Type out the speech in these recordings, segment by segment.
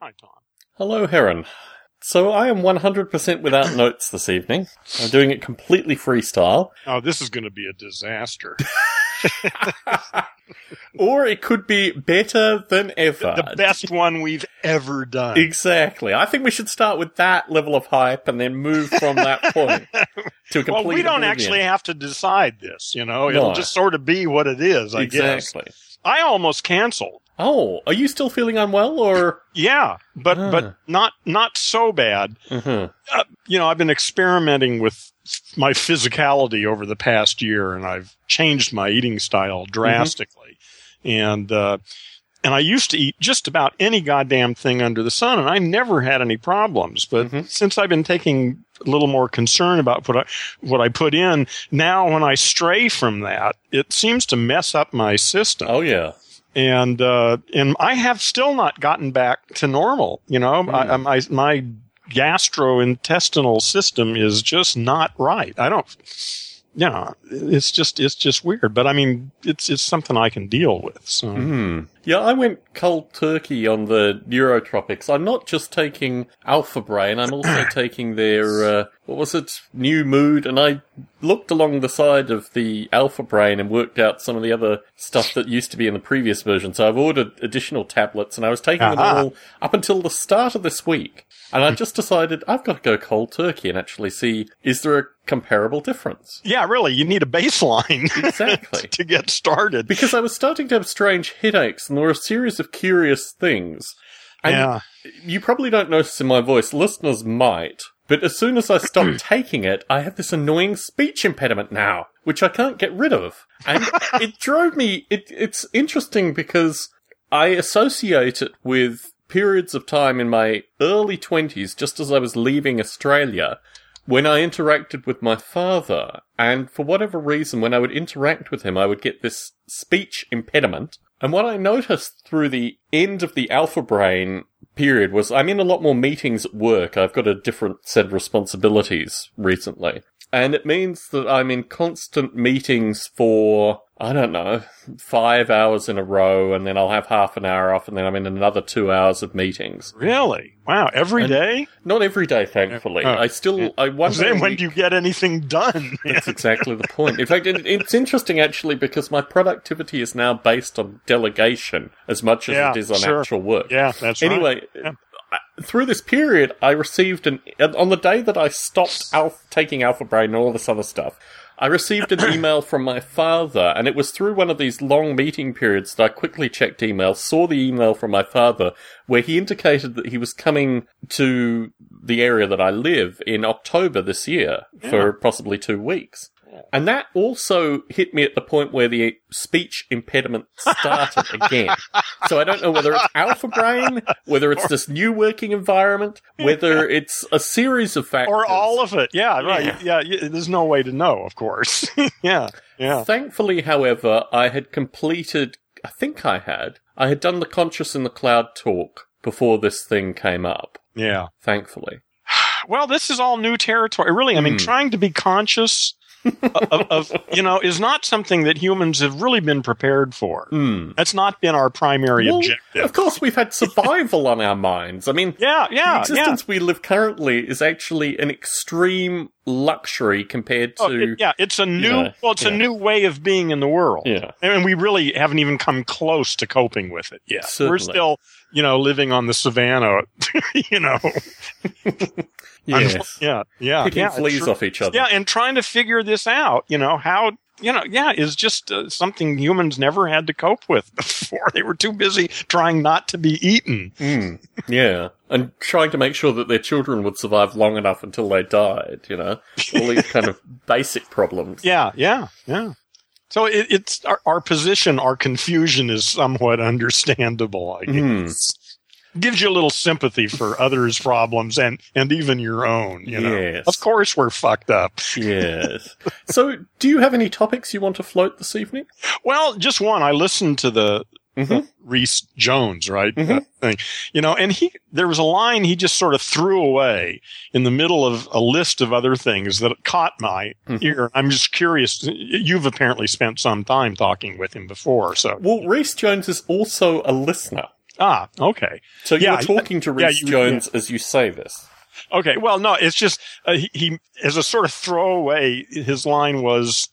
Hi, Tom. Hello, Heron. So I am 100% without notes this evening. I'm doing it completely freestyle. Oh, this is going to be a disaster. Or it could be better than ever. the best one we've ever done. Exactly. I think we should start with that level of hype and then move from that point to a complete well, we don't oblivion. actually have to decide this, you know. It'll No. just sort of be what it is, I guess. Exactly. I almost canceled. Oh, are you still feeling unwell or? Yeah, but Ah. but not not so bad. Mhm. Uh, you know, I've been experimenting with my physicality over the past year, and I've changed my eating style drastically. And uh, and I used to eat just about any goddamn thing under the sun, and I never had any problems. But Mhm. since I've been taking a little more concern about what I what I put in, now when I stray from that, it seems to mess up my system Oh, yeah. And uh, and I have still not gotten back to normal. You know, I, Hmm. my my gastrointestinal system is just not right. I don't. Yeah, it's just it's just weird, but I mean, it's it's something I can deal with. So Hmm. Yeah, I went cold turkey on the neurotropics. I'm not just taking Alpha Brain, I'm also taking their, uh, what was it, New Mood, and I looked along the side of the Alpha Brain and worked out some of the other stuff that used to be in the previous version. So I've ordered additional tablets and I was taking them all up until the start of this week. And I just decided I've got to go cold turkey and actually see, is there a comparable difference? yeah, really, you need a baseline Exactly. to get started. Because I was starting to have strange headaches, and there were a series of curious things. And yeah, you probably don't notice in my voice, listeners might, but as soon as I stop taking it, I have this annoying speech impediment now, which I can't get rid of. And it drove me, it, it's interesting because I associate it with periods of time in my early 20s, just as I was leaving Australia, when I interacted with my father, and for whatever reason, when I would interact with him, I would get this speech impediment. And what I noticed through the end of the alpha brain period was I'm in a lot more meetings at work. I've got a different set of responsibilities recently. And it means that I'm in constant meetings for, I don't know, five hours in a row, and then I'll have half an hour off, and then I'm in another two hours of meetings. really, wow, every And- day. Not every day, thankfully. Oh, I still, I day Then when do you get anything done? That's exactly the point. In fact, it, it's interesting actually because my productivity is now based on delegation as much as Yeah, it is on sure. actual work. yeah, that's right. Anyway, Yeah. Through this period, I received an on the day that I stopped alpha, taking Alpha Brain and all this other stuff. I received an email from my father, and it was through one of these long meeting periods that I quickly checked email, saw the email from my father, where he indicated that he was coming to the area that I live in October this year for possibly two weeks. And that also hit me at the point where the speech impediment started again. So I don't know whether it's alpha brain, whether it's this new working environment, whether it's a series of factors. or all of it. Yeah, right. Yeah. Yeah, there's no way to know, of course. yeah, yeah. Thankfully, however, I had completed, I think I had, I had done the conscious in the cloud talk before this thing came up. Yeah. Thankfully. Well, this is all new territory. Really, I mean, Hmm. trying to be conscious of, of, you know, is not something that humans have really been prepared for. Hmm. That's not been our primary Well, objective. Of course, we've had survival on our minds. I mean, Yeah, the yeah, yeah. existence we live currently is actually an extreme luxury compared to. Oh, it- yeah, it's a new, know, well, it's a new way of being in the world. Yeah. And we really haven't even come close to coping with it yet. We're still, you know, living on the savannah, you know. Yes. Yeah, yeah. Picking yeah, fleas sure. off each other. Yeah, and trying to figure this out, you know, how, you know, yeah, is just uh, something humans never had to cope with before. They were too busy trying not to be eaten. Mm, yeah. And trying to make sure that their children would survive long enough until they died, you know? All these kind of basic problems. Yeah, yeah, yeah. So it, it's our, our position, our confusion is somewhat understandable, I guess. Hmm. Gives you a little sympathy for others' problems and, and even your own, you know. Yes. Of course we're fucked up. Yes. so, do you have any topics you want to float this evening? Well, just one. I listened to the Mhm. Reese Jones, right? Mhm. That thing. You know, and he, there was a line he just sort of threw away in the middle of a list of other things that caught my Mhm. ear. I'm just curious. You've apparently spent some time talking with him before. So, Well, Reese Jones is also a listener. Ah, okay. So you Yeah, were talking to yeah, Reese you- Jones as you say this. Okay. Well, no, it's just uh, he, he, as a sort of throwaway, his line was,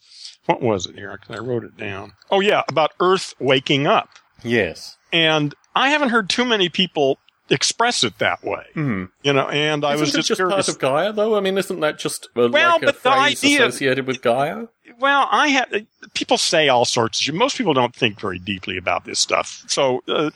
what was it here? 'Cause I wrote it down. Oh yeah, about Earth waking up, Yes. and I haven't heard too many people express it that way. Hmm. You know, and I Isn't was it just, just curious. part of Gaia, though? I mean, isn't that just uh, Well, like a but the idea- associated with Gaia? Well, I have people say all sorts. Of, most people don't think very deeply about this stuff. So uh,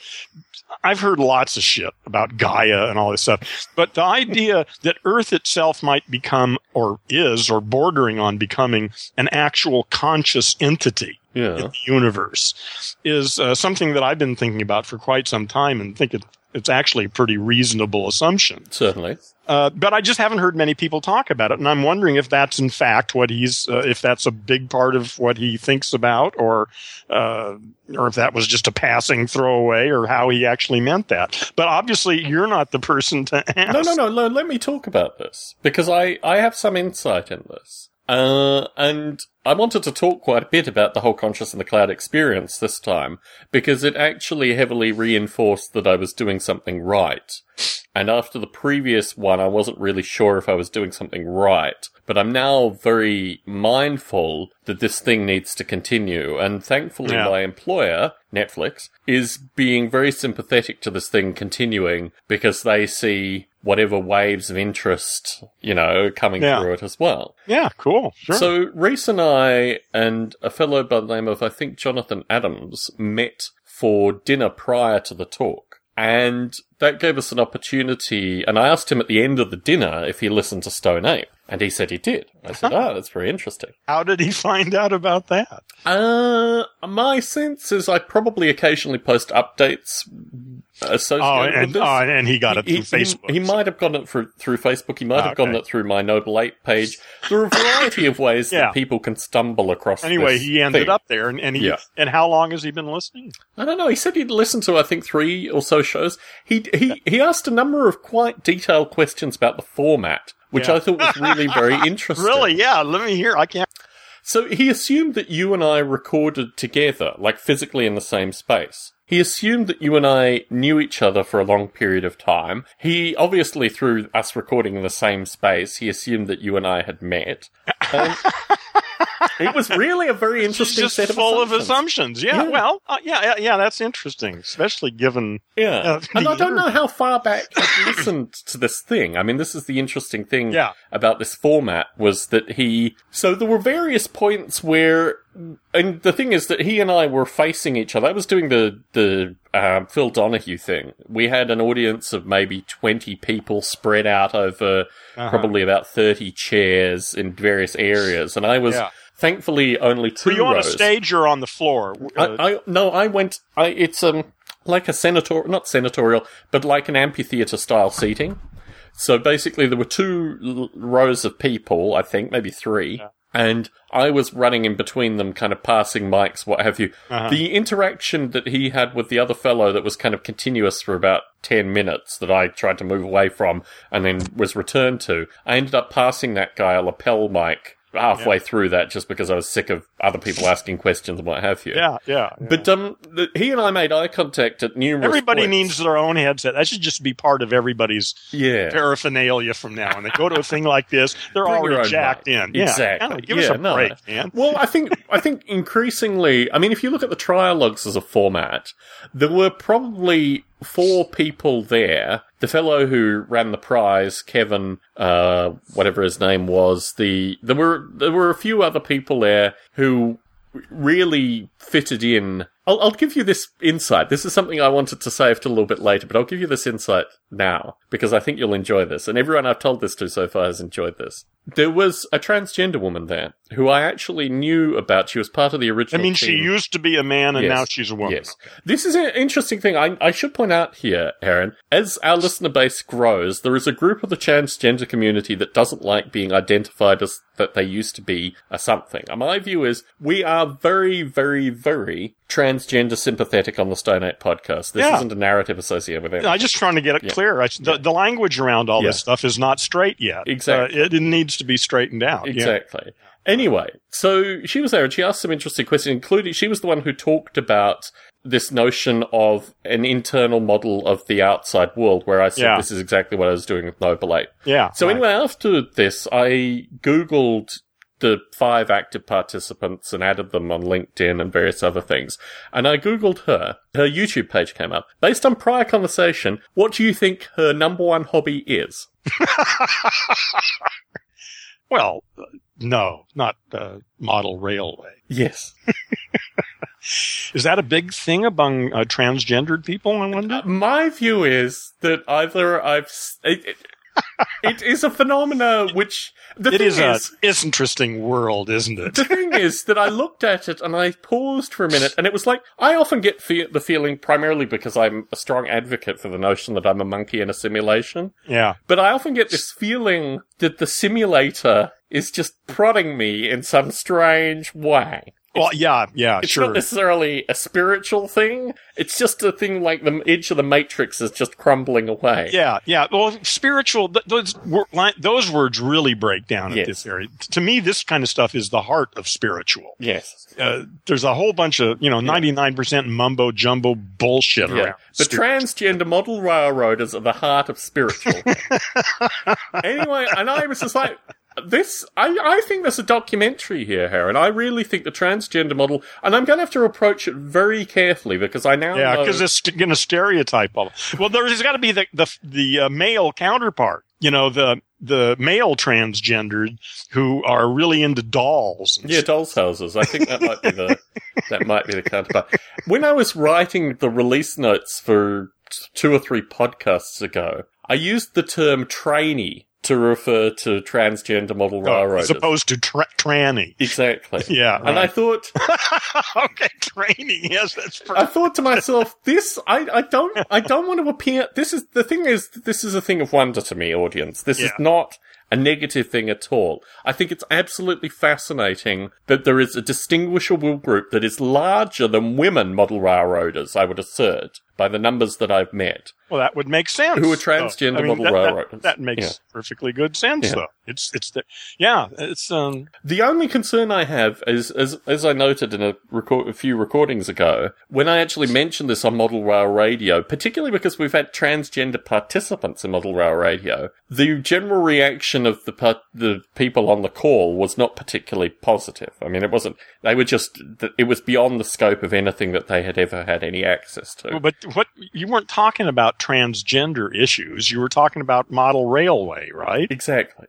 I've heard lots of shit about Gaia and all this stuff. But the idea that Earth itself might become, or is, or bordering on becoming an actual conscious entity in the universe is uh, something that I've been thinking about for quite some time, and think it, it's actually a pretty reasonable assumption. Certainly. Uh, but I just haven't heard many people talk about it, and I'm wondering if that's in fact what he's, uh, if that's a big part of what he thinks about, or, uh, or if that was just a passing throwaway, or how he actually meant that. But obviously, you're not the person to ask. No, no, no, no. Let me talk about this because I, I have some insight in this. Uh, and I wanted to talk quite a bit about the whole conscious in the cloud experience this time because it actually heavily reinforced that I was doing something right. And after the previous one, I wasn't really sure if I was doing something right. But I'm now very mindful that this thing needs to continue. And thankfully, Yeah. my employer, Netflix, is being very sympathetic to this thing continuing because they see whatever waves of interest, you know, coming Yeah. through it as well. Yeah, cool. Sure. So Reese and I and a fellow by the name of, I think, Jonathan Adams met for dinner prior to the talk. And that gave us an opportunity. And I asked him at the end of the dinner if he listened to Stone Ape. And he said he did. I said, ah, that's very interesting. how did he find out about that? Uh, my sense is I probably occasionally post updates associated Oh, with and, this. oh, and he got it through He- Facebook. He, might have gotten it through, through Facebook. He might have gotten it through my Noble Ape page. There are a variety of ways Yeah. that people can stumble across. Anyway, he ended thing. up there, and, and he Yeah. and how long has he been listening? I don't know. He said he'd listened to I think three or so shows. He he he asked a number of quite detailed questions about the format, which Yeah. I thought was really very interesting. Really? Yeah. Let me hear. I can't. So he assumed that you and I recorded together, like physically in the same space. He assumed that you and I knew each other for a long period of time. He obviously, through us recording in the same space, he assumed that you and I had met. Um, it was really a very interesting just set full of of assumptions. assumptions. Yeah. Yeah. Well. Uh, yeah, yeah. Yeah. That's interesting, especially given. Yeah. Uh, and I don't know how far back I've listened to this thing. I mean, this is the interesting thing Yeah. about this format was that he, so there were various points where, and the thing is that he and I were facing each other. I was doing the, the, um, Phil Donahue thing. We had an audience of maybe 20 people spread out over Uh-huh. probably about 30 chairs in various areas. And I was Yeah. thankfully only two Were you on a rows. stage or on the floor? Uh, I, I no, I went. I it's um like a senator, not senatorial, but like an amphitheater style seating. So basically, there were two l- rows of people, I think, maybe three, and I was running in between them, kind of passing mics, what have you. Uh-huh. The interaction that he had with the other fellow that was kind of continuous for about 10 minutes that I tried to move away from and then was returned to, I ended up passing that guy a lapel mic halfway through that just because I was sick of other people asking questions and what have you. yeah, yeah. yeah. But um, the, he and I made eye contact at numerous. everybody points. needs their own headset. That should just be part of everybody's yeah. paraphernalia from now. When they go to a thing like this, they're Bring already jacked in. Yeah, Exactly. kinda give Yeah, us a no. break, man. Well, I think I think increasingly, I mean, if you look at the trialogues as a format, there were probably four people there. The fellow who ran the prize, Kevin, uh, whatever his name was, the there were there were a few other people there who really fitted in. I'll, I'll give you this insight. This is something I wanted to save till a little bit later, but I'll give you this insight now because I think you'll enjoy this. And everyone I've told this to so far has enjoyed this. There was a transgender woman there who I actually knew about. She was part of the original. I mean, she used to be a man, and Yes. now she's a woman. Yes. This is an interesting thing. I, I should point out here, Heron, as our listener base grows, there is a group of the transgender community that doesn't like being identified as that they used to be a something. And my view is we are very, very, very transgender sympathetic on the Stone Ape podcast. This Yeah. isn't a narrative associated with it. I'm just trying to get it Yeah. clear. I, the, the language around all this stuff is not straight yet. Exactly. Uh, it, it needs to be straightened out. Yeah. Exactly. Anyway, so she was there and she asked some interesting questions, including she was the one who talked about this notion of an internal model of the outside world, where I said Yeah. this is exactly what I was doing with Noble Ape. Yeah. So right. anyway, after this, I Googled the five active participants and added them on LinkedIn and various other things. And I Googled her. Her YouTube page came up. Based on prior conversation, what do you think her number one hobby is? Well, uh, no, not uh, model railway. Yes. Is that a big thing among uh, transgendered people? I wonder. My view is that either I've. It, it, it is a phenomena which. The It thing is a is, it's interesting world, isn't it? the thing is that I looked at it and I paused for a minute, and it was like I often get fe- the feeling, primarily because I'm a strong advocate for the notion that I'm a monkey in a simulation, Yeah. but I often get this feeling that the simulator is just prodding me in some strange way. Well, yeah, yeah, It's sure. not necessarily a spiritual thing. It's just a thing like the edge of the matrix is just crumbling away. Yeah, yeah. Well, spiritual. Th- those those words really break down Yes. at this area. To me, this kind of stuff is the heart of spiritual. Yes. Uh, there's a whole bunch of you know 99 percent mumbo jumbo bullshit Yeah. around. The transgender model railroaders are the heart of spiritual. anyway, and I was just like, this, I, I think there's a documentary here, Heron. I really think the transgender model, and I'm going to have to approach it very carefully because I now yeah, because it's going to stereotype all. Well, there's got to be the the the uh, male counterpart. You know, the the male transgendered who are really into dolls. and Yeah, dolls' houses. I think that might be the that might be the counterpart. When I was writing the release notes for two or three podcasts ago, I used the term trainee to refer to transgender model Oh, railroaders. as opposed to tra- tranny. exactly. Yeah, And I thought, okay, training. Yes, that's I thought to myself, this, I, I don't, I don't want to appear, this is, the thing is, this is a thing of wonder to me, audience. This is not a negative thing at all. I think it's absolutely fascinating that there is a distinguishable group that is larger than women model railroaders, I would assert, by the numbers that I've met. Well, that would make sense. Who are transgender model that, that- railroaders. That, makes Yeah. perfectly good sense, Yeah. though. It's it's the yeah. It's um The only concern I have is, as as I noted in a, record, a few recordings ago, when I actually mentioned this on Model Rail Radio, particularly because we've had transgender participants in Model Rail Radio, the general reaction of the par- the people on the call was not particularly positive. I mean, it wasn't. They were just. It was beyond the scope of anything that they had ever had any access to. Well, but what you weren't talking about transgender issues. You were talking about model railway, right? Exactly.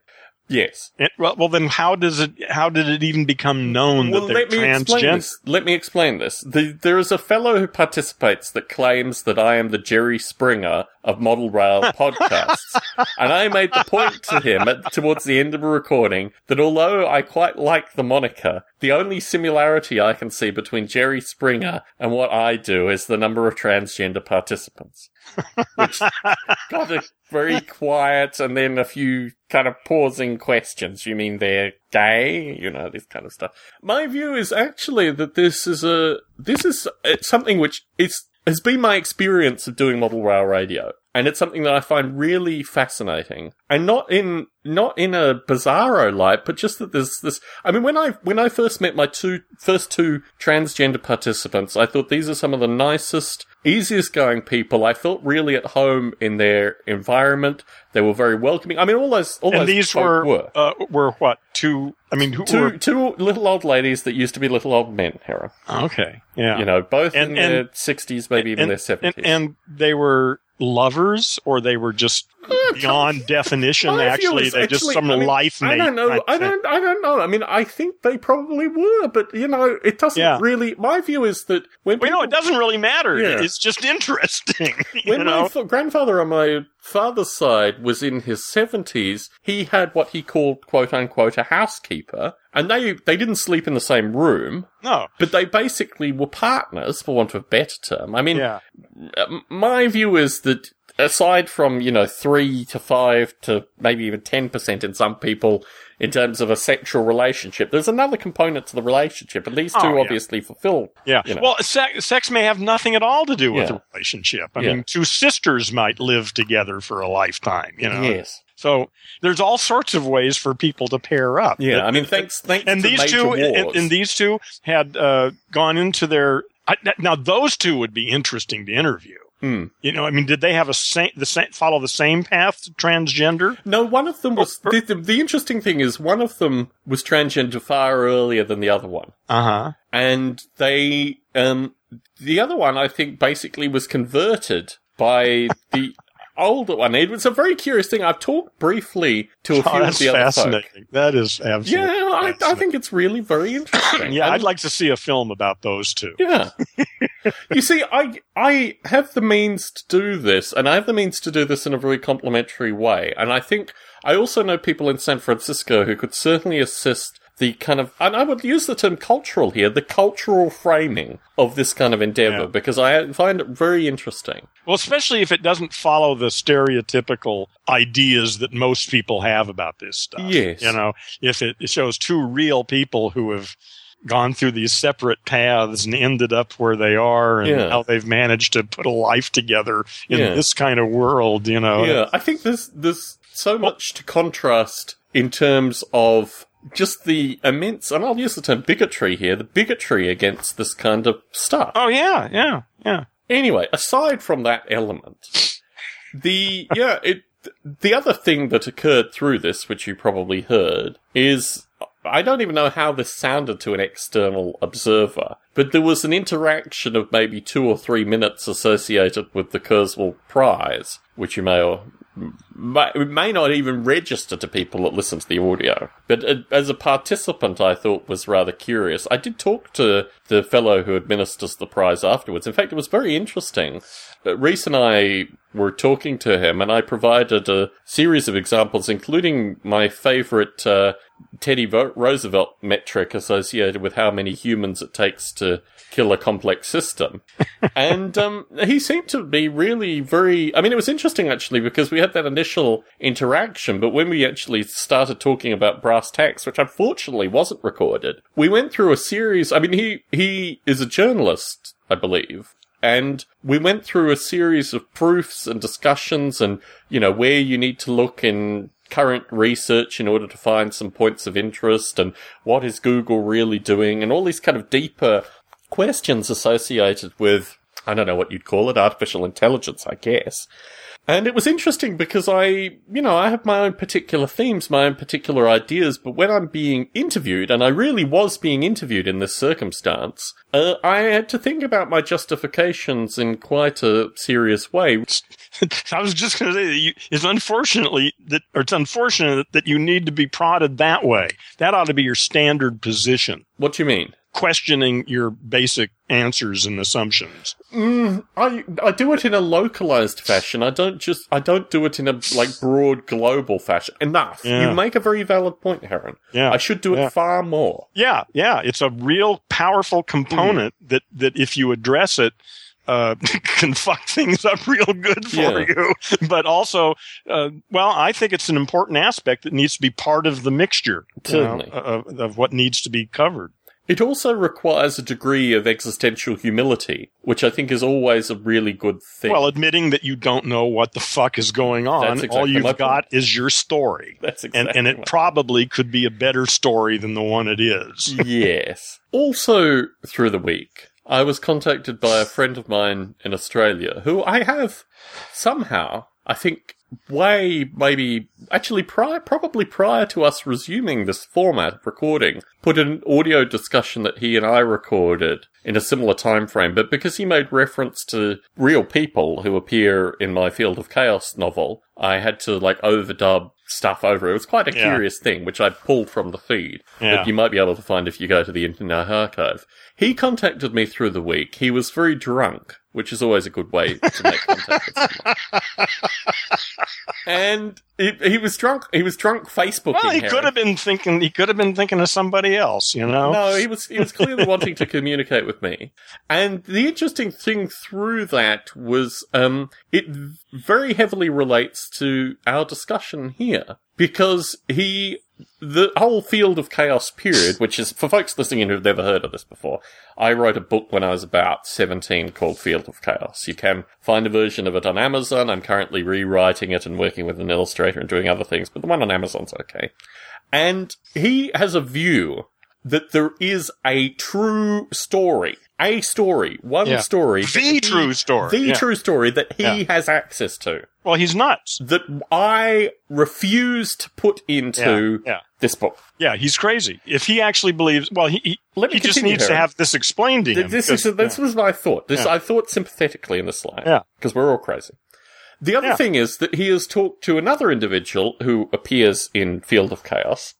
Yes. It, well, well, then how does it? How did it even become known Well, that they're let me explain transgender? this. Let me explain this. The, there is a fellow who participates that claims that I am the Jerry Springer of Model Rail podcasts, and I made the point to him at, towards the end of a recording that although I quite like the moniker, the only similarity I can see between Jerry Springer and what I do is the number of transgender participants. Which got a very quiet and then a few kind of pausing questions. You mean they're gay? You know, this kind of stuff. My view is actually that this is a, this is uh, something which is, has been my experience of doing model rail radio. And it's something that I find really fascinating. And not in, not in a bizarro light, but just that there's this, I mean, when I, when I first met my two, first two transgender participants, I thought these are some of the nicest, easiest going people. I felt really at home in their environment. They were very welcoming. I mean, all those, all and those these were were. Uh, were what two? I mean, who Two, were? two little old ladies that used to be little old men, Hera. Okay, yeah. You know, both And- in their 60s, maybe even their 70s. and, and they were lovers, or they were just beyond definition. My Actually, is they just some I mean, life mate. I don't know. I don't. I don't know. I mean, I think they probably were, but you know, it doesn't Yeah. really. My view is that when Well, you know, it doesn't really matter. Yeah. It's just interesting. When know? my fa- grandfather on my father's side was in his seventies, he had what he called "quote unquote" a housekeeper, and they they didn't sleep in the same room, no. but they basically were partners, for want of a better term. I mean, Yeah. my view is that aside from, you know, three to five to maybe even 10% in some people in terms of a sexual relationship, there's another component to the relationship. And these two Oh, yeah. obviously fulfill. Yeah. You know. Well, sex, sex may have nothing at all to do with Yeah. the relationship. I Yeah. mean, two sisters might live together for a lifetime, you know? Yes. So there's all sorts of ways for people to pair up. Yeah. I mean, thanks, thanks and to these two, and, and these two had uh, gone into their. I, now, those two would be interesting to interview. Hmm. You know, I mean, did they have a same, the same, follow the same path to transgender? No, one of them was. The, the, the interesting thing is, one of them was transgender far earlier than the other one. Uh huh. and they um the other one I think basically was converted by the older one. It was a very curious thing. I've talked briefly to a oh, few Oh, of the other folk. fascinating. That is absolutely. Yeah, I, I think it's really very interesting. Yeah, And- I'd like to see a film about those two. yeah. you see, I I have the means to do this, and I have the means to do this in a very complimentary way. And I think I also know people in San Francisco who could certainly assist the kind of, and I would use the term cultural here, the cultural framing of this kind of endeavor, Yeah. because I find it very interesting. Well, especially if it doesn't follow the stereotypical ideas that most people have about this stuff. Yes. You know, if it, shows two real people who have gone through these separate paths and ended up where they are and Yeah. how they've managed to put a life together in Yeah. this kind of world, you know. Yeah, I think there's there's so much to contrast in terms of just the immense, and I'll use the term bigotry here, the bigotry against this kind of stuff. Oh, yeah, yeah, yeah. Anyway, aside from that element, the yeah, it the other thing that occurred through this, which you probably heard, is I don't even know how this sounded to an external observer, but there was an interaction of maybe two or three minutes associated with the Kurzweil Prize, which you may or may, may not even register to people that listen to the audio. But uh, as a participant, I thought was rather curious. I did talk to the fellow who administers the prize afterwards. In fact, it was very interesting. Uh, Reese and I were talking to him, and I provided a series of examples, including my favorite uh, Teddy Roosevelt metric associated with how many humans it takes to kill a complex system. and um, he seemed to be really very. I mean, it was interesting actually because we had that initial interaction, but when we actually started talking about brass tacks, which unfortunately wasn't recorded, we went through a series. I mean, he he is a journalist, I believe. And we went through a series of proofs and discussions and, you know, where you need to look in current research in order to find some points of interest and what is Google really doing and all these kind of deeper questions associated with, I don't know what you'd call it, artificial intelligence, I guess. And it was interesting because I, you know, I have my own particular themes, my own particular ideas, but when I'm being interviewed, and I really was being interviewed in this circumstance, uh, I had to think about my justifications in quite a serious way. I was just going to say that you, it's unfortunately that, or it's unfortunate that you need to be prodded that way. That ought to be your standard position, What do you mean? Questioning your basic answers and assumptions. I I do it in a localized fashion. I don't just I don't do it in a like broad global fashion. Enough. Yeah. You make a very valid point, Heron. Yeah. I should do it far more. Yeah, yeah, it's a real powerful component Hmm. that that if you address it, uh, can fuck things up real good for Yeah. you. But also, uh, well, I think it's an important aspect that needs to be part of the mixture you know, of, of what needs to be covered. It also requires a degree of existential humility, which I think is always a really good thing. Well, admitting that you don't know what the fuck is going on, exactly all you've point. got is your story. That's And, exactly and it probably could be a better story than the one it is. yes. Also, through the week, I was contacted by a friend of mine in Australia who I have somehow, I think, way maybe actually prior, probably prior to us resuming this format of recording, put an audio discussion that he and I recorded in a similar time frame, but because he made reference to real people who appear in my Field of Chaos novel, I had to like overdub stuff over. It was quite a Yeah. curious thing, which I pulled from the feed Yeah. that you might be able to find if you go to the Internet Archive. He contacted me through the week. He was very drunk which is always a good way to make contact with someone. And he, he was drunk. He was drunk Facebooking. Well, he Harry. could have been thinking. He could have been thinking of somebody else. You know. No, he was he was clearly wanting to communicate with me. And the interesting thing through that was um it very heavily relates to our discussion here because he the whole field of chaos period, which is for folks listening in who've never heard of this before, I wrote a book when I was about 17 called Field of Chaos. You can find a version of it on Amazon. I'm currently rewriting it and working with an illustrator and doing other things, but the one on Amazon's okay. And he has a view that there is a true story, a story, one Yeah. story, The he- true story. the Yeah. true story that he Yeah. has access to Well, he's nuts. that I refuse to put into Yeah, yeah. this book. Yeah, he's crazy. If he actually believes, well, he he, Let me he just continue, needs to have this explained to Th- him. This is because- this was my thought. This Yeah. I thought sympathetically in this line. Yeah. because we're all crazy. The other Yeah. thing is that he has talked to another individual who appears in Field of Chaos,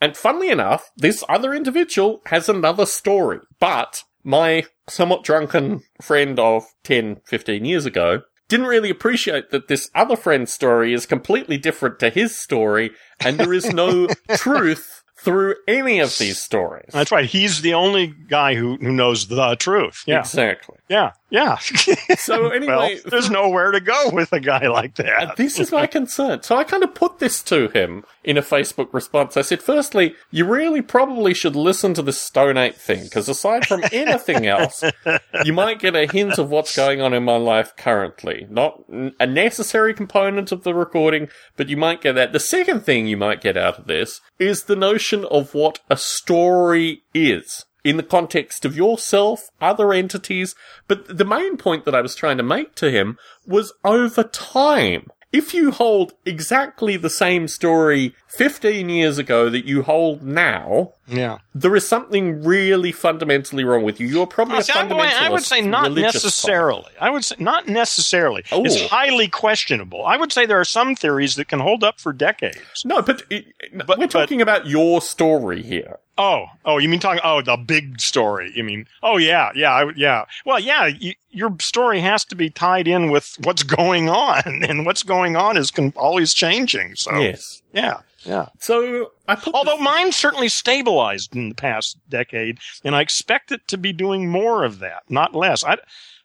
and funnily enough, this other individual has another story. But my somewhat drunken friend of 10, 15 years ago didn't really appreciate that this other friend's story is completely different to his story, and there is no truth through any of these stories. That's right. He's the only guy who, who knows the truth. Yeah. Exactly. Yeah. Yeah. So well, anyway, there's nowhere to go with a guy like that. This is my concern. So I kind of put this to him in a Facebook response. I said, firstly, you really probably should listen to this Stone Ape thing, because aside from anything else, you might get a hint of what's going on in my life currently. Not a necessary component of the recording, but you might get that. The second thing you might get out of this is the notion of what a story is. In the context of yourself, other entities, but the main point that I was trying to make to him was over time. If you hold exactly the same story 15 years ago that you hold now, yeah. there is something really fundamentally wrong with you. You're probably a see, I, fundamentalist. I would say not type. necessarily. I would say not necessarily. Oh. It's highly questionable. I would say there are some theories that can hold up for decades. No, but, it, But- we're but- talking about your story here. Oh, oh, you mean talking? Oh, the big story. You mean? Oh, yeah, yeah, I, yeah. Well, yeah. You, your story has to be tied in with what's going on, and what's going on is con- always changing. So, Yes. yeah, yeah. So I put Although mine certainly stabilized in the past decade, and I expect it to be doing more of that, not less. I,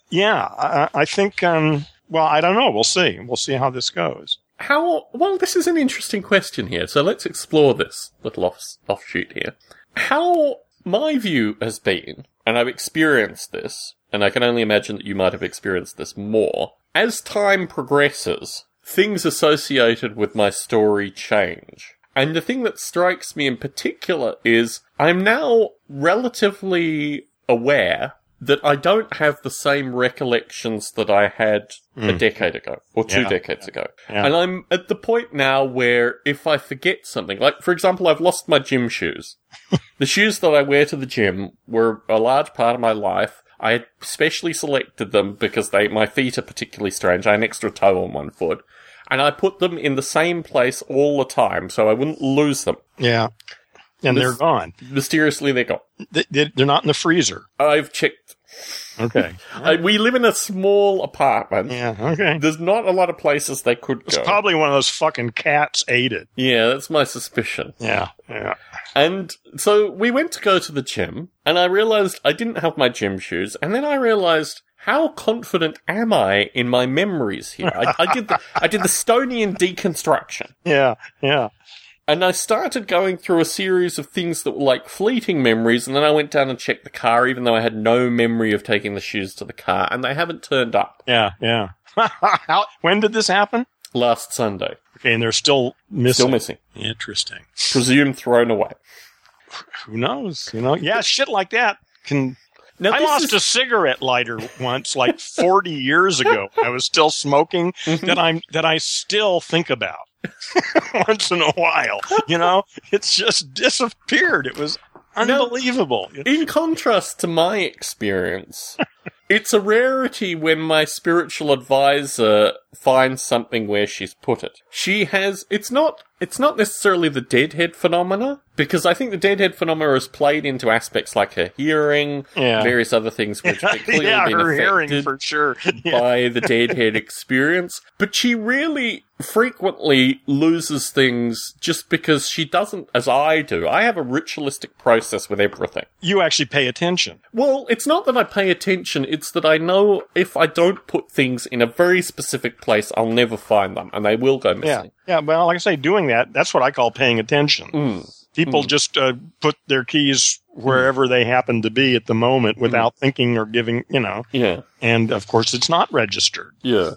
yeah, I, I think. Um, well, I don't know. We'll see. We'll see how this goes. How well? This is an interesting question here. So let's explore this little off, offshoot here. How my view has been, and I've experienced this, and I can only imagine that you might have experienced this more. As time progresses, things associated with my story change. And the thing that strikes me in particular is I'm now relatively aware that I don't have the same recollections that I had a hmm. decade ago or two Yeah. decades ago. Yeah. And I'm at the point now where if I forget something, like for example, I've lost my gym shoes. the shoes that I wear to the gym were a large part of my life. I had specially selected them because they, my feet are particularly strange. I had an extra toe on one foot. And I put them in the same place all the time so I wouldn't lose them. Yeah, and they're gone. Mysteriously, they go. They, they're not in the freezer. I've checked. Okay. Uh, we live in a small apartment. yeah. Okay. There's not a lot of places they could It's go. probably one of those fucking cats ate it. yeah, that's my suspicion. Yeah. Yeah. And so we went to go to the gym, and I realized I didn't have my gym shoes, and then I realized how confident am I in my memories here? I, I did the, I did the Stonian deconstruction, Yeah. Yeah. And I started going through a series of things that were like fleeting memories, and then I went down and checked the car, even though I had no memory of taking the shoes to the car, and they haven't turned up Yeah. Yeah. How, when did this happen? last Sunday. Okay, and they're still missing. Still missing. Interesting. Presumed thrown away. Who knows? You know, yeah, shit like that can. Now, I lost is- a cigarette lighter once, like forty years ago. I was still smoking Mm-hmm. that I'm that I still think about once in a while. You know, it's just disappeared. It was unbelievable. In contrast to my experience, it's a rarity when my spiritual advisor finds something where she's put it. She has, it's not, it's not necessarily the deadhead phenomena, because I think the deadhead phenomena is played into aspects like her hearing, Yeah. various other things which have clearly yeah, been her hearing affected for sure. Yeah. by the deadhead experience, but she really frequently loses things just because she doesn't, as I do. I have a ritualistic process with everything. You actually pay attention. Well, it's not that I pay attention, it's that I know if I don't put things in a very specific place, I'll never find them, and they will go missing. Yeah. yeah. Well, like I say, doing that, that's what I call paying attention. Mm. People just uh, put their keys wherever they happen to be at the moment without thinking or giving, you know, Yeah. and of course it's not registered. Yeah.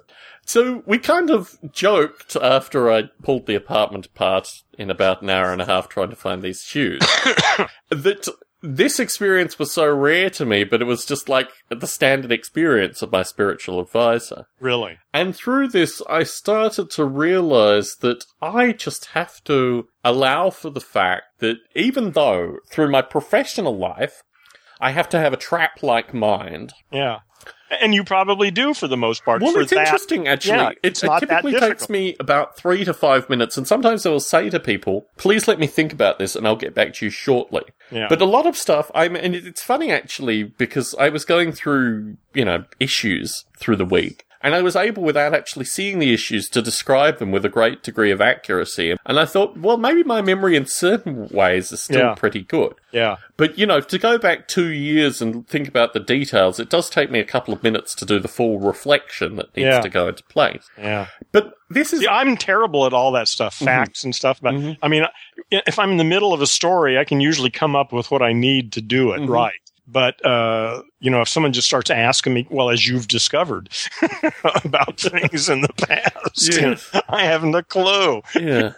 So we kind of joked after I pulled the apartment apart in about an hour and a half trying to find these shoes that this experience was so rare to me, but it was just like the standard experience of my spiritual advisor. Really. And through this, I started to realize that I just have to allow for the fact that even though through my professional life, I have to have a trap like mind. Yeah. And you probably do for the most part. Well, for it's that. interesting actually. Yeah, it, it's it not that typically takes me about three to five minutes, and sometimes I will say to people, "Please let me think about this, and I'll get back to you shortly." Yeah. But a lot of stuff, I'm, and it's funny actually because I was going through, you know, issues through the week. And I was able, without actually seeing the issues, to describe them with a great degree of accuracy. And I thought, well, maybe my memory in certain ways is still Yeah. pretty good. yeah. But, you know, to go back two years and think about the details, it does take me a couple of minutes to do the full reflection that needs Yeah. to go into place. Yeah. But this is. See, I'm terrible at all that stuff, Mm-hmm. facts and stuff. But I mean, if I'm in the middle of a story, I can usually come up with what I need to do it Mhm. right. But uh, you know, if someone just starts asking me, well, as you've discovered about things in the past, Yes. I haven't a clue. Yeah.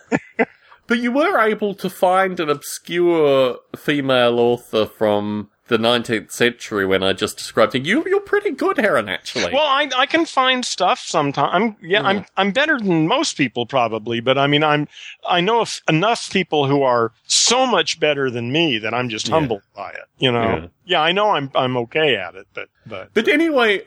but you were able to find an obscure female author from the 19th century when I just described it. You, you're pretty good, Heron, actually. Well, I I can find stuff sometimes. I'm yeah, I'm mm. I'm better than most people probably, but I mean, I'm I know if enough people who are so much better than me that I'm just Yeah. humbled by it. You know, Yeah. yeah. I know I'm I'm okay at it, but but But anyway,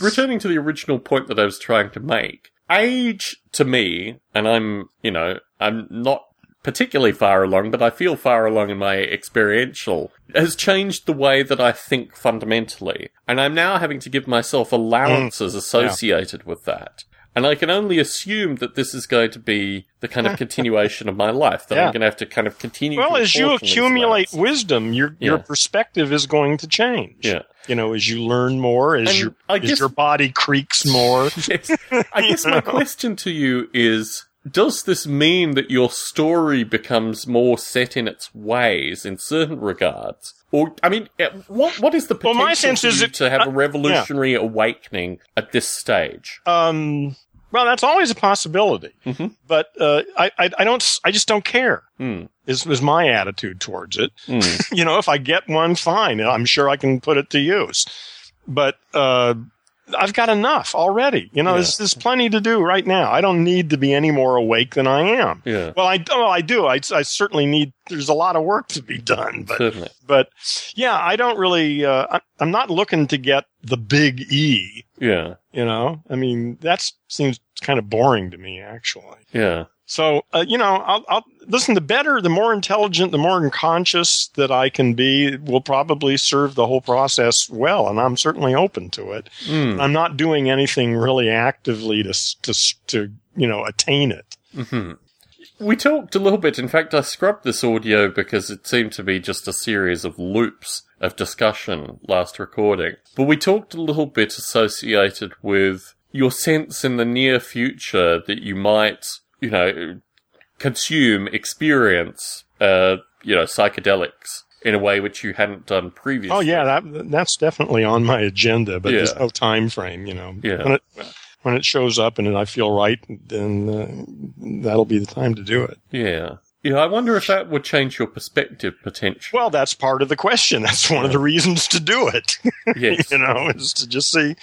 returning to the original point that I was trying to make, age to me, and I'm, you know, I'm not particularly far along, but I feel far along in my experiential, has changed the way that I think fundamentally. And I'm now having to give myself allowances mm. associated with that. And I can only assume that this is going to be the kind of continuation of my life, that Yeah. I'm going to have to kind of continue well, as you accumulate wisdom, your your perspective is going to change. Yeah. You know, as you learn more, as And your I as your body creaks more. yes. I guess my question to you is Does this mean that your story becomes more set in its ways in certain regards? Or, I mean, eh, what what is the Well, potential my sense is it- to have uh, a revolutionary awakening at this stage? Um, well, that's always a possibility, Mhm. but uh, I, I I don't I just don't care. Hmm. Is is my attitude towards it. Hmm. you know, if I get one, fine. I'm sure I can put it to use. But uh, I've got enough already. You know, Yeah. there's, there's plenty to do right now. I don't need to be any more awake than I am. Yeah, Well, I, well, I do. I, I certainly need. There's a lot of work to be done, but certainly. but yeah, I don't really. Uh, I'm not looking to get the big E. Yeah, You know, I mean, that seems kind of boring to me, actually. yeah. So, uh, you know, I'll, I'll listen. The better, the more intelligent, the more conscious that I can be will probably serve the whole process well, and I'm certainly open to it. Hmm. I'm not doing anything really actively to to to you know attain it. hmm We talked a little bit. In fact, I scrubbed this audio because it seemed to be just a series of loops of discussion last recording. But we talked a little bit associated with your sense in the near future that you might, you know, consume, experience, uh, you know, psychedelics in a way which you hadn't done previously. Oh yeah, that that's definitely on my agenda, but there's no time frame. You know, Yeah. when it when it shows up and I feel right, then uh, that'll be the time to do it. Yeah. Yeah, I wonder if that would change your perspective potentially. Well, that's part of the question. That's one of the reasons to do it. yes. you know, is to just see,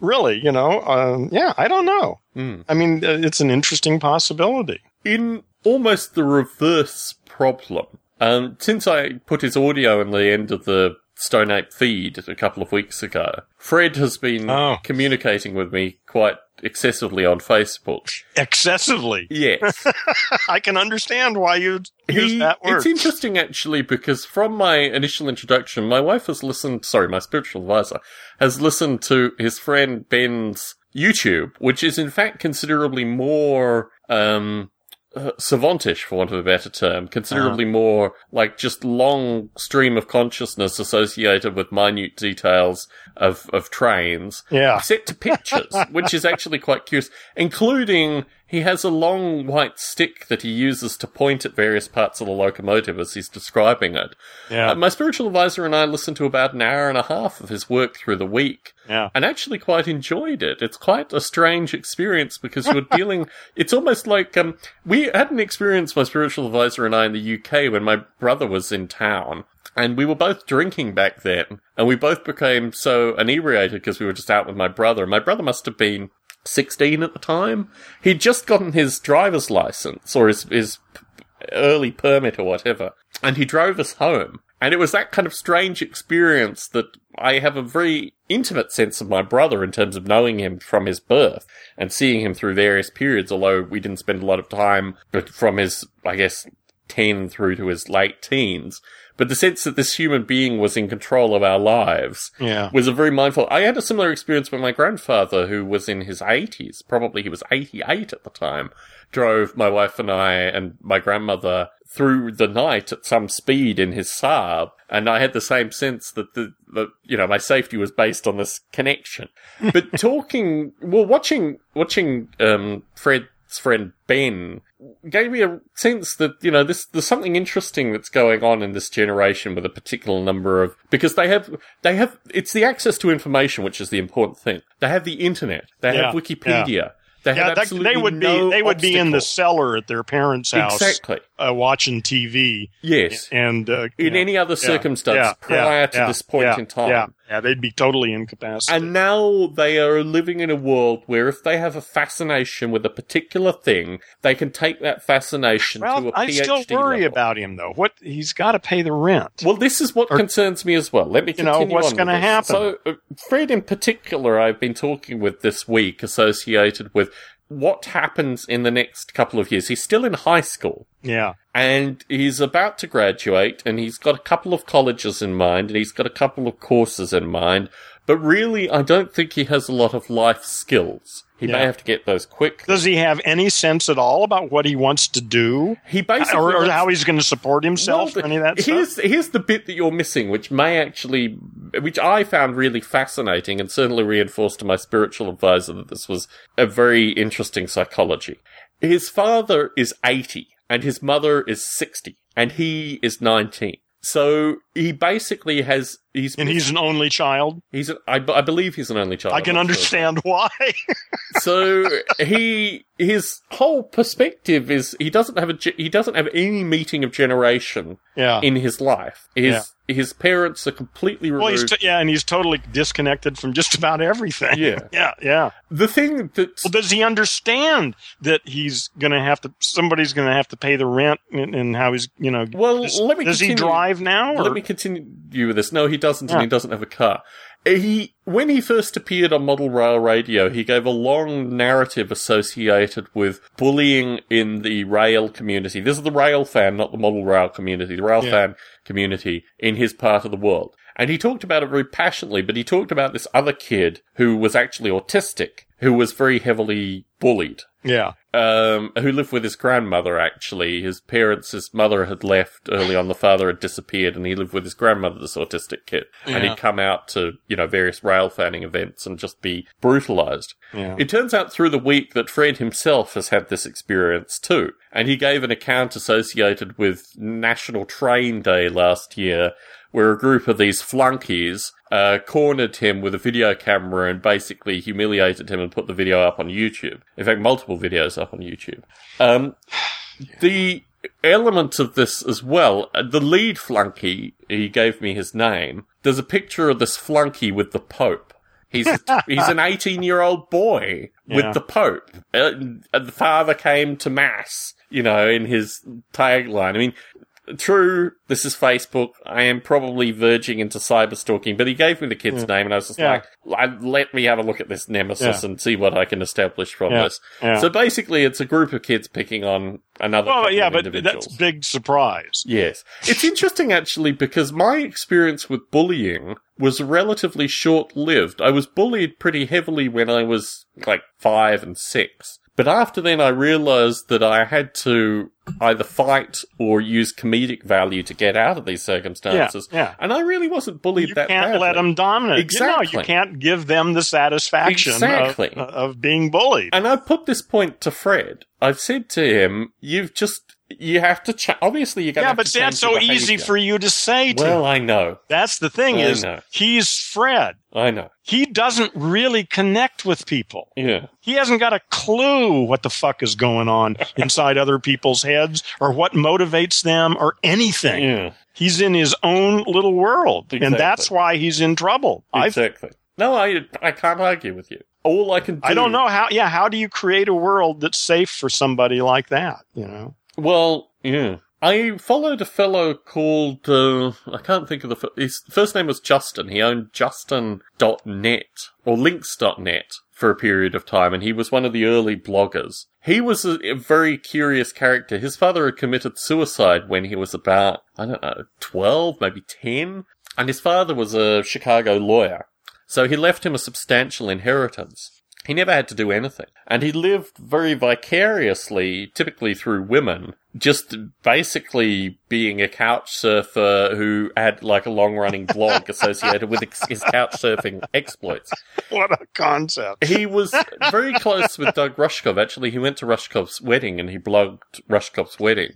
really, you know, um, yeah, I don't know. Mm. I mean, uh, it's an interesting possibility. in almost the reverse problem. Um, since I put his audio in the end of the Stone Ape feed a couple of weeks ago. Fred has been Oh. communicating with me quite excessively on Facebook. Excessively. Yes. I can understand why you'd use He- that word. It's interesting actually because from my initial introduction, my wife has listened, sorry, my spiritual advisor has listened to his friend Ben's YouTube, which is in fact considerably more, um, uh, savantish, for want of a better term, considerably Uh-huh. more like just long stream of consciousness associated with minute details of, of trains yeah. set to pictures, which is actually quite curious, including he has a long white stick that he uses to point at various parts of the locomotive as he's describing it. Yeah. Uh, my spiritual advisor and I listened to about an hour and a half of his work through the week yeah. and actually quite enjoyed it. It's quite a strange experience because you're dealing, it's almost like, um, we had an experience, my spiritual advisor and I in the UK when my brother was in town. And we were both drinking back then, and we both became so inebriated because we were just out with my brother. My brother must have been 16 at the time. He'd just gotten his driver's license, or his, his early permit or whatever, and he drove us home. And it was that kind of strange experience that I have a very intimate sense of my brother in terms of knowing him from his birth and seeing him through various periods, although we didn't spend a lot of time, but from his, I guess, 10 through to his late teens. But the sense that this human being was in control of our lives Yeah. was a very mindful. I had a similar experience with my grandfather, who was in his 80s. Probably he was 88 at the time. Drove my wife and I and my grandmother through the night at some speed in his Saab, and I had the same sense that the, the you know my safety was based on this connection. But talking, well, watching watching um, Friend Ben gave me a sense that you know this there's something interesting that's going on in this generation with a particular number of because they have they have it's the access to information which is the important thing. They have the internet. They have Yeah, Wikipedia. They Yeah, have that, absolutely they would no be they would be in the cellar at their parents' house exactly uh, watching TV yes. and uh, In yeah, any other circumstance yeah, prior yeah, to this point in time. Yeah, yeah, they'd be totally incapacitated. And now they are living in a world where if they have a fascination with a particular thing, they can take that fascination to well, a PhD I still worry level. about him though. What he's got to pay the rent. Well, this is what Or- concerns me as well. Let me You know, what's gonna happen? So, uh, Fred in particular, I've been talking with this week associated with what happens in the next couple of years. He's still in high school. yeah, And he's about to graduate, and he's got a couple of colleges in mind, and he's got a couple of courses in mind. But really, I don't think he has a lot of life skills. He may have to get those quick. does he have any sense at all about what he wants to do, He basically or, or how he's going to support himself, Well, any of that here's, stuff? Here's the bit that you're missing, which may actually, which I found really fascinating and certainly reinforced to my spiritual advisor that this was a very interesting psychology. His father is 80 and his mother is 60 and he is 19. So he basically has, he's, And he's an only child. he's, a, I, I believe he's an only child. I can I'm sure. understand why. so he his whole perspective is he doesn't have a he doesn't have any meeting of generation yeah. in his life. His his parents are completely well, he's removed. t- yeah, and he's totally disconnected from just about everything. yeah. yeah, yeah. The thing that Well, does he understand that he's going to have to? Somebody's going to have to pay the rent, and, and how he's, you know. well, does, let me does he drive now? Or? Let me continue with this. No, he doesn't, and he doesn't have a car. He, when he first appeared on Model Rail Radio, he gave a long narrative associated with bullying in the rail community. This is the rail fan, not the Model Rail community, the rail Yeah. fan community in his part of the world. And he talked about it very passionately, but he talked about this other kid who was actually autistic, who was very heavily bullied yeah, um, who lived with his grandmother, actually. His parents, his mother had left early on, the father had disappeared, and he lived with his grandmother, this autistic kid. And he'd come out to, you know, various rail fanning events and just be brutalized. yeah. It turns out through the week that Fred himself has had this experience too. And he gave an account associated with National Train Day last year, where a group of these flunkies uh, cornered him with a video camera and basically humiliated him and put the video up on YouTube. In fact, multiple videos up on YouTube. Um, the element of this as well, uh, the lead flunky, he gave me his name, there's a picture of this flunky with the Pope. He's he's an 18 year old boy with Yeah. the Pope. Uh, the father came to mass, you know, in his tagline. I mean, true, this is Facebook. I am probably verging into cyber stalking, but he gave me the kid's name and I was just Yeah. like, let me have a look at this nemesis Yeah. and see what I can establish from Yeah. this. So basically, it's a group of kids picking on another well, yeah, but that's big surprise. Yes. It's interesting actually because my experience with bullying was relatively short lived. I was bullied pretty heavily when I was like five and six. But after then I realized that I had to either fight or use comedic value to get out of these circumstances. Yeah, yeah. And I really wasn't bullied that way. You that can't badly. let them dominate. You know, you can't give them the satisfaction Exactly. of, of being bullied. And I put this point to Fred. I've said to him, you've just, you have to, cha- obviously you're going to yeah, but that's so easy for you to say to Well, I know. That's the thing I is know. he's Fred. I know. He doesn't really connect with people. Yeah. He hasn't got a clue what the fuck is going on inside other people's heads or what motivates them or anything. Yeah. He's in his own little world. Exactly. And that's why he's in trouble. Exactly. No, I, I can't argue with you. All I can do. I don't know how yeah, how do you create a world that's safe for somebody like that, you know? Well, yeah. I followed a fellow called, uh, I can't think of the, fir- his first name was Justin. He owned Justin.net or Links.net for a period of time and he was one of the early bloggers. He was a, a very curious character. His father had committed suicide when he was about, I don't know, 12, maybe 10. And his father was a Chicago lawyer. So he left him a substantial inheritance. He never had to do anything. And he lived very vicariously, typically through women, just basically being a couch surfer who had like a long running blog associated with his couch surfing exploits. What a concept. He was very close with Doug Rushkoff. Actually, he went to Rushkoff's wedding and he blogged Rushkoff's wedding.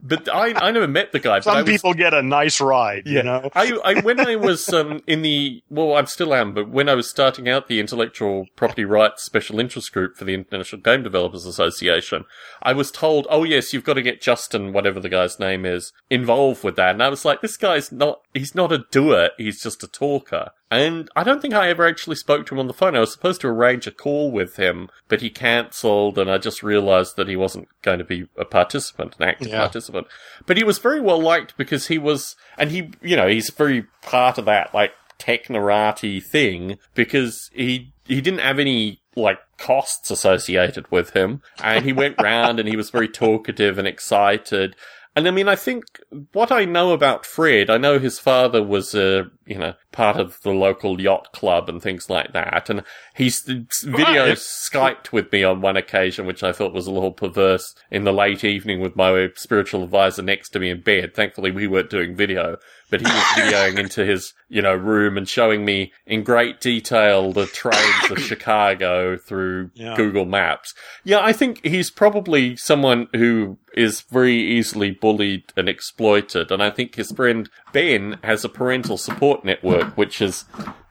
But I, I never met the guy. Some was people get a nice ride, you know. I, I when I was um, in the well, I still am, but when I was starting out the intellectual property rights special interest group for the International Game Developers Association, I was told, "Oh yes, you've got to get Justin, whatever the guy's name is, involved with that." And I was like, "This guy's not—he's not a doer; he's just a talker." And I don't think I ever actually spoke to him on the phone. I was supposed to arrange a call with him, but he cancelled, and I just realised that he wasn't going to be a participant, an active Yeah. participant. But he was very well liked because he was, and he, you know, he's very part of that, like, technorati thing because he, he didn't have any, like, costs associated with him. And he went round and he was very talkative and excited. And I mean, I think what I know about Fred, I know his father was a, you know, part of the local yacht club and things like that. And he's video Right. Skyped with me on one occasion, which I thought was a little perverse in the late evening with my spiritual advisor next to me in bed. Thankfully, we weren't doing video, but he was videoing into his, you know, room and showing me in great detail the trains of Chicago through Yeah. Google Maps. Yeah, I think he's probably someone who is very easily bullied and exploited. And I think his friend Ben has a parental support network, which is,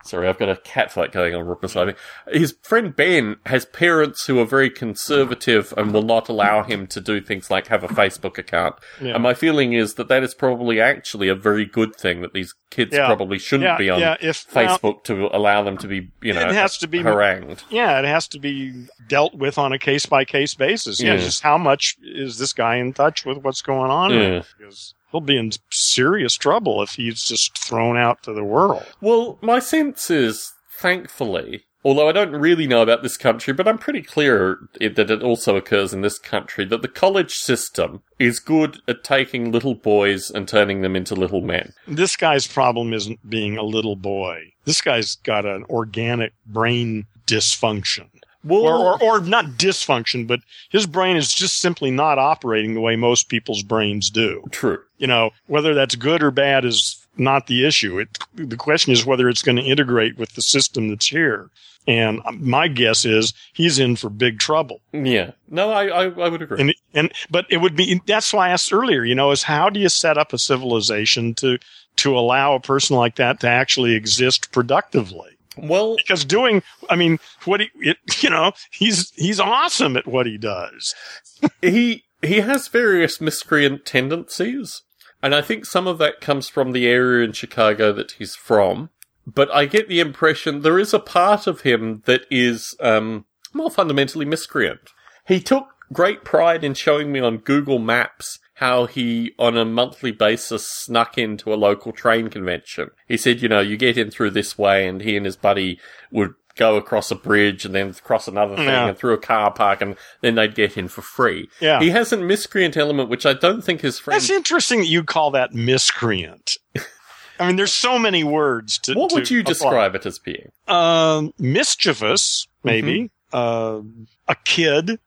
sorry, I've got a cat fight going on right beside me. His friend Ben has parents who are very conservative and will not allow him to do things like have a Facebook account. Yeah. And my feeling is that that is probably actually a very good thing that these kids Yeah. probably shouldn't Yeah, be on if- Facebook to allow them to be, you know, It has to be- harangued. Yeah, it has to be dealt with on a case by case basis. Yeah, just how much is this guy in touch with what's going on? Yeah. Because he'll be in serious trouble if he's just thrown out to the world. Well, my sense is, thankfully, although I don't really know about this country, but I'm pretty clear it, that it also occurs in this country, that the college system is good at taking little boys and turning them into little men. This guy's problem isn't being a little boy. This guy's got an organic brain dysfunction. Well, Or, or, or not dysfunction, but his brain is just simply not operating the way most people's brains do. true. You know, whether that's good or bad is not the issue. It, the question is whether it's going to integrate with the system that's here. And my guess is he's in for big trouble. Yeah. No, I, I, I would agree. And, and, but it would be, that's why I asked earlier, you know, is how do you set up a civilization to, to allow a person like that to actually exist productively? Well, Because doing, I mean, what he, it, you know, he's, he's awesome at what he does. he he has various miscreant tendencies, and I think some of that comes from the area in Chicago that he's from. But I get the impression there is a part of him that is um, more fundamentally miscreant. He took great pride in showing me on Google Maps how he, on a monthly basis, snuck into a local train convention. He said, you know, you get in through this way, and he and his buddy would go across a bridge and then cross another thing Yeah. and through a car park, and then they'd get in for free. Yeah. He has a miscreant element, which I don't think his friend. That's interesting that you call that miscreant. I mean, there's so many words to. what would you apply. describe it as being? Um, mischievous, maybe. Mm-hmm. Uh, a kid.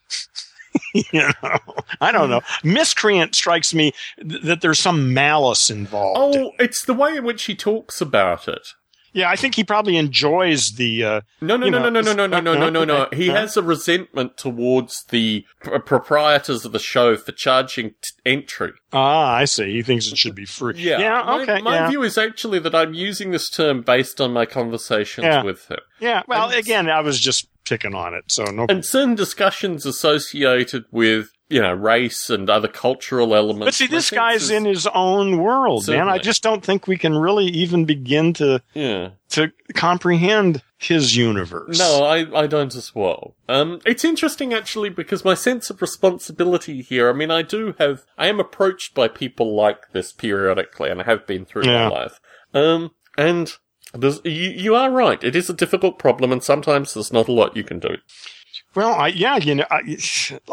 you know, I don't know. Miscreant strikes me th- that there's some malice involved. Oh, it's the way in which he talks about it. Yeah, I think he probably enjoys the. Uh, No, no, no, know, no, no, no, no, no, no, no, no. He has a resentment towards the pr- proprietors of the show for charging t- entry. ah, I see. He thinks it should be free. Yeah. yeah. My, Okay. my yeah. view is actually that I'm using this term based on my conversations Yeah. with him. yeah. Well, And- again, I was just picking on it, so no. And certain discussions associated with, you know, race and other cultural elements. But see, this guy's is- in his own world, man. I just don't think we can really even begin to Yeah. to comprehend his universe. No, I, I don't as well. Um, it's interesting actually because my sense of responsibility here, I mean, I do have, I am approached by people like this periodically and I have been through Yeah. my life. Um, and there's, you, you are right. It is a difficult problem and sometimes there's not a lot you can do. Well, I, yeah, you know, I,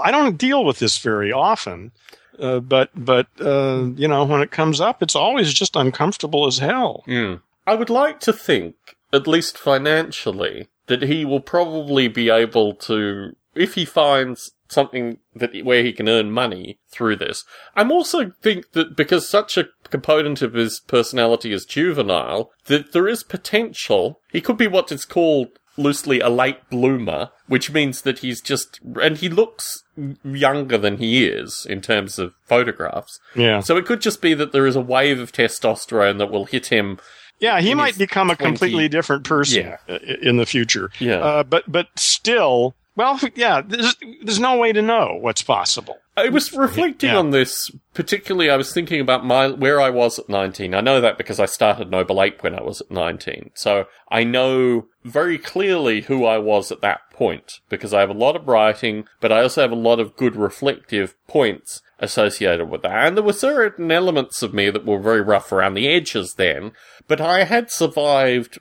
I don't deal with this very often, uh, but but uh, you know, when it comes up, it's always just uncomfortable as hell. Mm. I would like to think, at least financially, that he will probably be able to, if he finds something that where he can earn money through this. I'm also think that because such a component of his personality is juvenile, that there is potential. He could be what is called loosely a late bloomer, which means that he's just, and he looks younger than he is in terms of photographs. Yeah, So it could just be that there is a wave of testosterone that will hit him. yeah, he might become a 20 completely different person Yeah. in the future. Yeah. uh, but but still, well, yeah, there's, there's no way to know what's possible. I was reflecting Yeah. on this, particularly I was thinking about my where I was at 19. I know that because I started Noble Ape when I was at 19. So I know very clearly who I was at that point because I have a lot of writing, but I also have a lot of good reflective points associated with that. And there were certain elements of me that were very rough around the edges then, but I had survived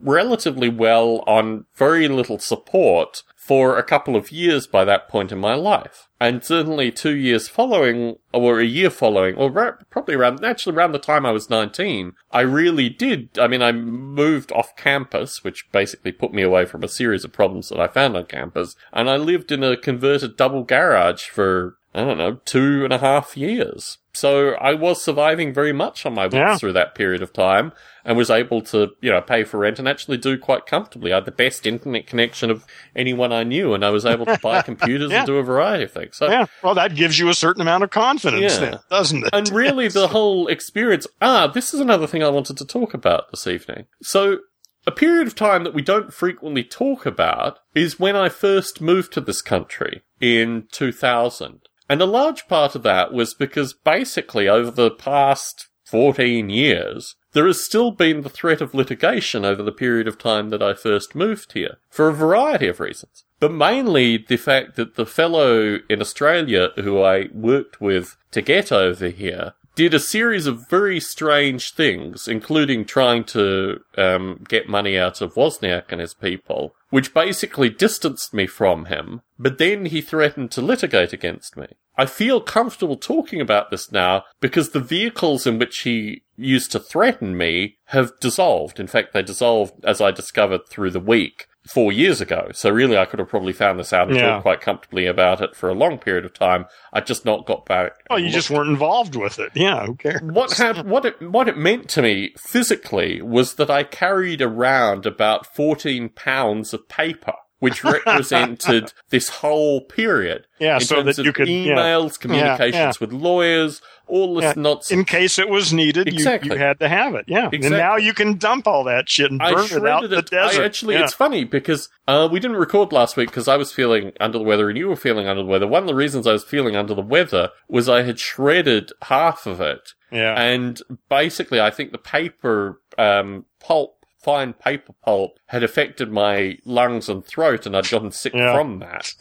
relatively well on very little support for a couple of years by that point in my life. And certainly two years following, or a year following, or ra- probably around, actually around the time I was 19, I really did. I mean, I moved off campus, which basically put me away from a series of problems that I found on campus, and I lived in a converted double garage for, I don't know, two and a half years. So I was surviving very much on my wits Yeah. through that period of time and was able to, you know, pay for rent and actually do quite comfortably. I had the best internet connection of anyone I knew and I was able to buy computers Yeah. and do a variety of things. So, Yeah, well, that gives you a certain amount of confidence, Yeah. then, doesn't it? and really the whole experience, ah, this is another thing I wanted to talk about this evening. So, a period of time that we don't frequently talk about is when I first moved to this country in 2000. And a large part of that was because basically over the past 14 years, there has still been the threat of litigation over the period of time that I first moved here, for a variety of reasons. But mainly the fact that the fellow in Australia who I worked with to get over here did a series of very strange things, including trying to um, get money out of Wozniak and his people, which basically distanced me from him, but then he threatened to litigate against me. I feel comfortable talking about this now because the vehicles in which he used to threaten me have dissolved. In fact, they dissolved, as I discovered through the week, four years ago. So really, I could have probably found this out and Yeah. talked quite comfortably about it for a long period of time. I just not got back. well, you just weren't involved with it. Yeah, who cares? What hap- what it what it meant to me physically was that I carried around about fourteen pounds of paper, which represented this whole period. Yeah, in so terms that of you could- yeah. emails, communications yeah. with lawyers, all this Yeah, nonsense. In case it was needed, Exactly. you, you had to have it. Yeah, and now you can dump all that shit and burn it out shredded the it. desert. I actually, Yeah. it's funny because uh, we didn't record last week because I was feeling under the weather and you were feeling under the weather. One of the reasons I was feeling under the weather was I had shredded half of it yeah. And basically, I think the paper um, pulp fine paper pulp had affected my lungs and throat, and I'd gotten sick Yeah. from that.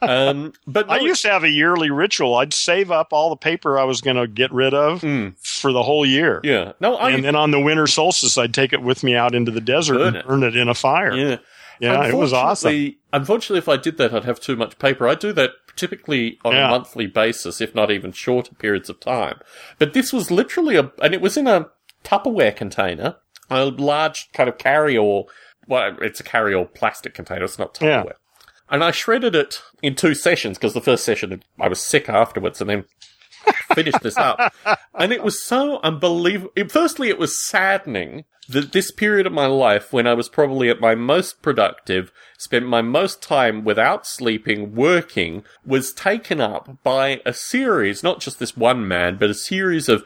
um, but I used to have a yearly ritual. I'd save up all the paper I was going to get rid of Mm, for the whole year. yeah, no, I and then on the winter solstice, I'd take it with me out into the desert Burn and it. burn it in a fire. yeah. Yeah, it was awesome. Unfortunately- Unfortunately, if I did that, I'd have too much paper. I do that typically on Yeah. a monthly basis, if not even shorter periods of time. But this was literally a, and it was in a Tupperware container, a large kind of carry-all. Well, it's a carry-all plastic container. It's not Yeah. Tupperware. And I shredded it in two sessions because the first session I was sick afterwards, and then finished this up. And it was so unbelievable. Firstly, it was saddening that this period of my life, when I was probably at my most productive, spent my most time without sleeping, working, was taken up by a series, not just this one man, but a series of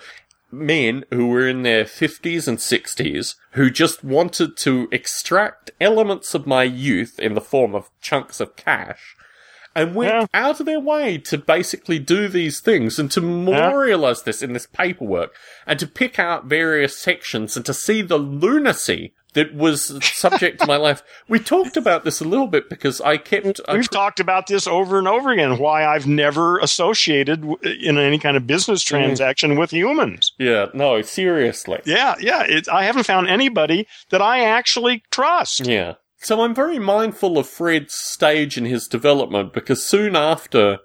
men who were in their 50s and 60s who just wanted to extract elements of my youth in the form of chunks of cash and went Yeah. out of their way to basically do these things and to memorialize this in this paperwork and to pick out various sections and to see the lunacy that was subject to my life. We talked about this a little bit because I kept. I We've talked about this over and over again. Why I've never associated w- in any kind of business Mm. transaction with humans. yeah, no, seriously. Yeah, yeah. It, I haven't found anybody that I actually trust. Yeah. So I'm very mindful of Fred's stage in his development because soon after,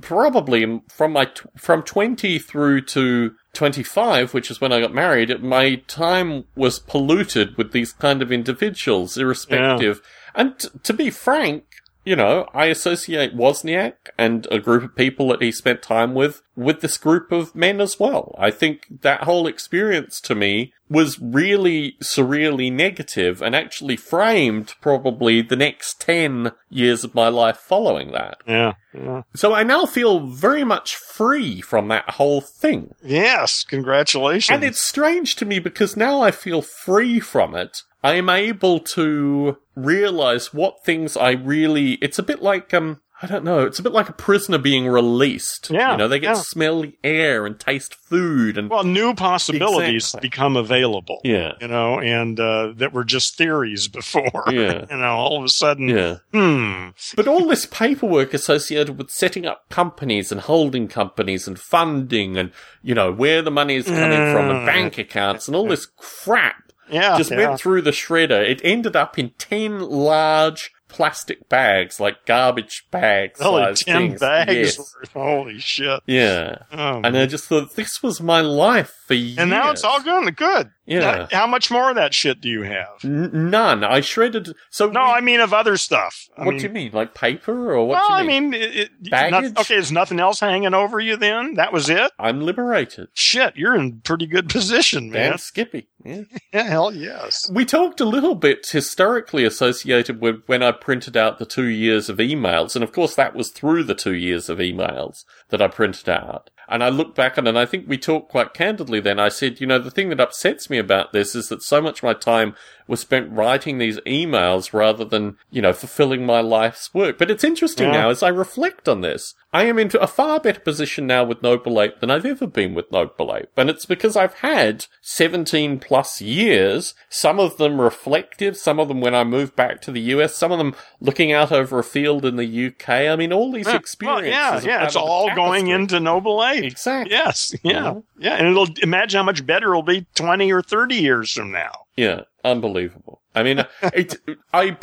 probably from my t- from 20 through to 25, which is when I got married, my time was polluted with these kind of individuals, irrespective. And t- to be frank, you know, I associate Wozniak and a group of people that he spent time with with this group of men as well. I think that whole experience to me was really surreally negative and actually framed probably the next 10 years of my life following that. Yeah, yeah. So I now feel very much free from that whole thing. Yes, congratulations. And it's strange to me because now I feel free from it. I am able to realize what things I really, it's a bit like, um, I don't know, it's a bit like a prisoner being released. Yeah, You know, they get yeah. to smell the air and taste food and, well, new possibilities Exactly. become available. yeah, You know, and uh, that were just theories before. Yeah. you know, all of a sudden, yeah. hmm. But all this paperwork associated with setting up companies and holding companies and funding and, you know, where the money is coming from and Mm. bank accounts and all this crap Yeah, just yeah. went through the shredder. It ended up in 10 large plastic bags, like garbage bags. Size ten things. bags. Yes. Holy shit! Yeah. Oh, And I just thought this was my life for years. and now it's all good. Good. Yeah. Now, how much more of that shit do you have? N- none. I shredded. So No, we- I mean of other stuff. I what mean, do you mean, like paper or what? well, do you I mean? it, it, Baggage? not- okay, is nothing else hanging over you then? That was it? I'm liberated. Shit, you're in pretty good position, man. Damn Skippy. Yeah. Yeah, hell yes. We talked a little bit historically associated with when I printed out the two years of emails, and of course that was through the two years of emails that I printed out. And I look back on it, and I think we talked quite candidly then. I said, you know, the thing that upsets me about this is that so much of my time was spent writing these emails rather than, you know, fulfilling my life's work. But it's interesting Yeah. now as I reflect on this. I am into a far better position now with Noble Ape than I've ever been with Noble Ape. And it's because I've had 17 plus years, some of them reflective, some of them when I moved back to the US, some of them looking out over a field in the UK. I mean, all these Yeah, well, experiences. yeah, yeah. It's all going into Noble Ape. Exactly. Yes, yeah, Yeah. yeah. And it'll imagine how much better it'll be 20 or 30 years from now. Yeah, unbelievable. I mean, it, I,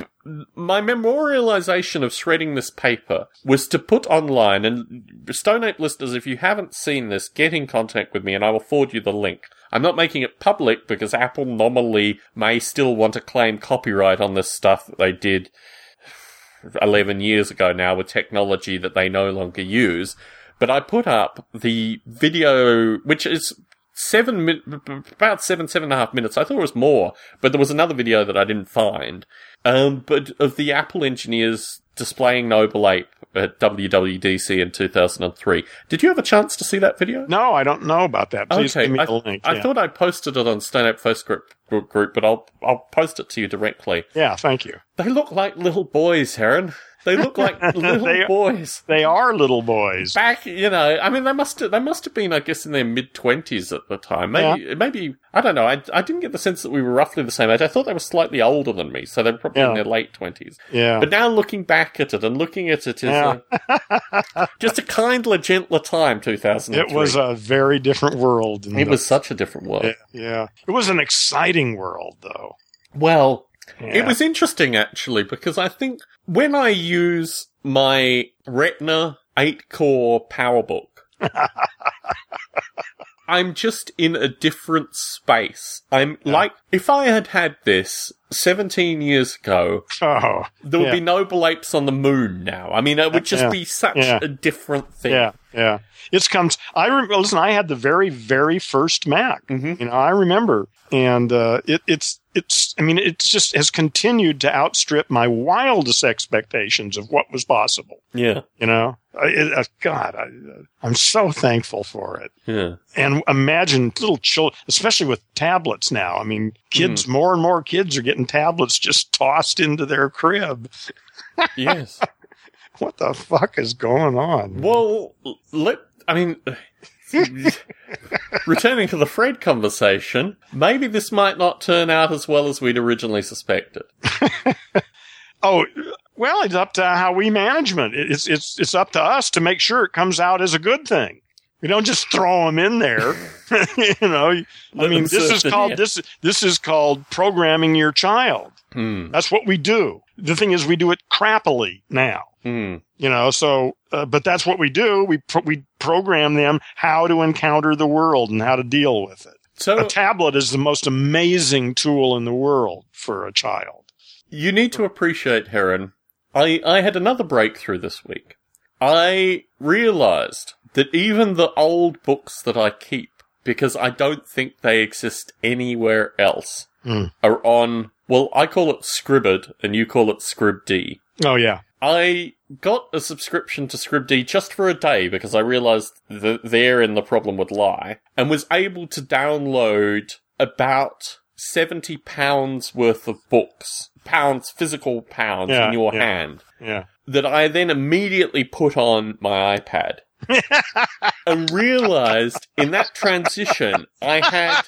my memorialization of shredding this paper was to put online, and Stone Ape listeners, if you haven't seen this, get in contact with me and I will forward you the link. I'm not making it public because Apple nominally may still want to claim copyright on this stuff that they did 11 years ago now with technology that they no longer use. But I put up the video, which is seven min- about seven, seven and a half minutes. I thought it was more, but there was another video that I didn't find. Um, but of the Apple engineers displaying Noble Ape at WWDC in 2003. Did you have a chance to see that video? No, I don't know about that. Please okay, I, link. I yeah. thought I posted it on Stone Ape Facebook group, group, but I'll I'll post it to you directly. yeah, thank you. They look like little boys, Heron. They look like little They- boys. They are little boys. Back, you know, I mean, they must have, they must have been, I guess, in their mid twenties at the time. Maybe, maybe, I don't know. I, I didn't get the sense that we were roughly the same age. I thought they were slightly older than me, so they were probably in their late twenties. Yeah. But now looking back at it and looking at it is Yeah. Uh, a, just a kindler, gentler time. Two thousand. It was a very different world. It the- was such a different world. Yeah, yeah. It was an exciting world, though. Well, Yeah. It was interesting actually because I think when I use my Retina 8 core PowerBook, I'm just in a different space. I'm like, if I had had this 17 years ago, Oh, there would Yeah. be noble apes on the moon now. I mean, it would just Yeah. be such Yeah. a different thing. yeah, yeah. It's comes. I remember. Listen, I had the very, very first Mac. Mhm. You know, I remember, and uh, it, it's, it's. I mean, it just has continued to outstrip my wildest expectations of what was possible. Yeah. You know, I, it, uh, God, I, uh, I'm so thankful for it. Yeah. And imagine little children, especially with tablets now. I mean, kids, more and more kids are getting tablets just tossed into their crib. Yes. What the fuck is going on? Well, let I mean, returning to the Fred conversation, maybe this might not turn out as well as we'd originally suspected. Oh, well, it's up to how we management. It's it's it's up to us to make sure it comes out as a good thing. We don't just throw them in there. you know, I mean, this is called this this is called programming your child. Hmm. That's what we do. The thing is, we do it crappily now. Hmm. You know, so uh, but that's what we do. We we program them how to encounter the world and how to deal with it. So A tablet is the most amazing tool in the world for a child. you need to appreciate, Heron. I I had another breakthrough this week. I realized that even the old books that I keep, because I don't think they exist anywhere else, Hmm. are on. Well, I call it Scribbed, and you call it Scribd. Oh yeah, I got a subscription to Scribd just for a day because I realized that therein the problem would lie, and was able to download about seventy pounds worth of books, pounds, physical pounds Yeah, in your yeah. hand, yeah. that I then immediately put on my iPad. And realized in that transition I had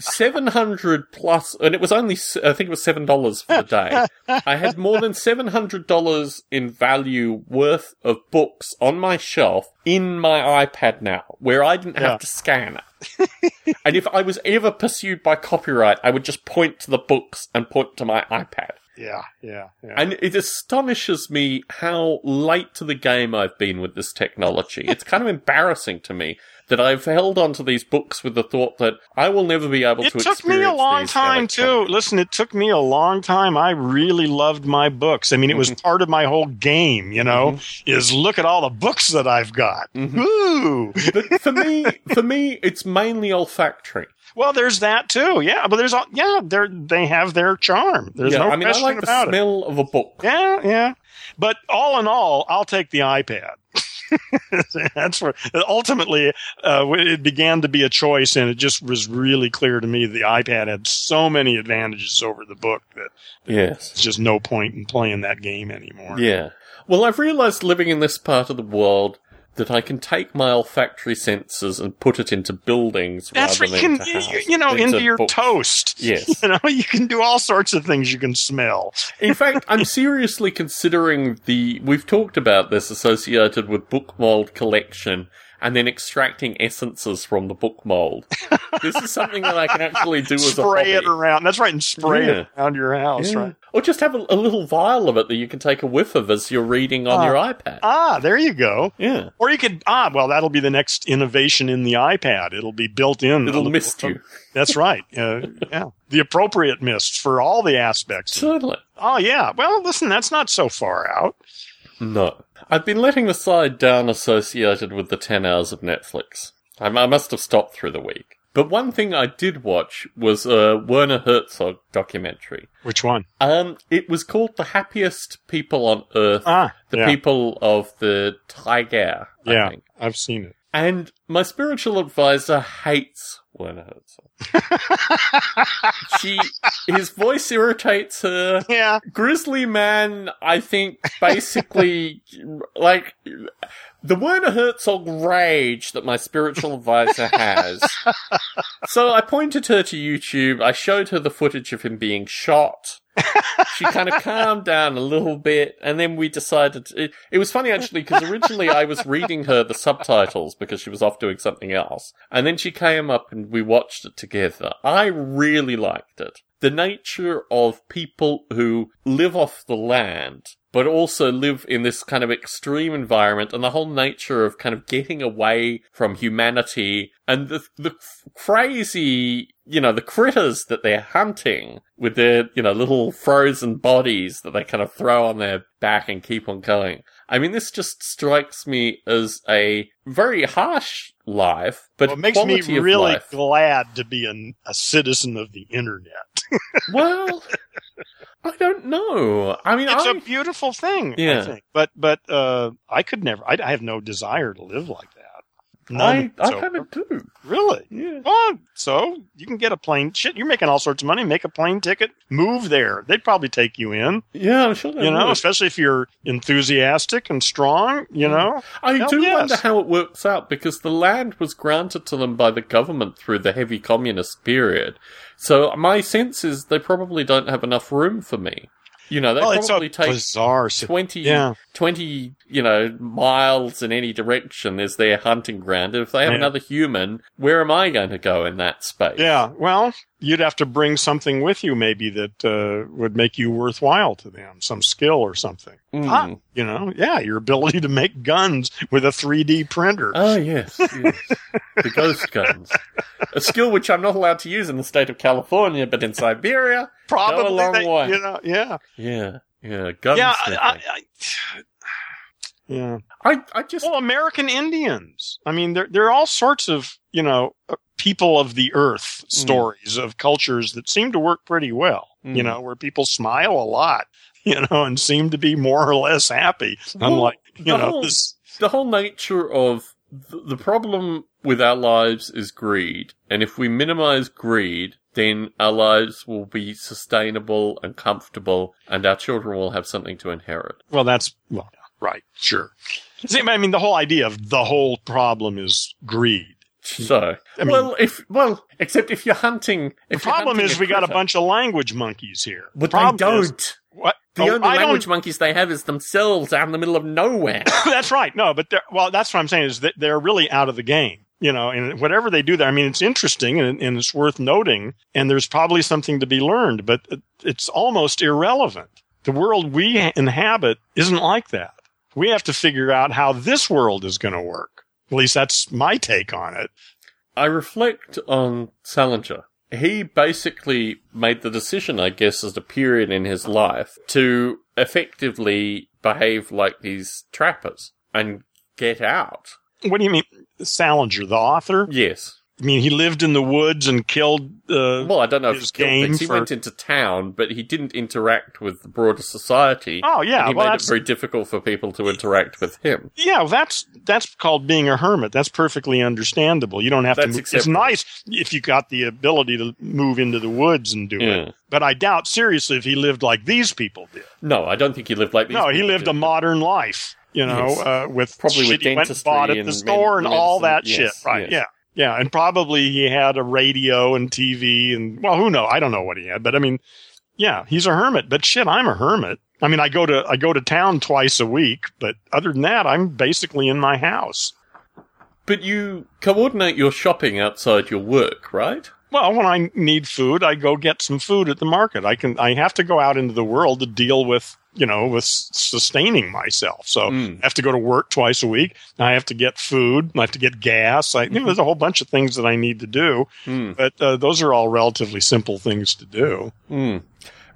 700 plus, and it was only, I think it was $7 for the day. I had more than $700 in value worth of books on my shelf in my iPad now, where I didn't have Yeah. to scan it. and if I was ever pursued by copyright, I would just point to the books and point to my iPad. Yeah, yeah, yeah. And it astonishes me how late to the game I've been with this technology. It's kind of embarrassing to me that I've held onto these books with the thought that I will never be able to achieve it to took me a long these time too. Listen, it took me a long time. I really loved my books. I mean, it was Mm-hmm. part of my whole game. You know, is look at all the books that I've got. Mm-hmm. Ooh. But for me, for me, it's mainly olfactory. Well, there's that too. Yeah, but there's all. Yeah, they they have their charm. There's yeah, no I mean, I question like the about it. smell of a book. Yeah, yeah. But all in all, I'll take the iPad. That's where ultimately uh, it began to be a choice, and it just was really clear to me the iPad had so many advantages over the book that Yes. it's just no point in playing that game anymore. Yeah. Well, I've realized living in this part of the world that I can take my olfactory senses and put it into buildings That's rather right. You than can, into you, you know, into your books. toast. Yes. You know, you can do all sorts of things you can smell. In fact, I'm seriously considering the. We've talked about this associated with book mold collection and then extracting essences from the book mold. this is something that I can actually do as a Spray it around. That's right, and spray Yeah. it around your house, Yeah. right? Or just have a, a little vial of it that you can take a whiff of as you're reading on Ah. your iPad. Ah, there you go. yeah. Or you could ah, well, that'll be the next innovation in the iPad. It'll be built in. It'll mist you. That's right. Uh, yeah, the appropriate mist for all the aspects. Certainly. Oh yeah. Well, listen, that's not so far out. No. I've been letting the side down associated with the 10 hours of Netflix. I, I must have stopped through the week. But one thing I did watch was a Werner Herzog documentary. Which one? Um, it was called The Happiest People on Earth. Ah, the yeah, people of the Taiga, I yeah. think. I've seen it. And my spiritual advisor hates Werner Herzog. she, his voice irritates her. yeah. Grizzly Man, I think, basically, like, the Werner Herzog rage that my spiritual advisor has. so I pointed her to YouTube. I showed her the footage of him being shot. She kind of calmed down a little bit, and then we decided. It, it was funny actually because originally I was reading her the subtitles because she was off doing something else, and then she came up and we watched it together. I really liked it. The nature of people who live off the land but also live in this kind of extreme environment and the whole nature of kind of getting away from humanity and the, the crazy, you know, the critters that they're hunting with their, you know, little frozen bodies that they kind of throw on their back and keep on going. I mean, this just strikes me as a very harsh life, but Well, it makes me really glad to be an, a citizen of the internet. well, I don't know. I mean, It's I, a beautiful thing, I Yeah. think. But but uh, I could never. I, I have no desire to live like that. I, I kind of do. really. Yeah. Oh, so you can get a plane. Shit, you're making all sorts of money. Make a plane ticket, move there. They'd probably take you in. Yeah, I'm sure they You know, would. especially if you're enthusiastic and strong. You mm. know, I Hell do yes. wonder how it works out because the land was granted to them by the government through the heavy communist period. So my sense is they probably don't have enough room for me. You know, they well, it's a probably take bizarre. 20, Yeah. 20, you know, miles in any direction is their hunting ground. If they have Yeah. another human, where am I going to go in that space? Yeah, well, you'd have to bring something with you, maybe that uh, would make you worthwhile to them, some skill or something. Mm. Ah, you know, yeah, your ability to make guns with a 3D printer. Oh, yes, yes. the ghost guns. A skill which I'm not allowed to use in the state of California, but in Siberia, Probably, go a long they- way. you know, yeah, yeah, yeah, guns. yeah, I, I, I, yeah. I, I just Well, American Indians. I mean, there there are all sorts of you know uh, people of the earth stories of cultures that seem to work pretty well. You Mm. know, where people smile a lot. You know, and seem to be more or less happy. Well, Unlike you the know whole- this. the whole nature of th- the problem with our lives is greed, and if we minimize greed, then our lives will be sustainable and comfortable, and our children will have something to inherit. Well, that's well, right, sure. See, I mean, the whole idea of the whole problem is greed. So, I mean- well, if well, except if you're hunting, The if you're problem hunting is we got a bunch of language monkeys here. but the they problem is- don't. what? The Oh, only I don't- language monkeys they have is themselves out in the middle of nowhere. that's right. No, but they're, well, that's what I'm saying is that they're really out of the game. You know, and whatever they do there, I mean, it's interesting and, and it's worth noting, and there's probably something to be learned, but it's almost irrelevant. The world we inhabit isn't like that. We have to figure out how this world is going to work. At least that's my take on it. I reflect on Salinger. He basically made the decision, I guess, as a period in his life to effectively behave like these trappers and get out. What do you mean, Salinger, the author? Yes. I mean, he lived in the woods and killed. Uh, Well, I don't know if it's killed things. He for- went into town, but he didn't interact with the broader society. oh yeah, he well made it very difficult for people to interact with him. yeah, well, that's that's called being a hermit. That's perfectly understandable. You don't have That's to. Move. It's nice if you got the ability to move into the woods and do Yeah. it. But I doubt seriously if he lived like these people did. No, I don't think he lived like these. no, he lived did. a modern life. You know, Yes. uh, with Probably with shit he went and dentistry bought at the store and all that shit. Right? yes. Yeah. Yeah, and probably he had a radio and TV and well, who knows? I don't know what he had, but I mean, yeah, he's a hermit. But shit, I'm a hermit. I mean, I go to I go to town twice a week, but other than that, I'm basically in my house. But you coordinate your shopping outside your work, right? Well, when I need food, I go get some food at the market. I can I have to go out into the world to deal with you know with sustaining myself. So Mm. I have to go to work twice a week. I have to get food. I have to get gas. I, you know, there's a whole bunch of things that I need to do. Mm. But uh, those are all relatively simple things to do. Mm.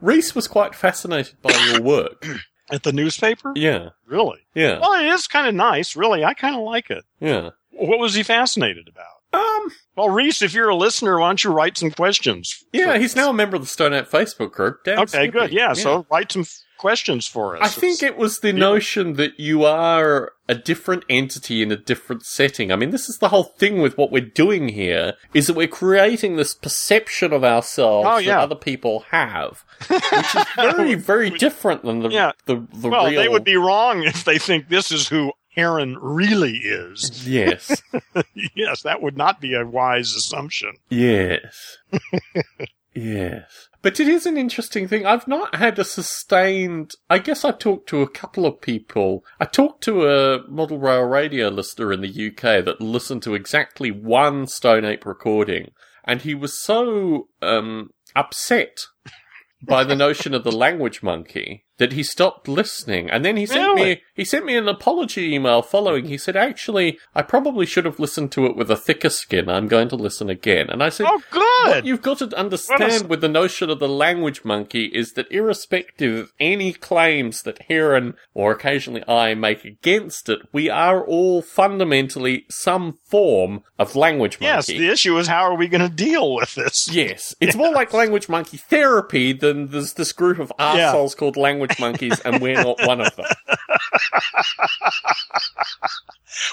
Reese was quite fascinated by your work. At the newspaper, yeah, really? yeah, Well, it is kind of nice. Really, I kind of like it. yeah. What was he fascinated about? Um, Well, Reese, if you're a listener, why don't you write some questions? yeah, he's us? now a member of the Stone Ape Facebook group. Damn Okay, good. Yeah, so write some f- questions for us. I think it was the notion that you are a different entity in a different setting. I mean, this is the whole thing with what we're doing here, is that we're creating this perception of ourselves Oh, that other people have, which is very, very different than the, Yeah. the, the well, real... they would be wrong if they think this is who Heron really is. Yes. yes, that would not be a wise assumption. Yes. yes. But it is an interesting thing. I've not had a sustained. I guess I talked to a couple of people. I talked to a model rail radio listener in the UK that listened to exactly one Stone Ape recording, and he was so um, upset by the notion of the language monkey that he stopped listening. And then he sent me he sent me an apology email following. He said, "Actually, I probably should have listened to it with a thicker skin. I'm going to listen again." And I said, Oh, what good. you've got to understand that's- with the notion of the language monkey is that irrespective of any claims that Heron or occasionally I make against it, we are all fundamentally some form of language monkey." yes, the issue is how are we going to deal with this? Yes, it's more like language monkey therapy than there's this group of Yeah. assholes called language monkeys, and we're not one of them.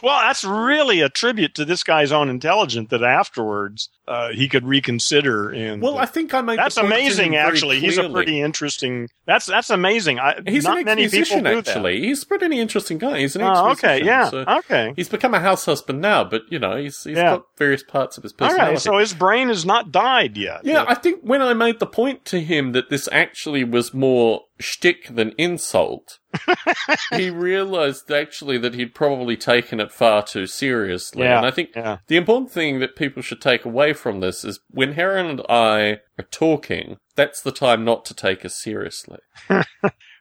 Well, that's really a tribute to this guy's own intelligence that afterwards uh, he could reconsider. And Well, I think I made that's the point to him amazing. very Actually, he's a pretty interesting. That's that's amazing. I, He's not an many people ex-musician, that. actually. He's a pretty interesting guy. He's an Oh, ex-musician. okay, yeah, so- okay. He's become a house husband now, but you know, he's he's Yeah. got various parts of his All personality. right, so his brain has not died yet. yeah, I think when I made the point to him that this actually was more shtick than insult, he realized actually that he'd probably taken it far too seriously. Yeah, And I think yeah. the important thing that people should take away from this is when Heron and I are talking, that's the time not to take us seriously.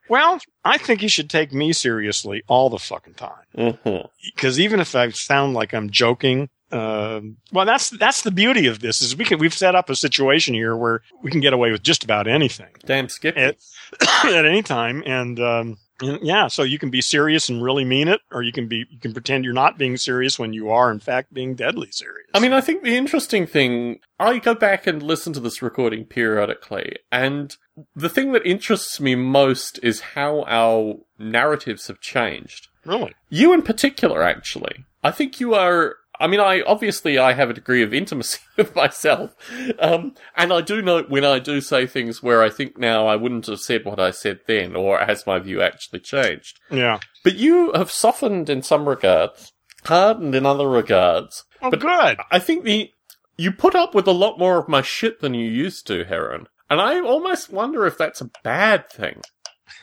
Well, I think he should take me seriously all the fucking time. Mhm. Because even if I sound like I'm joking, um, well, that's that's the beauty of this is we can we've set up a situation here where we can get away with just about anything Damn Skippy. at, at any time, and um, and yeah, so you can be serious and really mean it, or you can be you can pretend you're not being serious when you are in fact being deadly serious. I mean, I think the interesting thing, I go back and listen to this recording periodically, and the thing that interests me most is how our narratives have changed. really, You in particular, actually. I think you are. I mean, I obviously I have a degree of intimacy with myself, um, and I do know when I do say things where I think now I wouldn't have said what I said then, or has my view actually changed. yeah. But you have softened in some regards, hardened in other regards. Oh, But- good. I think the you put up with a lot more of my shit than you used to, Heron. And I almost wonder if that's a bad thing.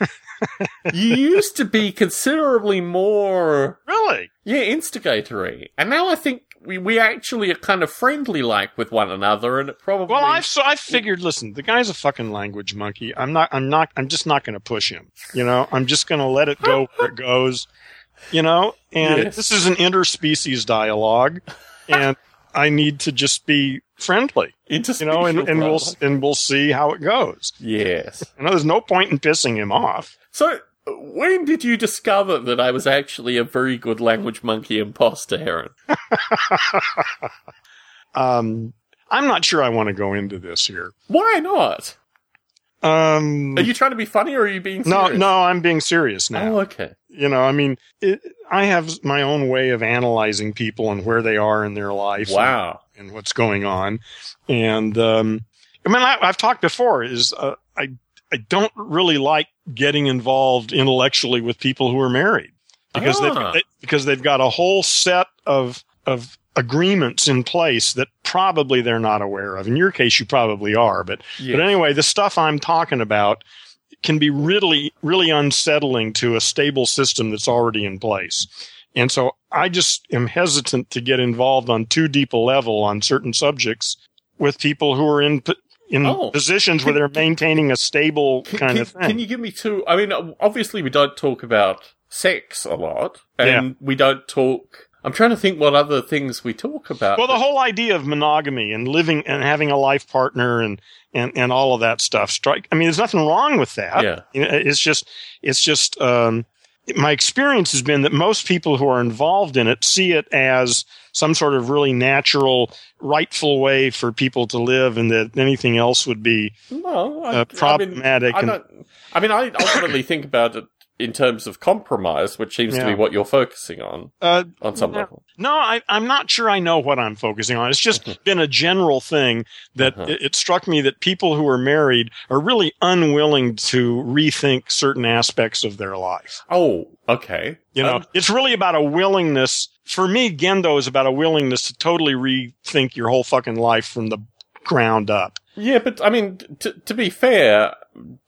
you used to be considerably more Really? yeah, instigatory. And now I think we, we actually are kind of friendly like with one another and it probably Well, I've so I figured. Listen, the guy's a fucking language monkey. I'm not. I'm not. I'm just not going to push him. You know. I'm just going to let it go where it goes. You know. And Yes. this is an interspecies dialogue, and I need to just be friendly. You know, and, and we'll and we'll see how it goes. Yes. You know, there's no point in pissing him off. So when did you discover that I was actually a very good language monkey imposter, Heron? Um, I'm not sure I want to go into this here. Why not? Um, Are you trying to be funny or are you being no, serious? no, I'm being serious now. Oh, okay. you know i mean it, i have my own way of analyzing people and where they are in their life Wow. And, what's going on and um i mean I, i've talked before is uh, i i don't really like getting involved intellectually with people who are married because Ah. they've they, because they've got a whole set of of agreements in place that probably they're not aware of in your case you probably are but Yeah. but anyway, the stuff I'm talking about can be really, really unsettling to a stable system that's already in place. And so I just am hesitant to get involved on too deep a level on certain subjects with people who are in, in Oh. positions where they're maintaining a stable Can, kind can- of thing. can you give me two? I mean, obviously we don't talk about sex a lot, and we don't talk. I'm trying to think what other things we talk about. well, the whole idea of monogamy and living and having a life partner and, and, and all of that stuff strike. I mean, there's nothing wrong with that. Yeah. It's just, it's just, um, my experience has been that most people who are involved in it see it as some sort of really natural, rightful way for people to live, and that anything else would be No, I, uh, problematic. I, mean, I, and- I mean, I ultimately think about it in terms of compromise, which seems to be what you're focusing on uh, on some No. level. No, I, I'm not sure I know what I'm focusing on. It's just been a general thing that Uh-huh. it, it struck me that people who are married are really unwilling to rethink certain aspects of their life. Oh, okay. You know, Um, it's really about a willingness. For me, Gendo is about a willingness to totally rethink your whole fucking life from the ground up. Yeah, but I mean, t- to be fair,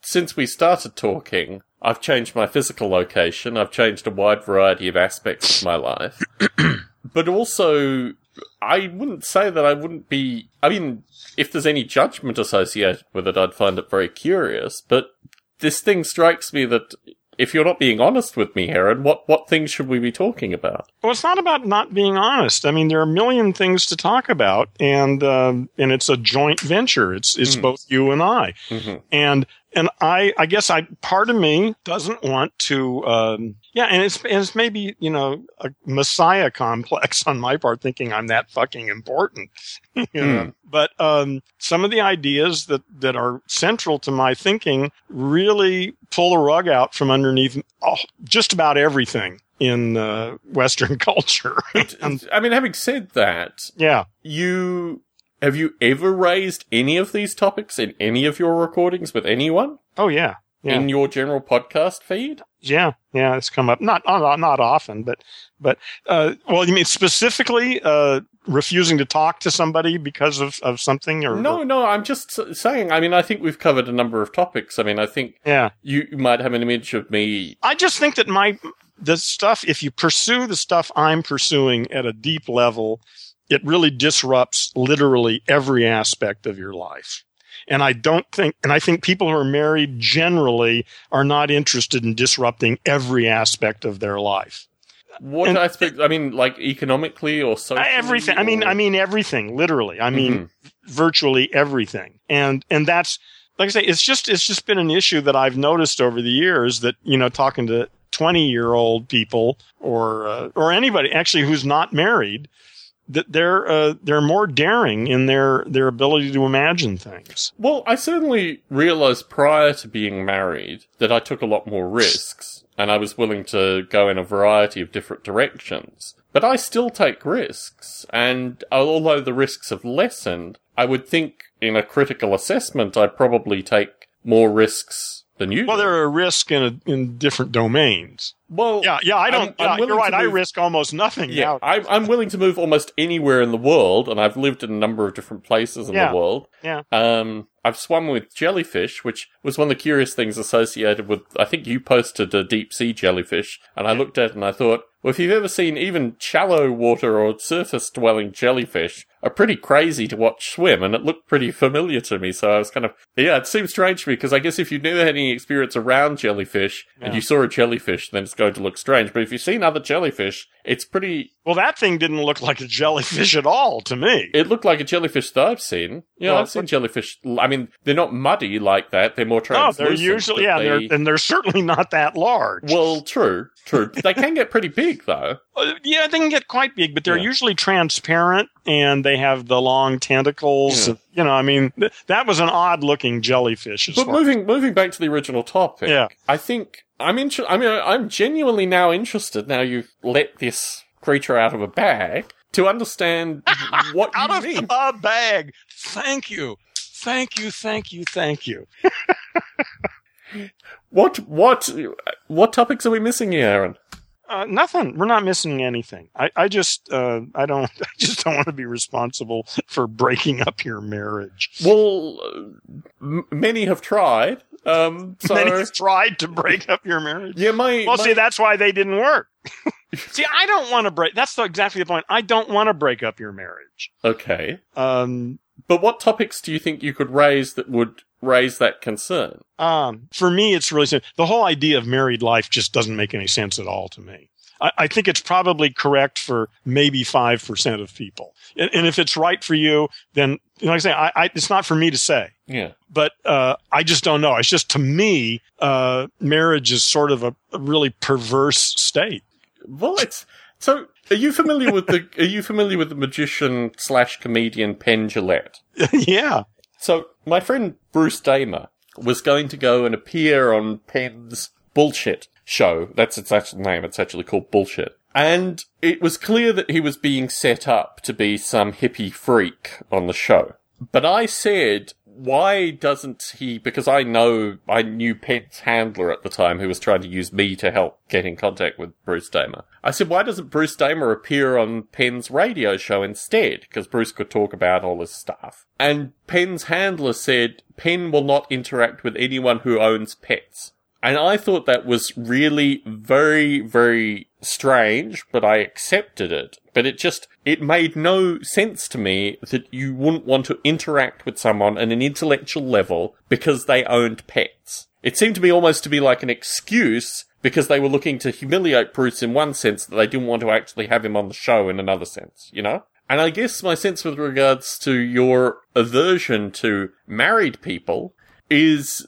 since we started talking, I've changed my physical location. I've changed a wide variety of aspects of my life. but also, I wouldn't say that I wouldn't be. I mean, if there's any judgment associated with it, I'd find it very curious. But this thing strikes me that if you're not being honest with me, Heron, what, what things should we be talking about? Well, it's not about not being honest. I mean, there are a million things to talk about, and um, and it's a joint venture. It's it's Mm. both you and I, hmm and and I I guess I part of me doesn't want to. Um, yeah, and it's and it's maybe you know a messiah complex on my part, thinking I'm that fucking important. you know? But um, some of the ideas that that are central to my thinking really pull the rug out from underneath oh, just about everything in uh, Western culture. I mean, having said that, yeah, you have you ever raised any of these topics in any of your recordings with anyone oh yeah, yeah, in your general podcast feed? yeah, yeah. It's come up not not not often, but but uh, well, you mean specifically uh, refusing to talk to somebody because of of something or No, no, I'm just saying. I mean, I think we've covered a number of topics. I mean, I think yeah. you might have an image of me. I just think that my the stuff if you pursue the stuff I'm pursuing at a deep level, it really disrupts literally every aspect of your life. And I don't think and I think people who are married generally are not interested in disrupting every aspect of their life. What And- aspect? I mean, like economically or socially? everything. I mean I mean everything, literally. I mean Mhm. virtually everything. And and that's like I say, it's just it's just been an issue that I've noticed over the years that you know talking to twenty year old people or uh, or anybody actually who's not married that they're uh, they're more daring in their their ability to imagine things. Well, I certainly realized prior to being married that I took a lot more risks and I was willing to go in a variety of different directions. But I still take risks, and although the risks have lessened, I would think in a critical assessment I'd probably take more risks than you. Well, do. there are risks in a, in different domains. well, Yeah, yeah. I don't. I'm- I'm yeah, you're right. to I risk almost nothing. Yeah. I'm, I'm willing to move almost anywhere in the world, and I've lived in a number of different places in Yeah. the world. Yeah. Um, I've swum with jellyfish, which was one of the curious things associated with. I think you posted a deep sea jellyfish, and I looked at it and I thought, well, if you've ever seen even shallow water or surface dwelling jellyfish, are pretty crazy to watch swim, and it looked pretty familiar to me. So I was kind of, yeah, it seems strange to me because I guess if you've never had any experience around jellyfish and you saw a jellyfish, then it's going to look strange. But if you've seen other jellyfish, it's pretty Well, that thing didn't look like a jellyfish at all to me. it looked like a jellyfish that I've seen. Yeah, Well, I've seen jellyfish. I mean, they're not muddy like that. They're more No, they're usually yeah, they- they're, and they're certainly not that large. well, true, true. they can get pretty big though. Uh, yeah, they can get quite big, but they're Yeah. usually transparent and they have the long tentacles. Yeah. You know, I mean, th- that was an odd looking jellyfish. as But moving moving back to the original topic, Yeah. I think I'm inter- I mean, I'm genuinely now interested. Now you've let this creature out of a bag to understand what out you of mean. a bag. Thank you, thank you, thank you, thank you. What what what topics are we missing here, Heron? Uh, nothing. We're not missing anything. I, I just, uh, I don't, I just don't want to be responsible for breaking up your marriage. Well, uh, m- many have tried. Um, so Many tried to break up your marriage. yeah, my, Well, my see, that's why they didn't work. see, I don't want to break. That's the, exactly the point. I don't want to break up your marriage. okay. Um, But what topics do you think you could raise that would raise that concern? um, for me, it's really. The whole idea of married life just doesn't make any sense at all to me. I, I think it's probably correct for maybe 5% of people. And, and if it's right for you, then, like I say, I, I, it's not for me to say. Yeah. But uh, I just don't know. It's just to me, uh, marriage is sort of a, a really perverse state. Well, it's so. Are you familiar with the? Are you familiar with the magician slash comedian Penn Jillette? yeah. So my friend Bruce Damer was going to go and appear on Penn's bullshit show. That's its actual name. It's actually called bullshit. And it was clear that he was being set up to be some hippie freak on the show. But I said, why doesn't he? Because I know I knew Penn's handler at the time who was trying to use me to help get in contact with Bruce Damer. I said, why doesn't Bruce Damer appear on Penn's radio show instead? Because Bruce could talk about all his stuff. And Penn's handler said, Penn will not interact with anyone who owns pets. And I thought that was really very, very strange, but I accepted it. But it just, it made no sense to me that you wouldn't want to interact with someone on an intellectual level because they owned pets. It seemed to me almost to be like an excuse because they were looking to humiliate Bruce in one sense that they didn't want to actually have him on the show in another sense, you know? And I guess my sense with regards to your aversion to married people is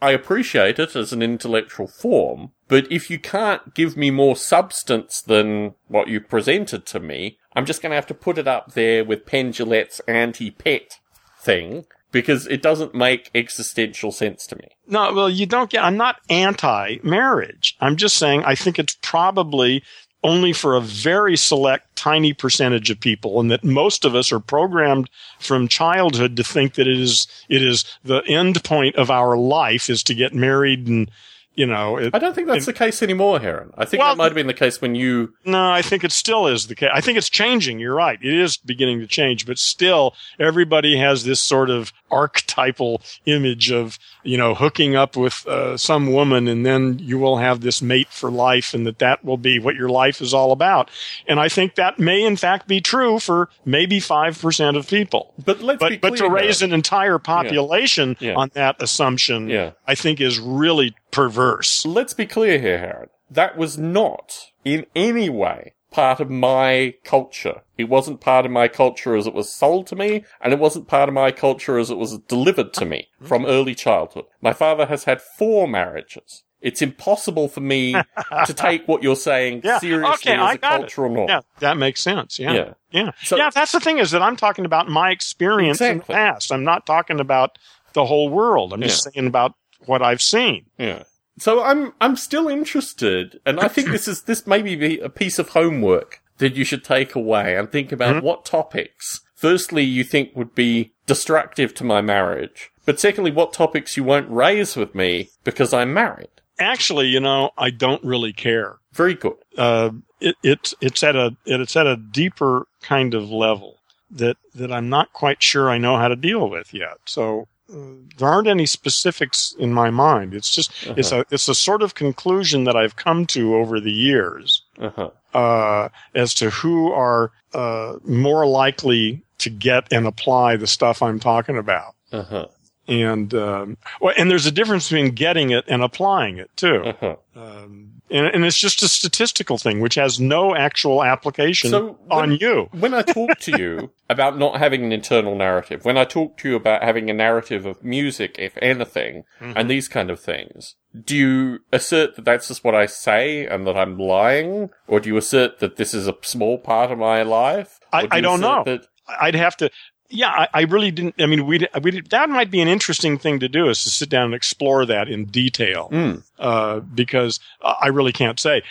I appreciate it as an intellectual form, but if you can't give me more substance than what you presented to me, I'm just going to have to put it up there with Penn Jillette's anti-pet thing because it doesn't make existential sense to me. No, well, you don't get, I'm not anti marriage. I'm just saying I think it's probably only for a very select tiny percentage of people and that most of us are programmed from childhood to think that it is it is the end point of our life is to get married and you know it, I don't think that's it- the case anymore, Heron. I think Well- that might have been the case when you no i think it still is the case i think it's changing you're right it is beginning to change but still everybody has this sort of archetypal image of you know hooking up with uh, some woman and then you will have this mate for life and that that will be what your life is all about and i think that may in fact be true for maybe 5% of people But let's be but, but clear. to raise an entire population Yeah. on that assumption Yeah. i think is really perverse Let's be clear here, Heron. That was not in any way part of my culture. It wasn't part of my culture as it was sold to me, and it wasn't part of my culture as it was delivered to me mm-hmm. from early childhood. My father has had four marriages. It's impossible for me to take what you're saying Yeah. seriously Okay, as a cultural norm. Yeah, that makes sense. Yeah. Yeah. Yeah. So- yeah, that's the thing is that I'm talking about my experience in the past. I'm not talking about the whole world. I'm just saying about what I've seen. Yeah. So I'm I'm still interested, and I think this is this may be a piece of homework that you should take away and think about what topics. Firstly, you think would be destructive to my marriage, but secondly, what topics you won't raise with me because I'm married. Actually, you know, I don't really care. Very good. Uh, it, it, it's at a, it's at a deeper kind of level that, that I'm not quite sure I know how to deal with yet. So, there aren't any specifics in my mind. It's just, it's a, it's a sort of conclusion that I've come to over the years. Uh huh. uh, as to who are uh, more likely to get and apply the stuff I'm talking about. Uh huh. And um, well, and there's a difference between getting it and applying it too. Uh huh. Um, and, and it's just a statistical thing, which has no actual application So on you. When I talk to you about not having an internal narrative, when I talk to you about having a narrative of music, if anything, Mm-hmm. and these kind of things, do you assert that that's just what I say and that I'm lying? Or do you assert that this is a small part of my life? I- do I don't know. That, I'd have to. Yeah, I, I really didn't. I mean, we we that might be an interesting thing to do is to sit down and explore that in detail. Mm. uh, because I really can't say.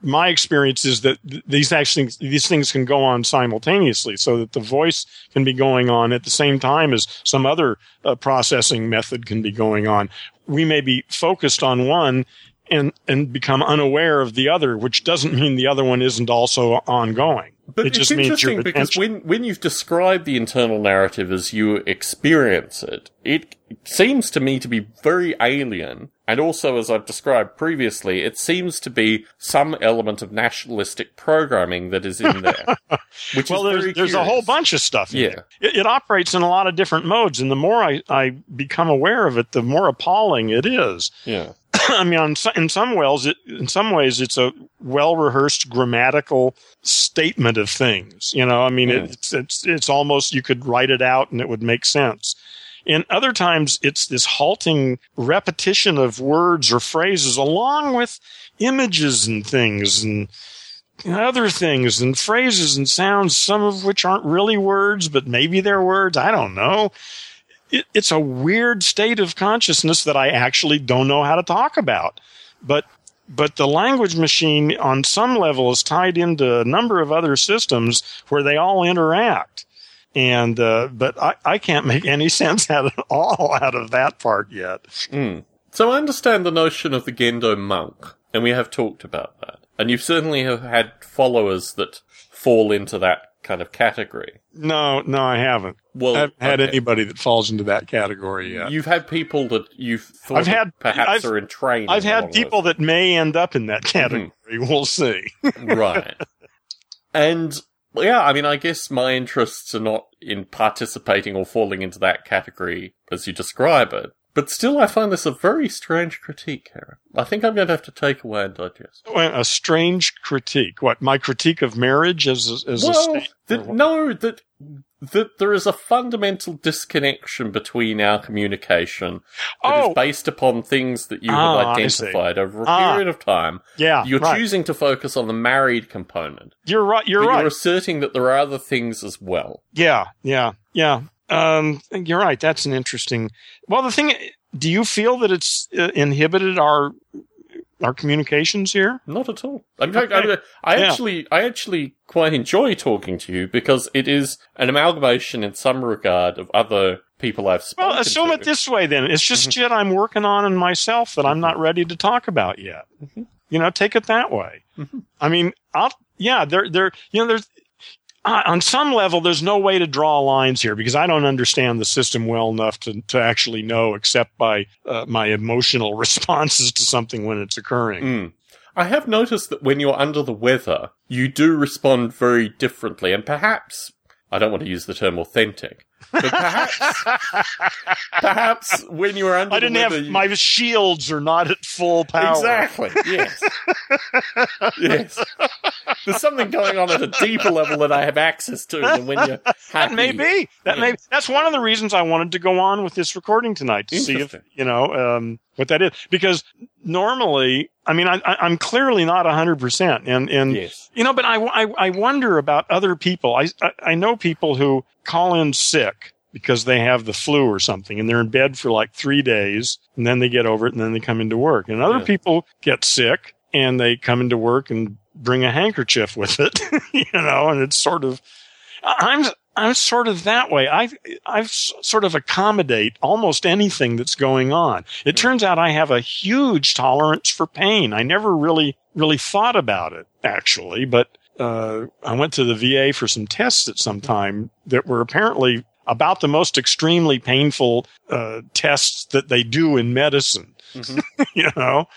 My experience is that th- these actually these things can go on simultaneously, so that the voice can be going on at the same time as some other uh, processing method can be going on. We may be focused on one and and become unaware of the other, which doesn't mean the other one isn't also ongoing. But it it's just means your interesting because when, when you've described the internal narrative as you experience it, it seems to me to be very alien. And also, as I've described previously, it seems to be some element of nationalistic programming that is in there. Which well, is there's, there's a whole bunch of stuff. In Yeah. there. It, it operates in a lot of different modes, and the more I, I become aware of it, the more appalling it is. Yeah. I mean, on, in some ways, it, in some ways, it's a well rehearsed grammatical statement of things. You know, I mean, it's it's it's almost you could write it out and it would make sense. In other times, it's this halting repetition of words or phrases along with images and things and other things and phrases and sounds, some of which aren't really words, but maybe they're words. I don't know. It, it's a weird state of consciousness that I actually don't know how to talk about. But but the language machine on some level is tied into a number of other systems where they all interact. And uh, but I, I can't make any sense at all out of that part yet. Mm. So I understand the notion of the Gendo monk, and we have talked about that. And you certainly have had followers that fall into that kind of category. No, no, I haven't. Well, I haven't had okay. anybody that falls into that category yet. You've had people that you've thought I've had- perhaps I've- are in training. I've had people that may end up in that Mm-hmm. category. We'll see. right. And yeah, I mean, I guess my interests are not in participating or falling into that category as you describe it. But still, I find this a very strange critique, Heron. I think I'm going to have to take away and digest. A strange critique. What my critique of marriage as a, as a well, state? that, no, that that there is a fundamental disconnection between our communication that is Oh. based upon things that you Ah, have identified over a Ah. period of time. Yeah, You're right. choosing to focus on the married component, You're right. You're but right. you're asserting that there are other things as well. Yeah, yeah, yeah. Um, you're right. That's an interesting. Well, the thing. Do you feel that it's uh, inhibited our our communications here? Not at all. In fact, Okay. I, I Yeah. actually, I actually quite enjoy talking to you because it is an amalgamation in some regard of other people I've spoken to. Well, assume to. it this way then. It's just Mm-hmm. shit I'm working on in myself that I'm not ready to talk about yet. Mhm. You know, take it that way. Mhm. I mean, I'll, yeah, there, there, you know, there's, uh, on some level, there's no way to draw lines here because I don't understand the system well enough to, to actually know except by uh, my emotional responses to something when it's occurring. Mm. I have noticed that when you're under the weather, you do respond very differently, and perhaps I don't want to use the term authentic, but perhaps perhaps when you're under I didn't the have you- my shields are not at full power. Exactly. Yes. yes. There's something going on at a deeper level that I have access to than when you're That may be. That Yeah. may. That's one of the reasons I wanted to go on with this recording tonight to see if you know um, what that is. Because normally, I mean, I, I, I'm clearly not hundred percent, and and Yes. you know, but I, I I wonder about other people. I, I I know people who call in sick because they have the flu or something, and they're in bed for like three days, and then they get over it, and then they come into work. And other Yeah. people get sick, and they come into work and bring a handkerchief with it, you know, and it's sort of. I'm I'm sort of that way. I I sort of accommodate almost anything that's going on. It turns out I have a huge tolerance for pain. I never really really thought about it actually, but uh, I went to the VA for some tests at some time that were apparently about the most extremely painful uh, tests that they do in medicine. Mhm. you know,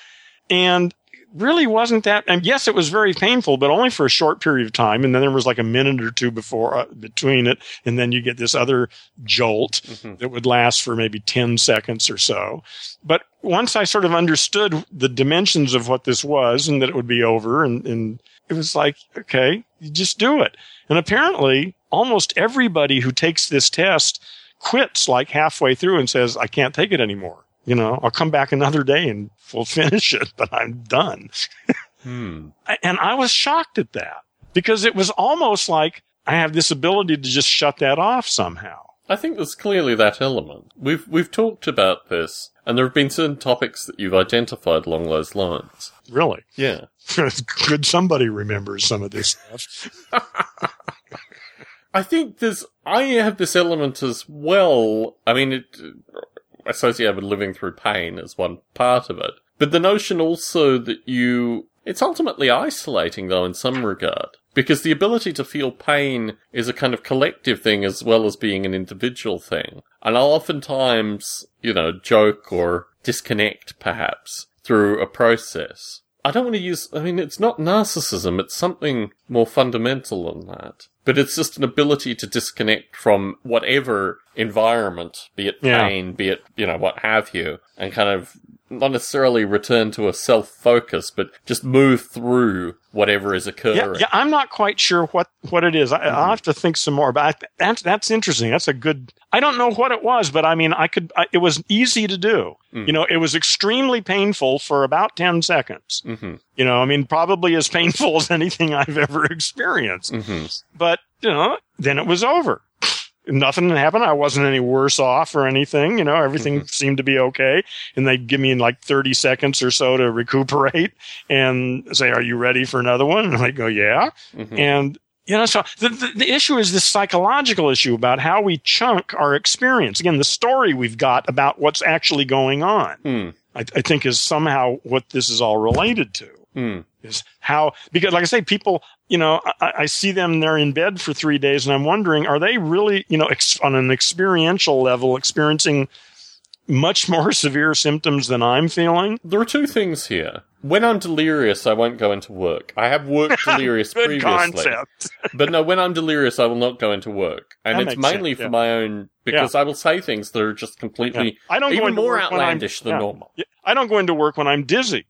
and really wasn't that and yes it was very painful but only for a short period of time and then there was like a minute or two before uh, between it and then you get this other jolt Mhm. that would last for maybe 10 seconds or so. But once i sort of understood the dimensions of what this was and that it would be over and, and it was like okay you just do it. And apparently almost everybody who takes this test quits like halfway through and says i can't take it anymore you know i'll come back another day and we'll finish it but i'm done Hmm. and I was shocked at that because it was almost like I have this ability to just shut that off somehow. I think there's clearly that element. We've we've talked about this, and there have been certain topics that you've identified along those lines. Really. Yeah. Good somebody remembers some of this stuff. I think there's, I have this element as well. I mean, it, associated with living through pain is one part of it. But the notion also that you, it's ultimately isolating though in some regard. Because the ability to feel pain is a kind of collective thing as well as being an individual thing. And I'll oftentimes, you know, joke or disconnect perhaps through a process. I don't want to use, I mean, it's not narcissism, it's something more fundamental than that. But it's just an ability to disconnect from whatever environment, be it Yeah. pain, be it, you know, what have you, and kind of not necessarily return to a self focus, but just move through whatever is occurring. Yeah, yeah, I'm not quite sure what, what it is. I, Mm-hmm. I'll have to think some more. But I, that's that's interesting. That's a good. I don't know what it was, but I mean, I could. I, it was easy to do. Mm. You know, it was extremely painful for about ten seconds. hmm You know, I mean, probably as painful as anything I've ever experienced. hmm But you know, then it was over. Nothing happened. I wasn't any worse off or anything. You know, everything seemed to be okay. And they'd give me like 30 seconds or so to recuperate and say, Are you ready for another one? And I go, Yeah. hmm And you know, so the, the, the issue is this psychological issue about how we chunk our experience. Again, the story we've got about what's actually going on, Hmm. I, I think is somehow what this is all related to Hmm. is how, because like I say, people, you know, I, I see them, they're in bed for three days and I'm wondering, are they really, you know, ex- on an experiential level experiencing much more severe symptoms than I'm feeling? There are two things here. When I'm delirious, I won't go into work. I have worked delirious previously. concept. But no, when I'm delirious, I will not go into work. And That it's mainly sense, for yeah. my own, because I will say things that are just Yeah. completely, I don't go even into more work when I'm- outlandish than yeah. normal. I don't go into work when I'm dizzy.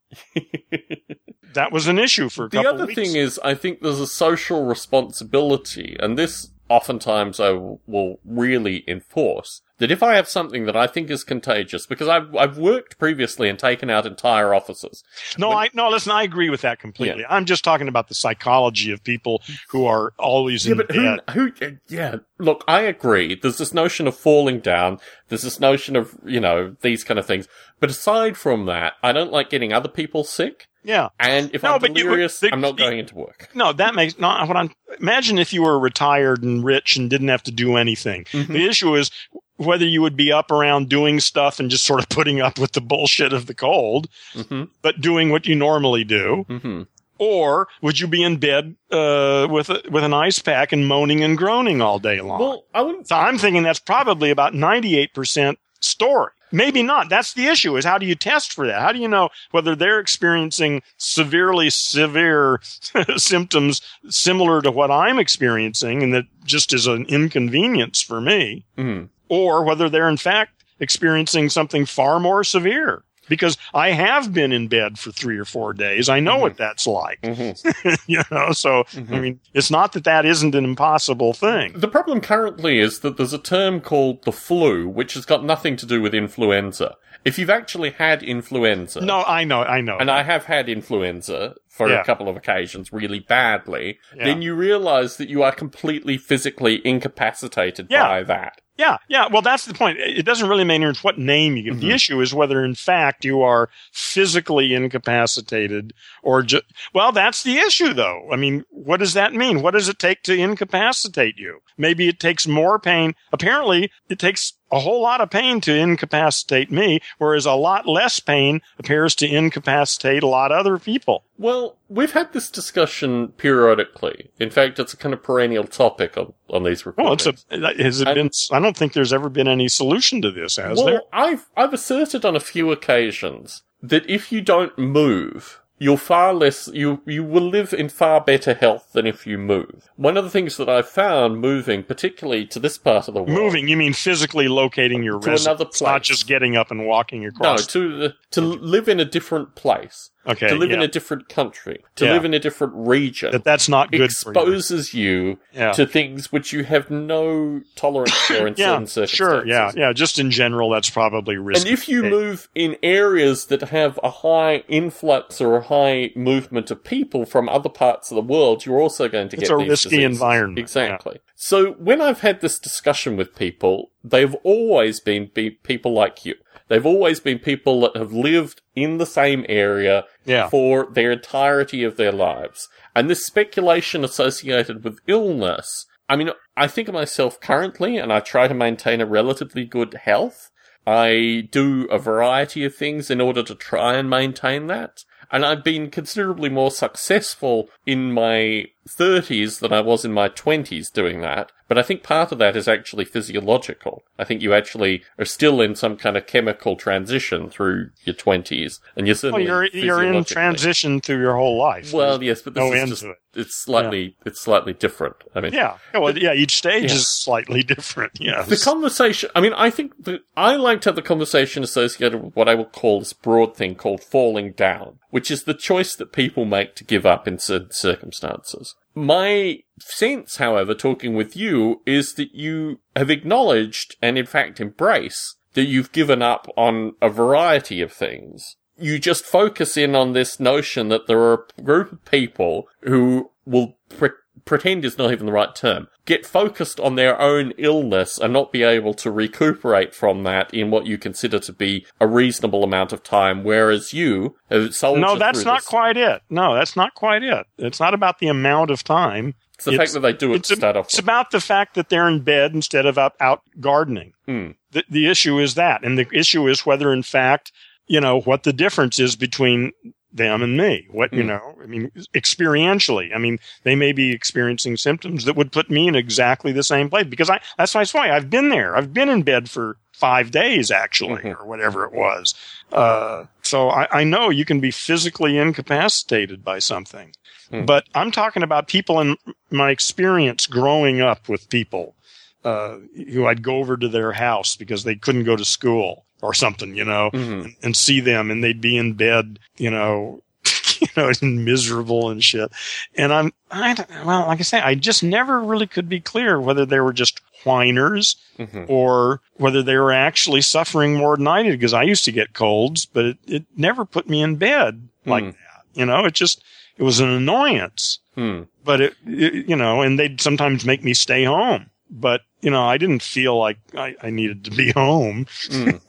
That was an issue for a The other thing is, I think there's a social responsibility, and this oftentimes I w- will really enforce. That if I have something that I think is contagious, because I've I've worked previously and taken out entire offices. no, I no. Listen, I agree with that completely. I'm just talking about the psychology of people who are always Yeah, in but who, who, yeah, look, I agree. There's this notion of falling down. There's this notion of, you know, these kind of things. But aside from that, I don't like getting other people sick. Yeah. And if No, I'm but you- the- I'm not the- going into work. No, that makes not what I'm. Imagine if you were retired and rich and didn't have to do anything. Mm-hmm. The issue is whether you would be up around doing stuff and just sort of putting up with the bullshit of the cold, hmm but doing what you normally do, hmm or would you be in bed uh, with a, with an ice pack and moaning and groaning all day long? Well, I wouldn't. So I'm thinking that's probably about 98% story. Maybe not. That's the issue is how do you test for that? How do you know whether they're experiencing severely severe symptoms similar to what I'm experiencing and that just is an inconvenience for me mhm. or whether they're in fact experiencing something far more severe? Because I have been in bed for three or four days. I know what that's like, Mhm. you know, so, I mean, it's not that that isn't an impossible thing. The problem currently is that there's a term called the flu, which has got nothing to do with influenza. If you've actually had influenza, No, I know, I know. and I have had influenza for Yeah. a couple of occasions really badly, Yeah. then you realize that you are completely physically incapacitated Yeah. by that. Yeah, yeah. Well, that's the point. It doesn't really matter what name you give. Mm-hmm. The issue is whether, in fact, you are physically incapacitated or just. Well, that's the issue, though. I mean, what does that mean? What does it take to incapacitate you? Maybe it takes more pain. Apparently, it takes a whole lot of pain to incapacitate me, whereas a lot less pain appears to incapacitate a lot of other people. Well, we've had this discussion periodically. In fact, it's a kind of perennial topic on, on these Well, it's a. Has it I- been? I don't think there's ever been any solution to this, has well, there? I've I've asserted on a few occasions that if you don't move, you're far less you you will live in far better health than if you move. One of the things that I've found moving, particularly to this part of the world, Moving, you mean physically locating your To another not place. just getting up and walking across. no, to to live in a different place, okay, to live in a different country, to Yeah. live in a different region. that that's not good for you. exposes you, Yeah. to things which you have no tolerance for in Yeah, certain circumstances. sure, yeah, yeah. Just in general, that's probably risky. And if you move in areas that have a high influx or a high movement of people from other parts of the world, you're also going to It's get a these risky diseases. environment, Exactly. So when I've had this discussion with people, they've always been be- people like you. They've always been people that have lived in the same area Yeah. for their entirety of their lives. And this speculation associated with illness, I mean, I think of myself currently and I try to maintain a relatively good health. I do a variety of things in order to try and maintain that. And I've been considerably more successful in my 30s than I was in my 20s doing that. But I think part of that is actually physiological. I think you actually are still in some kind of chemical transition through your 20s, and you're Well, certainly you're you're in transition through your whole life. Well, yes, but this no is end just, to it. it's slightly it's slightly different. I mean, yeah. Yeah, Well, yeah. Each stage Yeah. is slightly different. Yes. The conversation, I mean, I think that I like to have the conversation associated with what I would call this broad thing called falling down, which is the choice that people make to give up in certain circumstances. My sense, however, talking with you, is that you have acknowledged and in fact embrace that you've given up on a variety of things. You just focus in on this notion that there are a group of people who will pre- pretend is not even the right term, get focused on their own illness and not be able to recuperate from that in what you consider to be a reasonable amount of time, whereas you have soldiered no, that's not this. quite it. No, that's not quite it. It's not about the amount of time. It's the it's- fact that they do it to start off it's with. about the fact that they're in bed instead of out, out gardening. Hmm. The, the issue is that. And the issue is whether, in fact, you know, what the difference is between them and me. What, you Hmm. know, I mean, experientially. I mean, they may be experiencing symptoms that would put me in exactly the same place because I, that's why, that's why I've been there. I've been in bed for five days actually, Mhm. or whatever it was. Uh, so I, I know you can be physically incapacitated by something. Hmm. But I'm talking about people in my experience growing up with people uh, who I'd go over to their house because they couldn't go to school or something, you know, Mhm. and, and see them, and they'd be in bed, you know, you know, and miserable and shit. And I'm, I don't- well, like I say, I just never really could be clear whether they were just whiners Mhm. or whether they were actually suffering more than I did because I used to get colds, but it, it never put me in bed like Hmm. that. You know, it just, it was an annoyance Hmm. but it, it, you know, and they'd sometimes make me stay home. But, you know, I didn't feel like I, I needed to be home. Mm.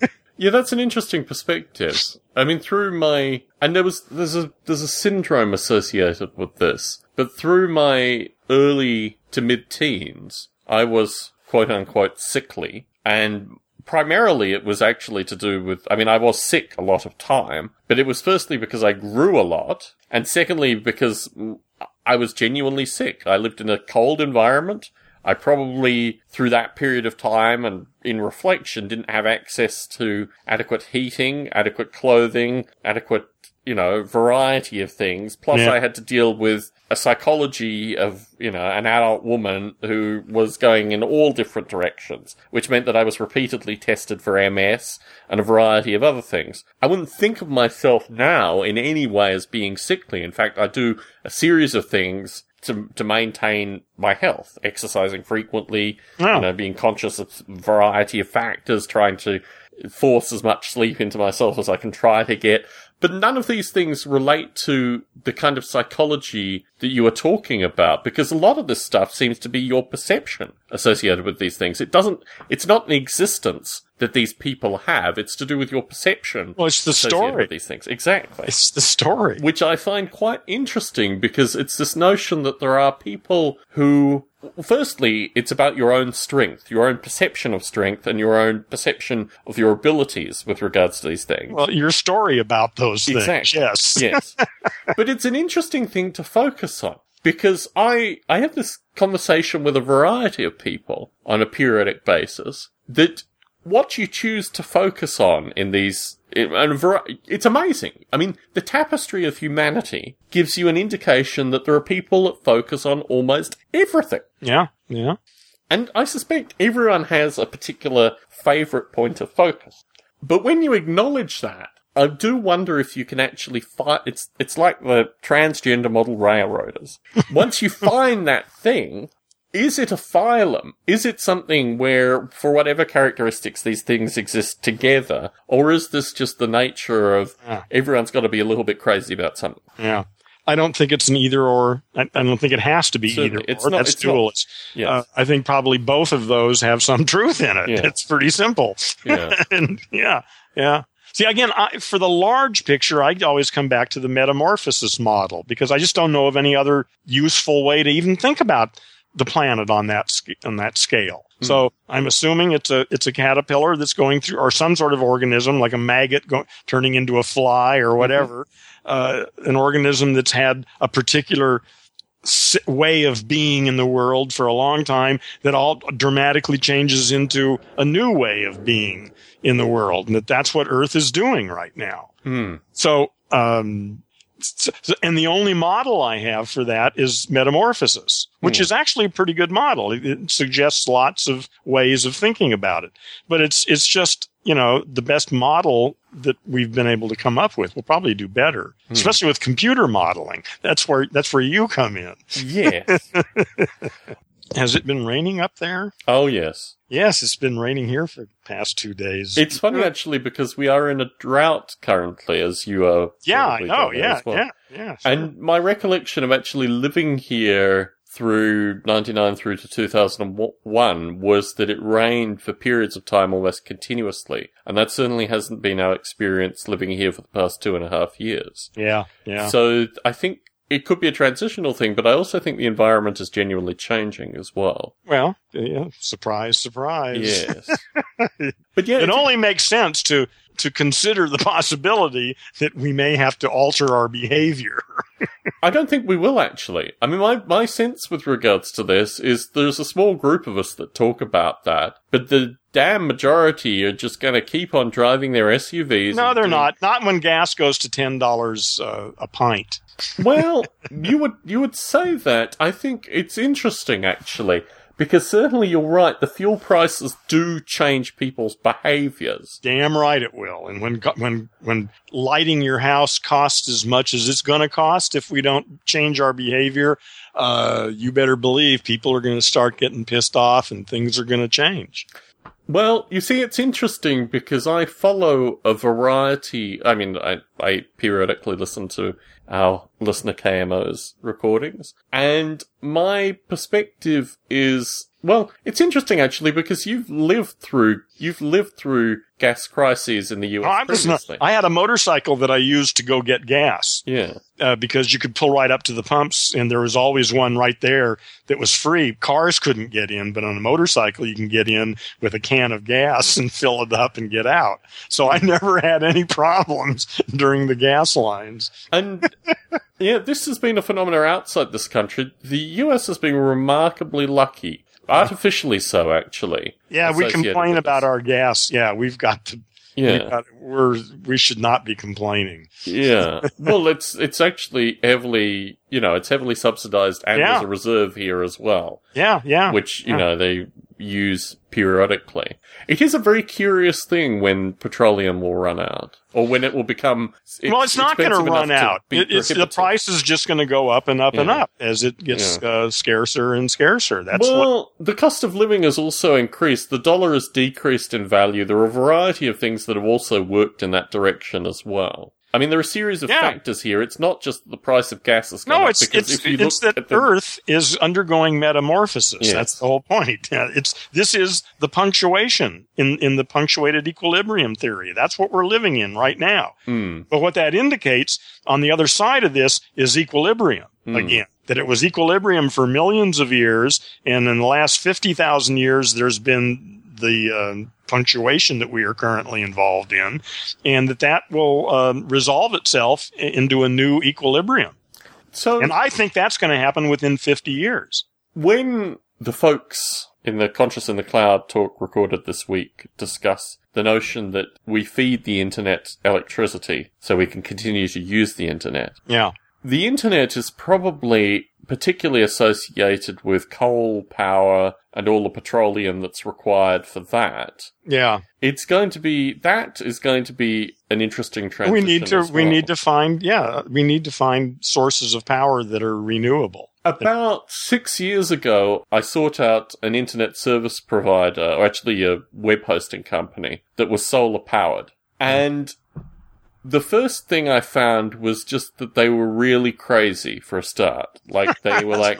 Yeah, that's an interesting perspective. I mean, through my and there was there's a there's a syndrome associated with this, but through my early to mid teens, I was quote unquote sickly, and primarily it was actually to do with. I mean, I was sick a lot of time, but it was firstly because I grew a lot, and secondly because I was genuinely sick. I lived in a cold environment. I probably, through that period of time and in reflection, didn't have access to adequate heating, adequate clothing, adequate, you know, variety of things. Plus, Yeah. I had to deal with a psychology of, you know, an adult woman who was going in all different directions, which meant that I was repeatedly tested for MS and a variety of other things. I wouldn't think of myself now in any way as being sickly. In fact, I do a series of things to to maintain my health, exercising frequently, Oh. you know, being conscious of variety of factors, trying to force as much sleep into myself as I can try to get. But none of these things relate to the kind of psychology that you are talking about, because a lot of this stuff seems to be your perception associated with these things. It doesn't, it's not an existence that these people have. It's to do with your perception. Well, it's the story. with these things. Exactly It's the story. which I find quite interesting because it's this notion that there are people who, firstly, it's about your own strength, your own perception of strength, and your own perception of your abilities with regards to these things. Well, your story about those things. Yes. yes. But it's an interesting thing to focus on because I, I have this conversation with a variety of people on a periodic basis that what you choose to focus on in these, in, and it's amazing. I mean, the tapestry of humanity gives you an indication that there are people that focus on almost everything. Yeah. Yeah. And I suspect everyone has a particular favourite point of focus. But when you acknowledge that, I do wonder if you can actually find, it's, it's like the transgender model railroaders. Once you find that thing, is it a phylum? Is it something where, for whatever characteristics these things exist together? Or is this just the nature of Yeah. everyone's got to be a little bit crazy about something? Yeah. I don't think it's an either or. I, I don't think it has to be Certainly. either It's or. not- That's it's not. dualist. Yes. Uh, I think probably both of those have some truth in it. Yeah. It's pretty simple. Yeah. and yeah, yeah. See, again, I, for the large picture, I always come back to the metamorphosis model because I just don't know of any other useful way to even think about the planet on that on that scale. So I'm assuming it's a it's a caterpillar that's going through, or some sort of organism like a maggot go, turning into a fly or whatever, uh, an organism that's had a particular way of being in the world for a long time that all dramatically changes into a new way of being in the world, and that that's what Earth is doing right now. Hmm. So, um, and the only model I have for that is metamorphosis, which Hmm. is actually a pretty good model. It, it suggests lots of ways of thinking about it, but it's it's just you know the best model that we've been able to come up with. We'll probably do better, Hmm. especially with computer modeling. That's where that's where you come in. Yes. Has it been raining up there? oh, yes. Yes, it's been raining here for the past two days. It's funny actually because we are in a drought currently, as you are. yeah, I know. Yeah, well. yeah, yeah. sure. And my recollection of actually living here through 99 through to 2001 was that it rained for periods of time almost continuously. And that certainly hasn't been our experience living here for the past two and a half years. yeah, yeah. So I think it could be a transitional thing, but I also think the environment is genuinely changing as well. Well, yeah, surprise, surprise. Yes. but yeah, It only makes sense to to consider the possibility that we may have to alter our behavior. I don't think we will actually. I mean, my, my sense with regards to this is there's a small group of us that talk about that, but the damn majority are just going to keep on driving their SUVs. no, they're doing- not. Not when gas goes to ten dollars uh, a pint. Well, you would you would say that. I think it's interesting actually because certainly you're right. The fuel prices do change people's behaviors. Damn right it will. And when when when lighting your house costs as much as it's going to cost if we don't change our behavior, uh, you better believe people are going to start getting pissed off and things are going to change. Well, you see, it's interesting because I follow a variety. I mean, I, I periodically listen to our listener KMO's recordings, and my perspective is well, it's interesting actually because you've lived through you've lived through gas crises in the US Oh, I, not- I had a motorcycle that I used to go get gas. yeah, uh, because you could pull right up to the pumps and there was always one right there that was free. Cars couldn't get in, but on a motorcycle you can get in with a can of gas and fill it up and get out. So I never had any problems during the gas lines. and yeah, this has been a phenomenon outside this country. The US has been remarkably lucky, artificially so, actually. Yeah, we complain about our gas. Yeah, we've got to. Yeah. Got, we're we should not be complaining. Yeah. well, it's it's actually heavily, you know, it's heavily subsidized and Yeah. there's a reserve here as well, Yeah, yeah. which, you yeah. know, they use periodically. It is a very curious thing when petroleum will run out or when it will become well, it's not going to run out. It, the price is just going to go up and up and up as it gets uh, scarcer and scarcer. That's what well, the cost of living has also increased. The dollar has decreased in value. There are a variety of things that have also worked in that direction as well. I mean, there are a series of Yeah. factors here. It's not just the price of gas has gone No, up, it's it's if you it's that the Earth is undergoing metamorphosis. Yes. That's the whole point. Yeah, It's this is the punctuation in in the punctuated equilibrium theory. That's what we're living in right now. Hmm. But what that indicates on the other side of this is equilibrium Hmm. again. That it was equilibrium for millions of years, and in the last fifty thousand years, there's been the uh, punctuation that we are currently involved in, and that that will um, resolve itself into a new equilibrium. So And I think that's going to happen within 50 years. when the folks in the Conscious in the Cloud talk recorded this week discuss the notion that we feed the internet electricity so we can continue to use the internet, Yeah. the internet is probably particularly associated with coal power and all the petroleum that's required for that. Yeah. It's going to be that is going to be an interesting transition. We need to as we need to find yeah, we need to find sources of power that are renewable. About six years ago, I sought out an internet service provider, or actually a web hosting company, that was solar powered. Hmm. And the first thing I found was just that they were really crazy for a start. Like, they were like,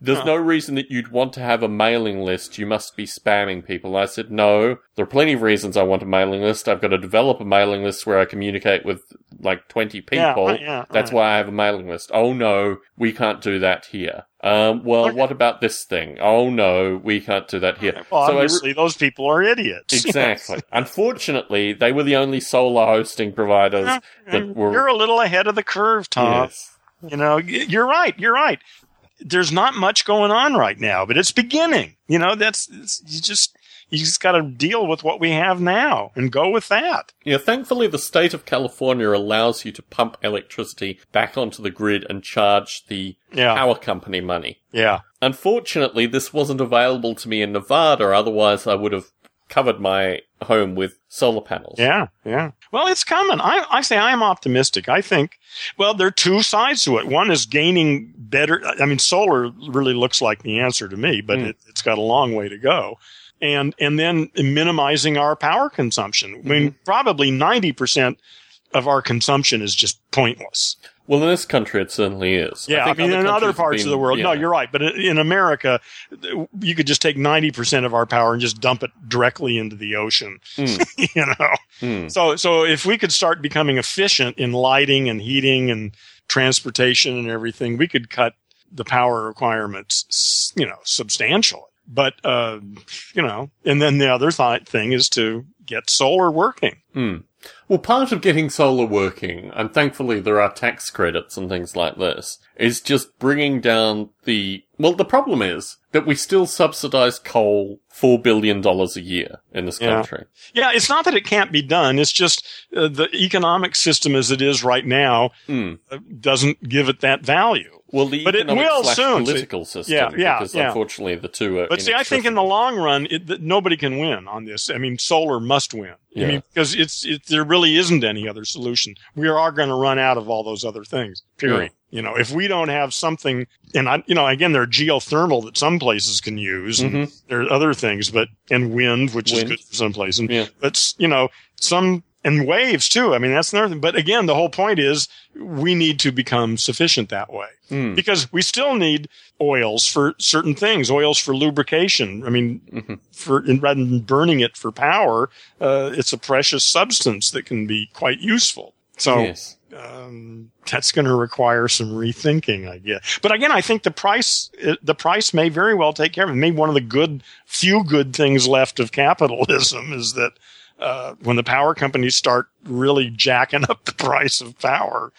there's Huh. no reason that you'd want to have a mailing list. You must be spamming people. I said, no, there are plenty of reasons I want a mailing list. I've got to develop a mailing list where I communicate with like 20 Yeah, people. right, yeah, That's right. why I have a mailing list. Oh no, we can't do that here. Um, well, Okay. what about this thing? Oh no, we can't do that here. Well, so I re- obviously those people are idiots. exactly. Unfortunately, they were the only solar hosting providers that were. You're a little ahead of the curve, Tom. Yes. You know, you're right. You're right. There's not much going on right now, but it's beginning. You know, that's it's, you just you just got to deal with what we have now and go with that. Yeah, thankfully the state of California allows you to pump electricity back onto the grid and charge the Yeah. power company money. Yeah. Unfortunately, this wasn't available to me in Nevada, otherwise I would have covered my home with solar panels. Yeah, yeah. Well, it's coming. I, I say I'm optimistic. I think, well, there are two sides to it. One is gaining better. I mean, solar really looks like the answer to me, but Mm. it, it's got a long way to go. And, and then minimizing our power consumption. I mean, probably 90% of our consumption is just pointless. Well, in this country it certainly is. Yeah, I, think mean, in other parts of the world, no, you're right. But in America, you could just take 90% of our power and just dump it directly into the ocean. Mm. you know? Mm. So, so if we could start becoming efficient in lighting and heating and transportation and everything, we could cut the power requirements, you know, substantially. But, uh, you know, and then the other th- thing is to get solar working. Hmm. Well, part of getting solar working, and thankfully there are tax credits and things like this, is just bringing down the. Well, the problem is that we still subsidize coal $4 billion a year in this Yeah. country. Yeah, it's not that it can't be done. It's just uh, the economic system as it is right now uh, doesn't give it that value. Well, the But it will soon. political system, Yeah, yeah, because yeah. unfortunately the two are. But see, I think in the long run, it, that nobody can win on this. I mean, solar must win. I Yeah. mean, because it's it, there really isn't any other solution. We are going to run out of all those other things. Period. You know, if we don't have something, and I, you know, again, there are geothermal that some places can use, and Mhm. there are other things, but and wind, which Wind. is good for some places. Yeah. But you know, some and waves too. I mean, that's another thing. But again, the whole point is we need to become sufficient that way Hmm. because we still need oils for certain things, oils for lubrication. I mean, Mhm. for in, rather than burning it for power, uh, it's a precious substance that can be quite useful. So yes. um, that's going to require some rethinking, I guess. But again, I think the price the price may very well take care of it. Maybe one of the good few good things left of capitalism is that uh, when the power companies start really jacking up the price of power,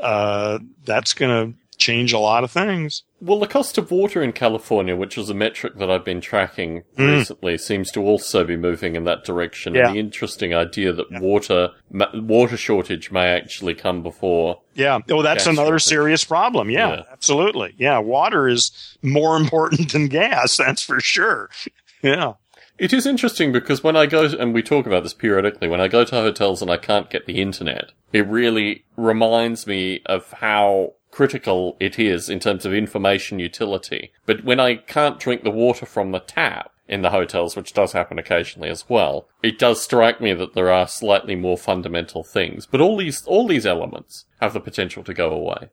uh, that's going to change a lot of things. Well, the cost of water in California, which is a metric that I've been tracking Mm. recently, seems to also be moving in that direction. Yeah. And the interesting idea that water ma- water shortage may actually come before. Yeah. Oh, that's another shortage. serious problem. Yeah, Yeah. absolutely. Yeah. Water is more important than gas. That's for sure. Yeah. It is interesting because when I go, and we talk about this periodically, when I go to hotels and I can't get the internet, it really reminds me of how critical it is in terms of information utility. But when I can't drink the water from the tap in the hotels, which does happen occasionally as well, it does strike me that there are slightly more fundamental things. But all these, all these elements have the potential to go away.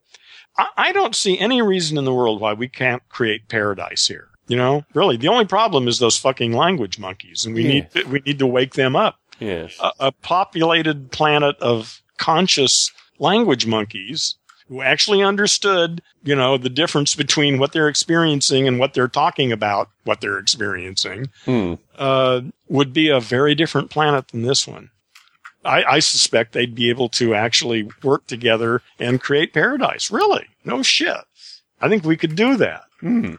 I don't see any reason in the world why we can't create paradise here. You know, really, the only problem is those fucking language monkeys, and we Yeah. need to, we need to wake them up. Yes. A, a populated planet of conscious language monkeys who actually understood, you know, the difference between what they're experiencing and what they're talking about, what they're experiencing, Hmm. uh, would be a very different planet than this one. I, I suspect they'd be able to actually work together and create paradise. Really? No shit. I think we could do that. Hmm.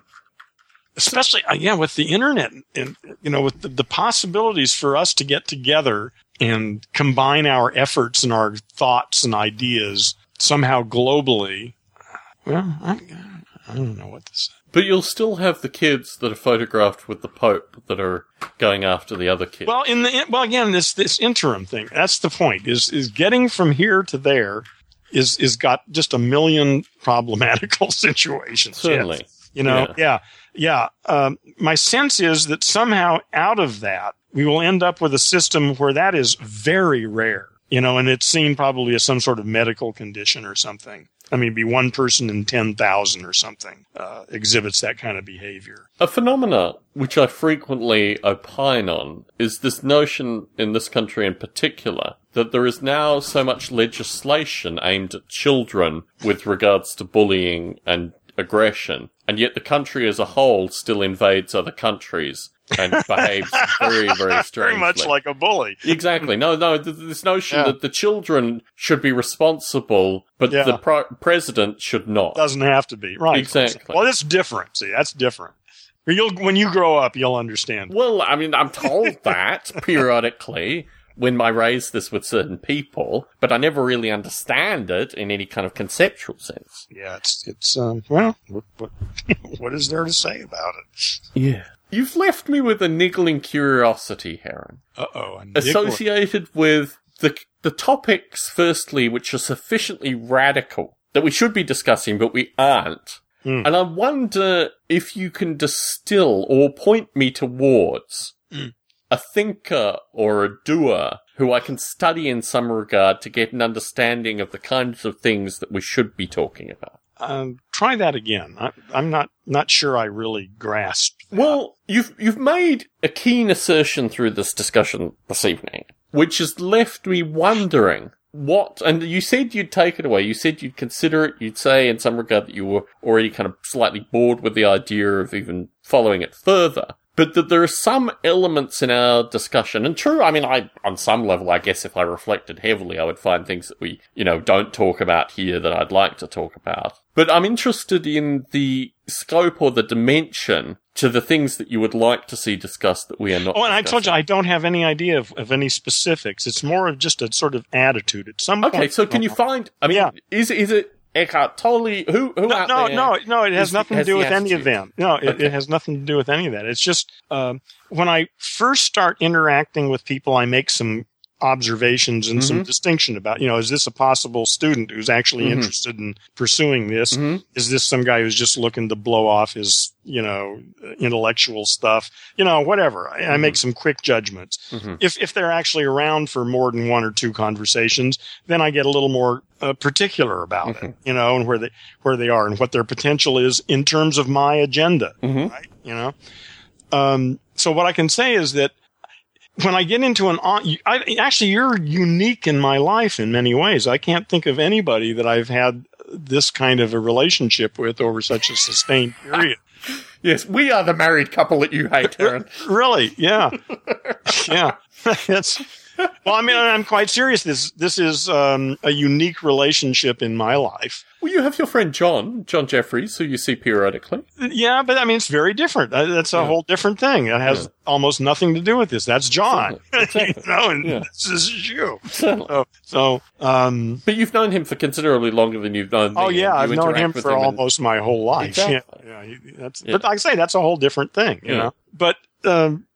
Especially, uh, yeah, with the internet and, you know, with the, the possibilities for us to get together and combine our efforts and our thoughts and ideas somehow globally. Well, I, I don't know what say. But you'll still have the kids that are photographed with the Pope that are going after the other kids. Well, in the well, again, this this interim thing. That's the point. Is is getting from here to there is is got just a million problematical situations. Certainly. Yes. You know, yeah, yeah. Um, my sense is that somehow out of that, we will end up with a system where that is very rare. You know, and it's seen probably as some sort of medical condition or something. I mean, be one person in ten thousand or something uh, exhibits that kind of behavior. A phenomena which I frequently opine on is this notion in this country in particular that there is now so much legislation aimed at children with regards to bullying and aggression, and yet the country as a whole still invades other countries and behaves very, very strangely. Very much like a bully. Exactly. No, no, th- this notion Yeah. that the children should be responsible, but Yeah. the pro- president should not. Doesn't have to be right. Exactly. Well, it's different. See, that's different. You'll when you grow up, you'll understand. Well, I mean, I'm told that periodically when I raise this with certain people, but I never really understand it in any kind of conceptual sense. Yeah, it's it's um, well, what, what what is there to say about it? Yeah. You've left me with a niggling curiosity, Heron. Uh oh, associated with the the topics firstly which are sufficiently radical that we should be discussing but we aren't Hmm. and i wonder if you can distill or point me towards Hmm. A thinker or a doer who i can study in some regard to get an understanding of the kinds of things that we should be talking about Um, try that again. I, I'm not not sure I really grasped. that. Well, you've you've made a keen assertion through this discussion this evening, which has left me wondering what. And you said you'd take it away. You said you'd consider it. You'd say, in some regard, that you were already kind of slightly bored with the idea of even following it further. But that there are some elements in our discussion, and true, I mean, I, on some level, I guess if I reflected heavily, I would find things that we, you know, don't talk about here that I'd like to talk about. But I'm interested in the scope or the dimension to the things that you would like to see discussed that we are not. Oh, and I told you. I don't have any idea of, of any specifics. It's more of just a sort of attitude. At some point. Okay, point, so can you find? I mean, Yeah. is is it Eckhart Tolle? Who who No, out no, there? no, no. It has is- nothing has to do with any of them. No, it, Okay. it has nothing to do with any of that. It's just um, when I first start interacting with people, I make some observations and some Mhm. distinction about, you know, is this a possible student who's actually Mhm. interested in pursuing this? Mhm. Is this some guy who's just looking to blow off his, you know, intellectual stuff? You know, whatever. I, I make some quick judgments. Mhm. If if they're actually around for more than one or two conversations, then I get a little more uh, particular about it. Mhm. You know, and where they where they are and what their potential is in terms of my agenda. Right? You know. Um, so what I can say is that when I get into an on, I, actually, you're unique in my life in many ways. I can't think of anybody that I've had this kind of a relationship with over such a sustained period. Yes, we are the married couple that you hate, Heron. really? Yeah, yeah. That's well. I mean, I'm quite serious. This this is um, a unique relationship in my life. Well, you have your friend John, John Jeffries, who you see periodically. Yeah, but I mean, it's very different. Uh, That's a Yeah. whole different thing. It has Yeah. almost nothing to do with this. That's John. Exactly. you know, and Yeah. this is you. So, so um, But you've known him for considerably longer than you've known me. oh yeah, I've known him for and- almost my whole life. Exactly. Yeah, yeah, that's. But like I say, that's a whole different thing. You know. But um,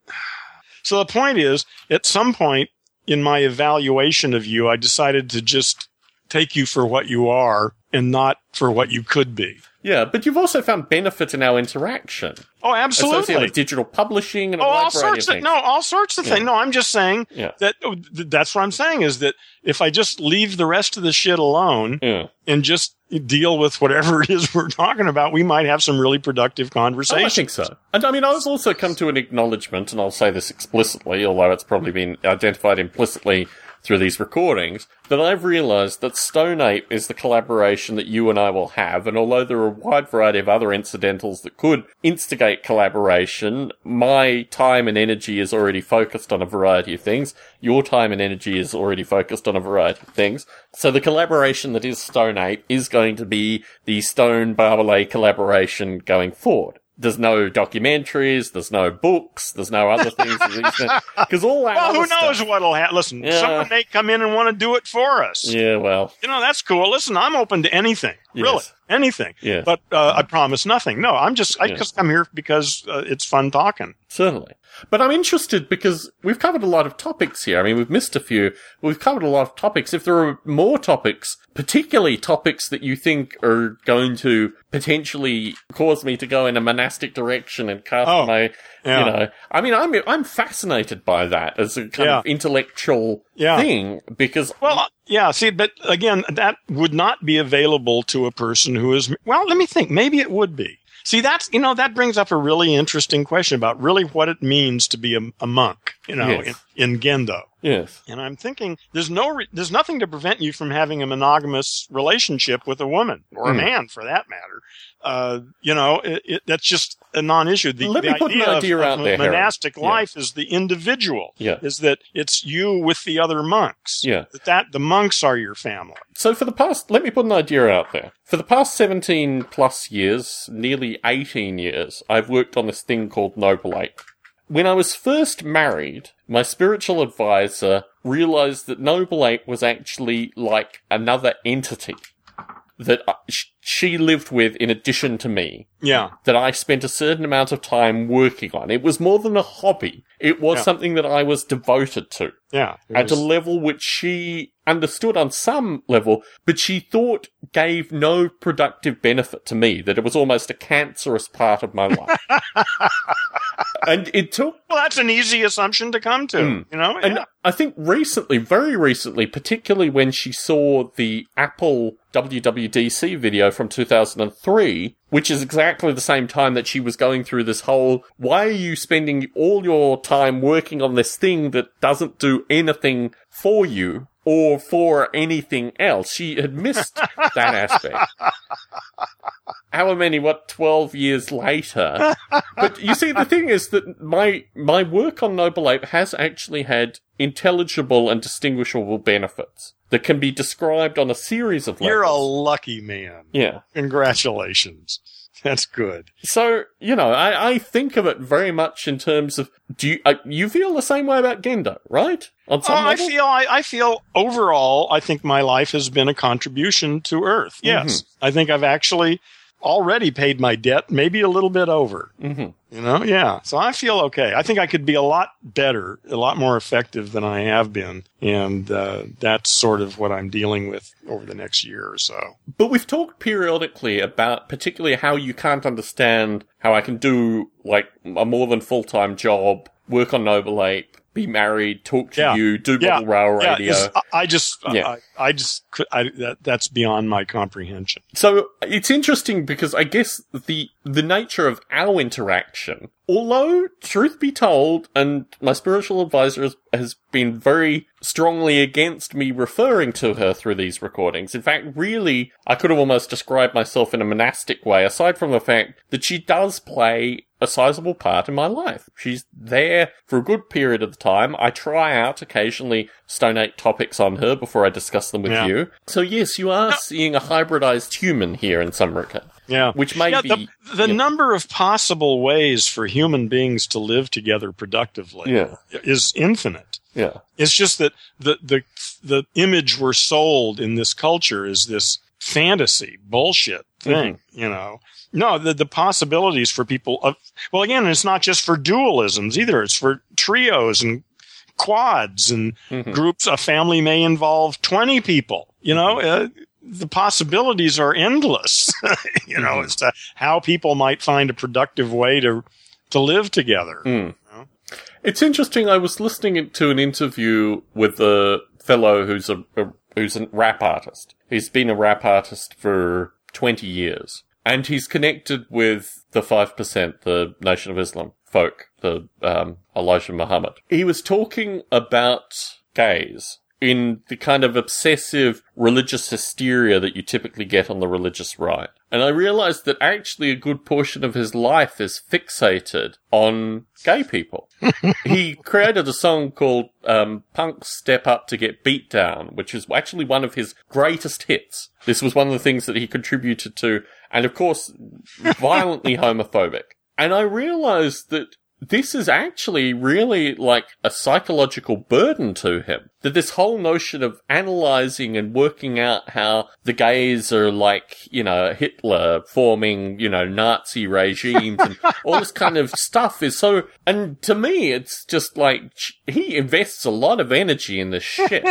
so the point is, at some point in my evaluation of you, I decided to just take you for what you are and not for what you could be. Yeah, but you've also found benefit in our interaction. Oh, absolutely. with digital publishing and Oh, all sorts of of things. no, all sorts of Yeah. things. No, I'm just saying Yeah. that oh, that's what I'm saying is that if I just leave the rest of the shit alone Yeah. and just deal with whatever it is we're talking about, we might have some really productive Oh, I conversations. think so. And I mean, I've also come to an acknowledgement, and I'll say this explicitly, although it's probably been identified implicitly through these recordings, that I've realized that Stone Ape is the collaboration that you and I will have, and although there are a wide variety of other incidentals that could instigate collaboration, my time and energy is already focused on a variety of things. Your time and energy is already focused on a variety of things. So the collaboration that is Stone Ape is going to be the Stone Barbalet collaboration going forward. There's no documentaries, there's no books, there's no other things. Because all that Well, who knows stuff- what'll happen? Listen, Yeah. someone may come in and want to do it for us. Yeah, well, You know, that's cool. Listen, I'm open to anything. Really, anything. Yeah. But uh, I promise nothing. No, I'm just I Yeah. just come here because uh, it's fun talking. certainly. But I'm interested because we've covered a lot of topics here. I mean, we've missed a few. but We've covered a lot of topics. If there are more topics, particularly topics that you think are going to potentially cause me to go in a monastic direction and cast Oh, my, yeah. you know, I mean, I'm I'm fascinated by that as a kind Yeah. of intellectual Yeah. thing because Well, uh, yeah, see, but again, that would not be available to a person who is, well, let me think. Maybe it would be. See, that's, you know, that brings up a really interesting question about really what it means to be a, a monk, you know, Yes. in, in Gendo. Yes. And I'm thinking there's no re- there's nothing to prevent you from having a monogamous relationship with a woman or a Hmm. man for that matter. Uh, you know, it, it, that's just a non-issue. The, Let the me put an idea, of, out of there, Harry. monastic Yeah. life is the individual. Yeah. Is that it's you with the other monks. Yeah. That, that the monks are your family. So for the past, let me put an idea out there. For the past 17 plus years, nearly 18 years, I've worked on this thing called Noble Ape. When I was first married, my spiritual advisor realized that Noble Ape was actually like another entity that she lived with in addition to me Yeah. that I spent a certain amount of time working on. It was more than a hobby. It was Yeah. something that I was devoted to Yeah. At a level which she understood on some level, but she thought gave no productive benefit to me, that it was almost a cancerous part of my life. and it took well, that's an easy assumption to come to. Mm. You know. and yeah. I think recently, very recently, particularly when she saw the Apple WWDC video from 2003, which is exactly the same time that she was going through this whole, why are you spending all your time working on this thing that doesn't do anything for you or for anything else? She had missed that aspect. However many, what, 12 years later, but you see, the thing is that my my work on Noble Ape has actually had intelligible and distinguishable benefits that can be described on a series of levels. You're a lucky man. yeah. Congratulations. That's good. So you know, I, I think of it very much in terms of do you uh, you feel the same way about Gendo, right? On some I feel I, I feel overall I think my life has been a contribution to Earth. Yes. I think I've actually already paid my debt, maybe a little bit over. hmm You know, yeah. So I feel okay. I think I could be a lot better, a lot more effective than I have been, and uh, that's sort of what I'm dealing with over the next year or so. But we've talked periodically about particularly how you can't understand how I can do like a more than full time job, work on Noble Ape, be married, talk to Yeah. you, do Yeah. Bubble Rail Yeah, Radio. it's- I, I just, Yeah. I, I just, I, that, that's beyond my comprehension. So it's interesting because I guess the the nature of our interaction, although truth be told, and my spiritual advisor has, has been very strongly against me referring to her through these recordings. In fact, really, I could have almost described myself in a monastic way, aside from the fact that she does play a sizable part in my life. She's there for a good period of the time. I try out occasionally Stone Ape topics on her before I discuss them with Yeah. you. So yes, you are seeing a hybridized human here in some regard, Yeah. which may yeah, be the, the yeah. number of possible ways for human beings to live together productively Yeah. is infinite. yeah, It's just that the, the, the image we're sold in this culture is this fantasy bullshit thing, Mm-hmm. you know. No, the, the possibilities for people of, well, again, it's not just for dualisms either. It's for trios and quads and Mhm. groups. A family may involve 20 people, you know, Mm-hmm. uh, the possibilities are endless, you know, Mhm. as to how people might find a productive way to, to live together. Mm. It's interesting. I was listening to an interview with a fellow who's a, a who's a rap artist. He's been a rap artist for twenty years, and he's connected with the five percent, the Nation of Islam folk, the um, Elijah Muhammad. He was talking about gays in the kind of obsessive religious hysteria that you typically get on the religious right. And I realized that actually a good portion of his life is fixated on gay people. he created a song called um, Punk Step Up to Get Beat Down, which is actually one of his greatest hits. This was one of the things that he contributed to, and of course, violently homophobic. And I realized that this is actually really like a psychological burden to him. That this whole notion of analyzing and working out how the gays are like, you know, Hitler forming, you know, Nazi regimes and all this kind of stuff is so, and to me, it's just like, he invests a lot of energy in this shit,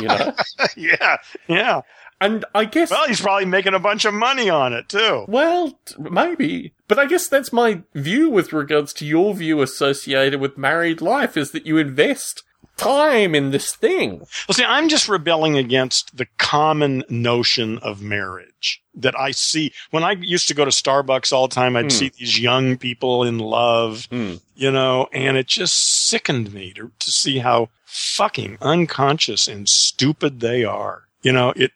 you know? yeah. Yeah. And I guess. Well, he's probably making a bunch of money on it too. Well, maybe. But I guess that's my view with regards to your view associated with married life is that you invest time in this thing. Well, see, I'm just rebelling against the common notion of marriage that I see when I used to go to Starbucks all the time. I'd Hmm. see these young people in love, Hmm. you know, and it just sickened me to, to see how fucking unconscious and stupid they are. You know, it,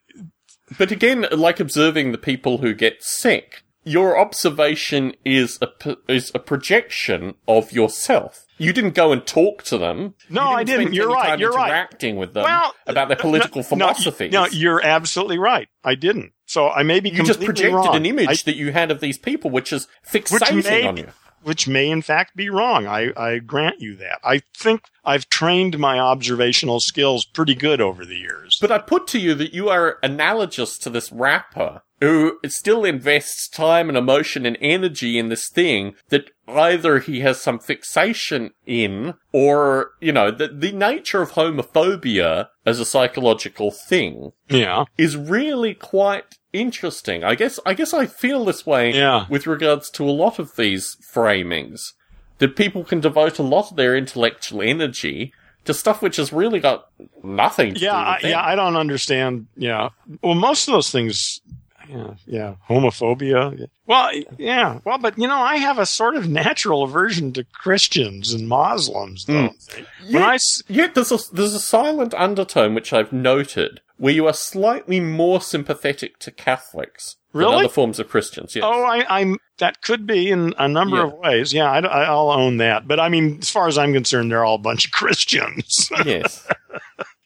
But again, like observing the people who get sick, your observation is a is a projection of yourself. You didn't go and talk to them. No, You I didn't. You're right. You're right. interacting with them Well, about their political no, philosophies. No, you're absolutely right. I didn't. So I may be you just projected wrong. an image I- that you had of these people, which is which fixating may, on you. Which may in fact be wrong. I, I grant you that. I think I've trained my observational skills pretty good over the years. But I put to you that you are analogous to this rapper who still invests time and emotion and energy in this thing that either he has some fixation in or, you know, the, the nature of homophobia as a psychological thing yeah, is really quite interesting. I guess, I guess I feel this way Yeah. with regards to a lot of these framings. That people can devote a lot of their intellectual energy to stuff which has really got nothing to yeah, do I, with them. yeah. I don't understand. Yeah, well, most of those things. Yeah, yeah, homophobia. Well, yeah, well, but you know, I have a sort of natural aversion to Christians and Muslims, though. Hmm. When I s- Yet there's a there's a silent undertone which I've noted where you are slightly more sympathetic to Catholics than other forms of Christians. Yes. Oh, I, I'm. That could be in a number Yeah. of ways. Yeah, I, will own that. But I mean, as far as I'm concerned, they're all a bunch of Christians. yes.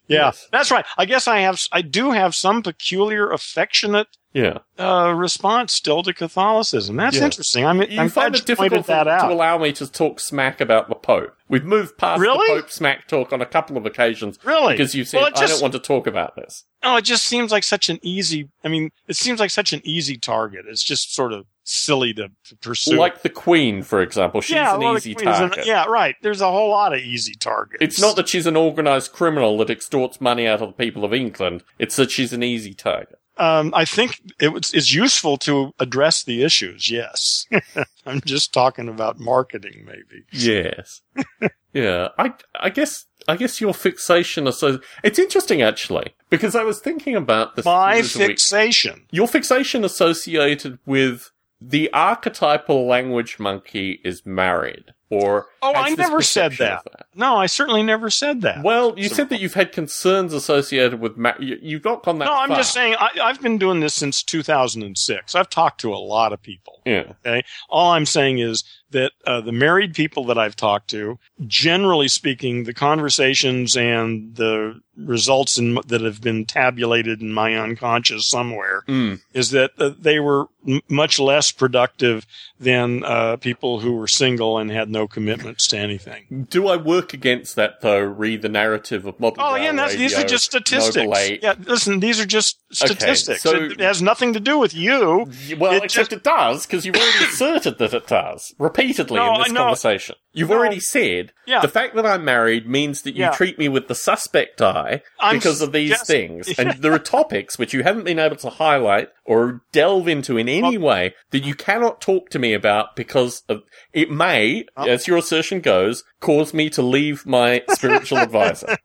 Yeah, Yes. that's right. I guess I have. I do have some peculiar affectionate Yeah. uh, response still to Catholicism. That's Yeah. interesting. I'm, You I'm find it difficult that to, out. to allow me to talk smack about the Pope. We've moved past Really? the Pope smack talk on a couple of occasions Really? because you said Well, it I don't want to talk about this. Oh, it just seems like such an easy. I mean, it seems like such an easy target. It's just sort of silly to, to pursue. Like the Queen, for example, she's yeah, an easy is an- target. yeah, right. There's a whole lot of easy targets. It's not that she's an organised criminal that extorts money out of the people of England. It's that she's an easy target. Um, I think it was, it's useful to address the issues. Yes, I'm just talking about marketing, maybe. Yes. yeah. I I guess I guess your fixation is so it's interesting actually because I was thinking about this. My this week. fixation. Your fixation associated with the archetypal language monkey is married or Oh, I never said perception that. No, I certainly never said that. Well, you So- said that you've had concerns associated with ma- you, you've not gone that no, I'm just saying I, I've been doing this since 2006. I've talked to a lot of people. Yeah. Okay. All I'm saying is that uh, the married people that I've talked to, generally speaking, the conversations and the results in, that have been tabulated in my unconscious somewhere Mm. is that uh, they were m- much less productive than uh, people who were single and had no commitments to anything. Do I work against that though? Read the narrative of modern. Oh, rail yeah, that's, these are just statistics. Yeah, listen, these are just statistics. so- it, has nothing to do with you. Well, It except just- it does, because you've already asserted that it does repeatedly No, in this know. conversation. You've No. already said Yeah. the fact that I'm married means that you Yeah. treat me with the suspect eye I'm because of these suggest- things, and there are topics which you haven't been able to highlight or delve into in any way that you cannot talk to me about because of it may, Oh. as your assertion goes, cause me to leave my spiritual advisor.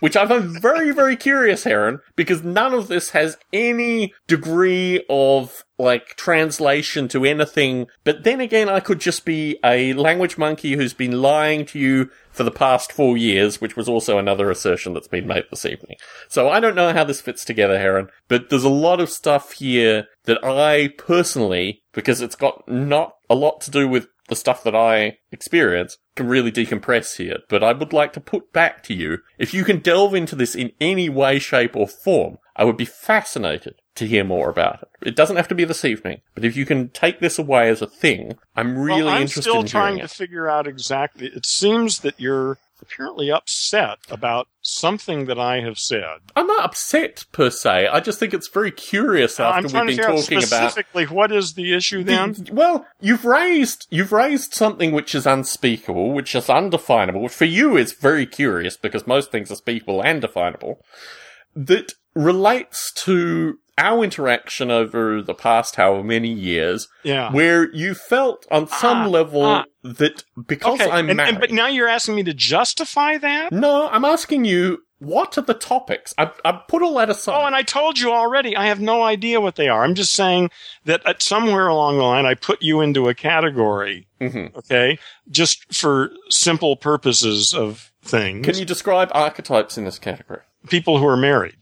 Which I find very, very curious, Heron, because none of this has any degree of like translation to anything. But then again, I could just be a language monkey who's been lying to you for the past four years, which was also another assertion that's been made this evening. So I don't know how this fits together, Heron, but there's a lot of stuff here that I personally, because it's got not a lot to do with the stuff that I experience, can really decompress here. But I would like to put back to you, if you can delve into this in any way, shape, or form, I would be fascinated to hear more about it. It doesn't have to be this evening, but if you can take this away as a thing, I'm really well, I'm interested still in trying to it. figure out exactly. It seems that you're apparently upset about something that I have said. I'm not upset per se. I just think it's very curious after we've been talking about specifically what is the issue then. The- well, you've raised you've raised something which is unspeakable, which is undefinable, which for you is very curious because most things are speakable and definable. that relates to our interaction over the past however many years, Yeah. where you felt on some Ah, level ah. that because okay. I'm and, married. and- but now you're asking me to justify that? no, I'm asking you, what are the topics? I've, I've put all that aside. Oh, and I told you already, I have no idea what they are. I'm just saying that at somewhere along the line, I put you into a category, Mhm. okay, just for simple purposes of things. Can you describe archetypes in this category? People who are married.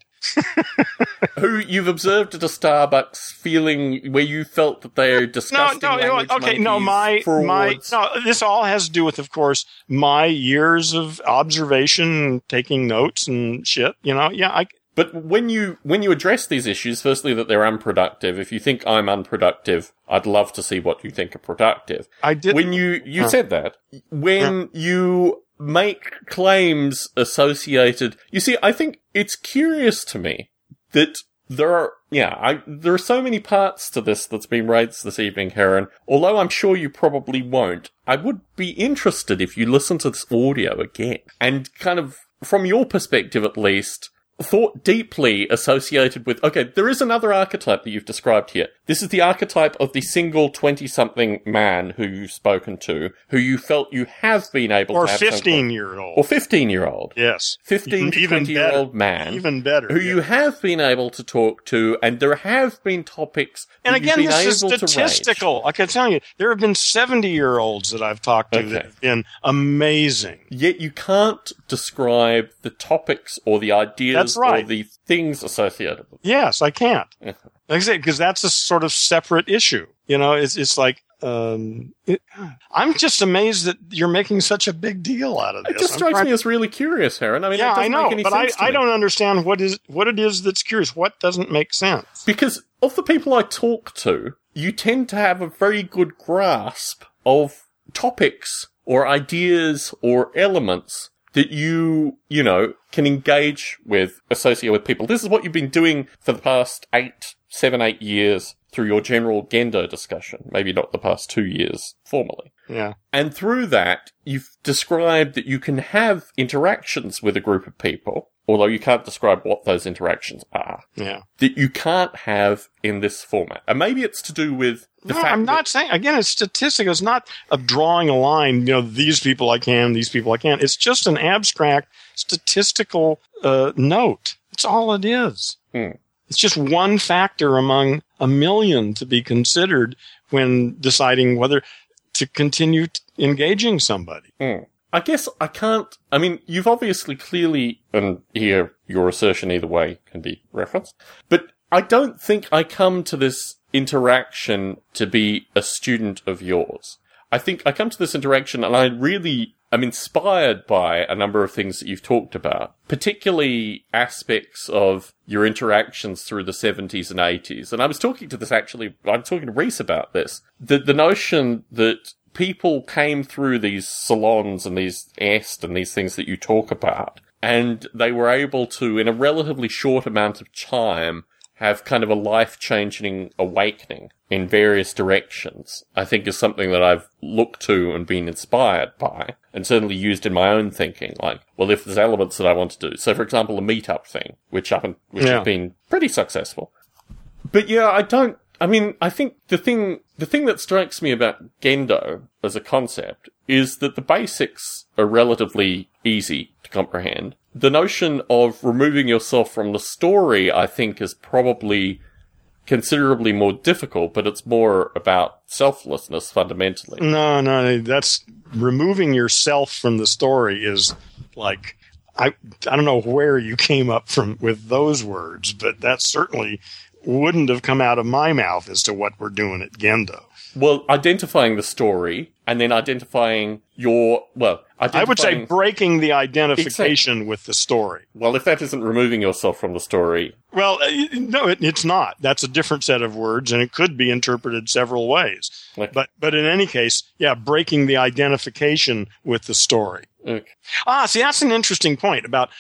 Who you've observed at a Starbucks feeling where you felt that they're No, disgusting no, no, okay, no, my, my, no, this all has to do with, of course, my years of observation, taking notes and shit, you know, yeah, I, But when you when you address these issues, firstly that they're unproductive. If you think I'm unproductive, I'd love to see what you think are productive. I did. when you you said that when you make claims associated you see i think it's curious to me that there are yeah I, there are so many parts to this that's been raised this evening heron although i'm sure you probably won't i would be interested if you listen to this audio again and kind of from your perspective at least thought deeply associated with okay there is another archetype that you've described here this is the archetype of the single 20 something man who you've spoken to who you felt you have been able or to have some- 15 year old. or 15 year old yes. 15 Even- to even 20 year old man Even better. who yeah. you have been able to talk to and there have been topics And again, been this is statistical. I can tell you, there have been 70 year olds that I've talked to Okay. that have been amazing. Yet you can't describe the topics or the ideas That's right. or the things associated with it. Yes, I can't. them. Like I say, because that's a sort of separate issue. You know, it's, it's like, um, it, I'm just amazed that you're making such a big deal out of this. It just strikes me as really curious, Heron. I mean, yeah, I doesn't know, make any but I, I don't understand what is what it is that's curious. What doesn't make sense? Because of the people I talk to, you tend to have a very good grasp of topics or ideas or elements that you, you know, can engage with, associate with people. This is what you've been doing for the past eight, seven, eight years through your general Gendo discussion. Maybe not the past two years formally. Yeah, And through that, you've described that you can have interactions with a group of people, although you can't describe what those interactions are yeah. that you can't have in this format. And maybe it's to do with the no, fact I'm not saying again. It's statistical. It's not of drawing a line. You know, these people I can, these people I can't. It's just an abstract statistical uh, note. That's all it is. Hmm. It's just one factor among a million to be considered when deciding whether to continue t- engaging somebody. Hmm. I guess I can't. I mean, you've obviously clearly, and here your assertion either way can be referenced, but I don't think I come to this interaction to be a student of yours. I think I come to this interaction and I really am inspired by a number of things that you've talked about, particularly aspects of your interactions through the 70s and 80s. And I was talking to this actually, I'm talking to Reese about this. The, the notion that people came through these salons and these est and these things that you talk about, and they were able to, in a relatively short amount of time, have kind of a life changing awakening in various directions, I think is something that I've looked to and been inspired by, and certainly used in my own thinking. Like, well, if there's elements that I want to do, so for example, a meetup thing, which and, which Yeah. has been pretty successful. But yeah, I don't. I mean, I think the thing, the thing that strikes me about Gendo as a concept is that the basics are relatively easy to comprehend. The notion of removing yourself from the story, I think, is probably considerably more difficult, but it's more about selflessness fundamentally. No, no, that's removing yourself from the story is like I I don't know where you came up from with those words, but that's certainly wouldn't have come out of my mouth as to what we're doing at Gendo. Well, identifying the story and then identifying your, well, I would say breaking the identification with the story. well, if that isn't removing yourself from the story, Well, uh, no, it, it's not. That's a different set of words, and it could be interpreted several ways. like, But but in any case, yeah, breaking the identification with the story. Okay. Ah, see, that's an interesting point about,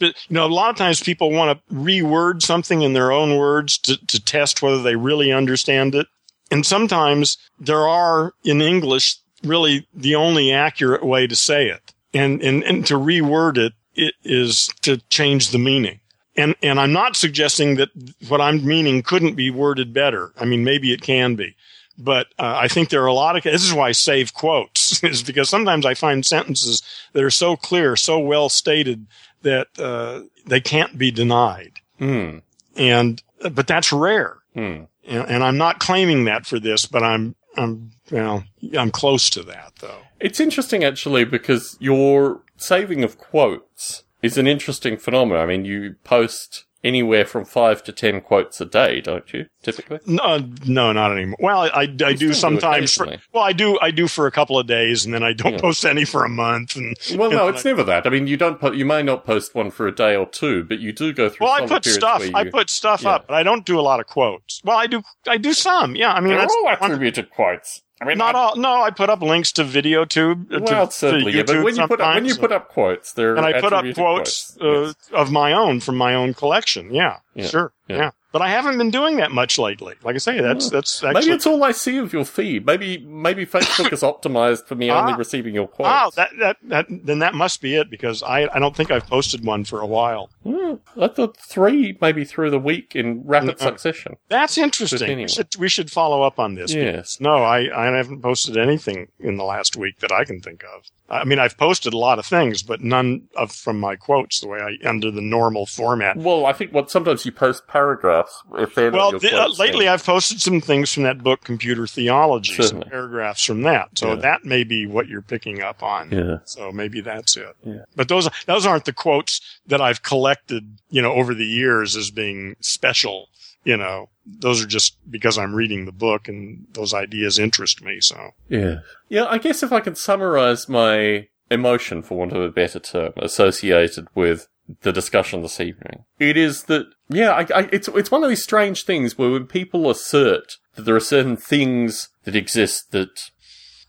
you know, a lot of times people want to reword something in their own words to, to test whether they really understand it. And sometimes there are in English really the only accurate way to say it. And, and, and to reword it, it is to change the meaning. and and I'm not suggesting that what I'm meaning couldn't be worded better. I mean, maybe it can be, but uh, I think there are a lot of. This is why I save quotes, is because sometimes I find sentences that are so clear, so well stated that uh, they can't be denied. Hmm. And but that's rare, Hmm. and, and I'm not claiming that for this, but I'm I'm well I'm close to that though. It's interesting actually because your saving of quotes is an interesting phenomenon. I mean, you post anywhere from five to ten quotes a day, don't you? Typically. No, uh, no, not anymore. Well, I, I do sometimes. For, well, I do. I do for a couple of days, and then I don't Yeah. post any for a month. And Well, no, and it's I- never that. I mean, you don't. Po- you may not post one for a day or two, but you do go through. Well, I put stuff. where I put stuff yeah. up, but I don't do a lot of quotes. Well, I do. I do some. Yeah, I mean, They're that's all one- attributed quotes. I mean, not I- all. No, I put up links to VideoTube. uh, Well, to, certainly, to yeah. But YouTube when you put up when you put up quotes, they're and I put up quotes quotes. uh, of my own from my own collection. Yeah, Yeah. sure. Yeah. Yeah. But I haven't been doing that much lately. Like I say, that's that's Maybe it's all I see of your feed. Maybe maybe Facebook is optimized for me only Ah. receiving your quotes. Oh, that, that that then that must be it because I I don't think I've posted one for a while. Hmm, I thought three maybe through the week in rapid Uh, succession. That's interesting. anyway. We should we should follow up on this. Yes. No, I, I haven't posted anything in the last week that I can think of. I mean, I've posted a lot of things, but none of from my quotes the way I under the normal format. Well, I think what sometimes you post paragraphs if they're Well, the, uh, lately I've posted some things from that book, Computer Theology, some paragraphs from that. So Yeah. that may be what you're picking up on. yeah. So maybe that's it. Yeah. But those those aren't the quotes that I've collected, you know, over the years as being special. You know, those are just because I'm reading the book and those ideas interest me. So Yeah. Yeah, I guess if I could summarize my emotion, for want of a better term, associated with the discussion this evening, it is that, yeah, I, I, it's, it's one of these strange things where when people assert that there are certain things that exist that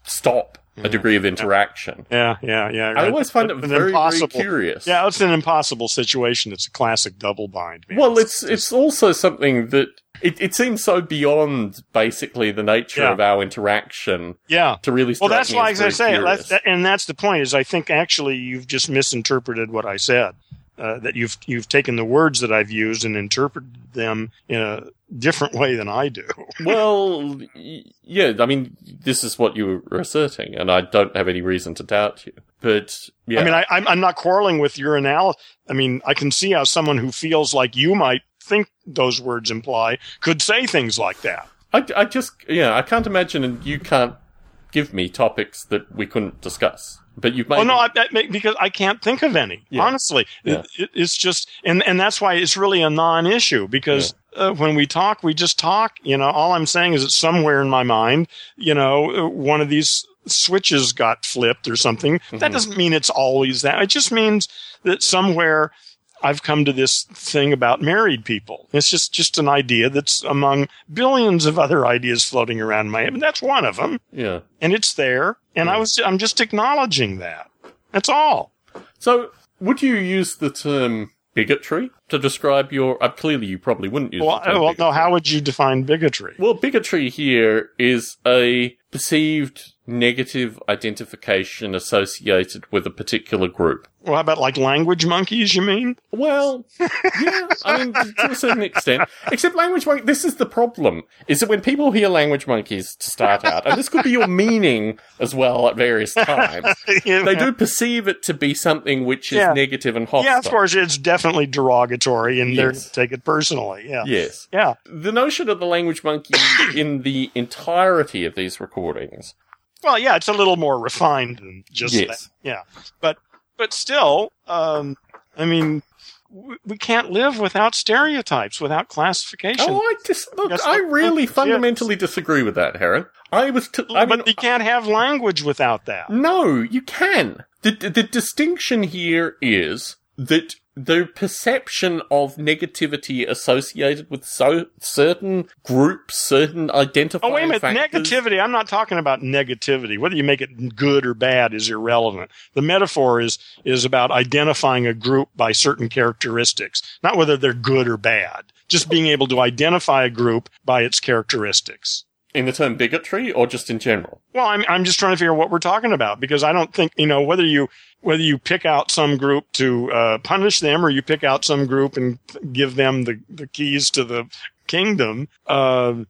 stop a degree of interaction, yeah, yeah, yeah. I always find it very, very curious. Yeah, it's an impossible situation. It's a classic double bind. man. Well, it's it's also something that it, it seems so beyond basically the nature Yeah. of our interaction yeah. to really. Well, that's why, as I say, that's, that, and that's the point. Is I think actually you've just misinterpreted what I said. Uh, that you've you've taken the words that I've used and interpreted them in a different way than I do. well, yeah, I mean, this is what you were asserting, and I don't have any reason to doubt you. But yeah, I mean, I, I'm I'm not quarreling with your analysis. I mean, I can see how someone who feels like you might think those words imply could say things like that. I, I just, yeah, I can't imagine, and you can't give me topics that we couldn't discuss. But you've made. Oh no, I, may- because I can't think of any. Yeah. Honestly, Yeah. It, it, it's just, and and that's why it's really a non-issue because uh, when we talk, we just talk. You know, all I'm saying is that somewhere in my mind, you know, one of these switches got flipped or something. Mm-hmm. That doesn't mean it's always that. It just means that somewhere. I've come to this thing about married people. It's just, just an idea that's among billions of other ideas floating around in my head. But that's one of them yeah. and it's there. And I was, I'm just acknowledging that. That's all. So, would you use the term bigotry to describe your? Uh, clearly, you probably wouldn't use. Well, the term well, no. How would you define bigotry? Well, bigotry here is a perceived negative identification associated with a particular group. Well, how about like language monkeys? You mean? Well, yeah, I mean, to a certain extent. Except language monkey, this is the problem, is that when people hear language monkeys to start out, and this could be your meaning as well at various times, they do perceive it to be something which is Yeah. negative and hostile. Yeah, of course, it's definitely derogatory, and they're take it personally. Yeah. Yes. Yeah. The notion of the language monkey in the entirety of these recordings Well, yeah, it's a little more refined than just Yes. that. Yeah. But but still, um, I mean, we, we can't live without stereotypes, without classification. Oh, I just look. Yes, I really look, fundamentally disagree with that, Heron. I was. T- I mean, but you can't have language without that. no, you can. The, the the distinction here is that the perception of negativity associated with so certain groups, certain identifying Oh, wait a minute. factors- Negativity. I'm not talking about negativity. Whether you make it good or bad is irrelevant. The metaphor is, is about identifying a group by certain characteristics, not whether they're good or bad. Just being able to identify a group by its characteristics. In the term bigotry or just in general? Well, I'm I'm just trying to figure out what we're talking about because I don't think you know whether you whether you pick out some group to uh, punish them or you pick out some group and give them the the keys to the kingdom. Uh,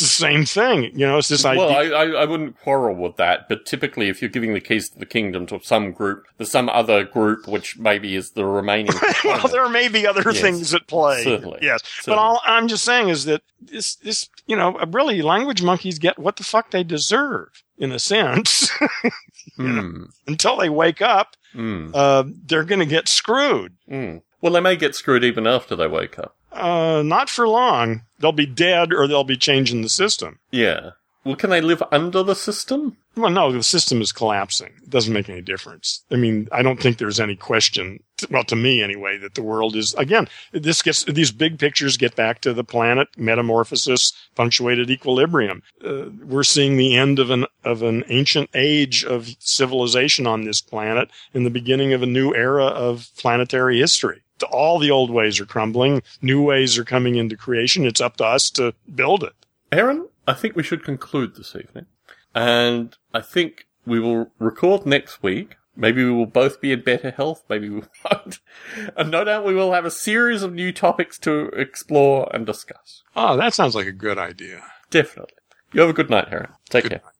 it's the same thing, you know. It's this idea. Well, I, I, wouldn't quarrel with that, but typically, if you're giving the keys to the kingdom to some group, there's some other group which maybe is the remaining. well, there may be other Yes. thing at play. Certainly. Yes, but all I'm just saying is that this, this, you know, really, language monkeys get what the fuck they deserve in a sense. Hmm. Until they wake up, Hmm. uh, they're going to get screwed. Hmm. Well, they may get screwed even after they wake up. Uh, not for long. They'll be dead, or they'll be changing the system. Yeah. Well, can they live under the system? Well, no, the system is collapsing. It doesn't make any difference. I mean, I don't think there's any question, well, to me anyway, that the world is, again, this gets, these big pictures get back to the planet, metamorphosis, punctuated equilibrium. Uh, we're seeing the end of an, of an ancient age of civilization on this planet and the beginning of a new era of planetary history. All the old ways are crumbling. New ways are coming into creation. It's up to us to build it. Heron, I think we should conclude this evening. And I think we will record next week. Maybe we will both be in better health. Maybe we won't. And no doubt we will have a series of new topics to explore and discuss. Oh, that sounds like a good idea. Definitely. You have a good night, Heron. Take Good care. night.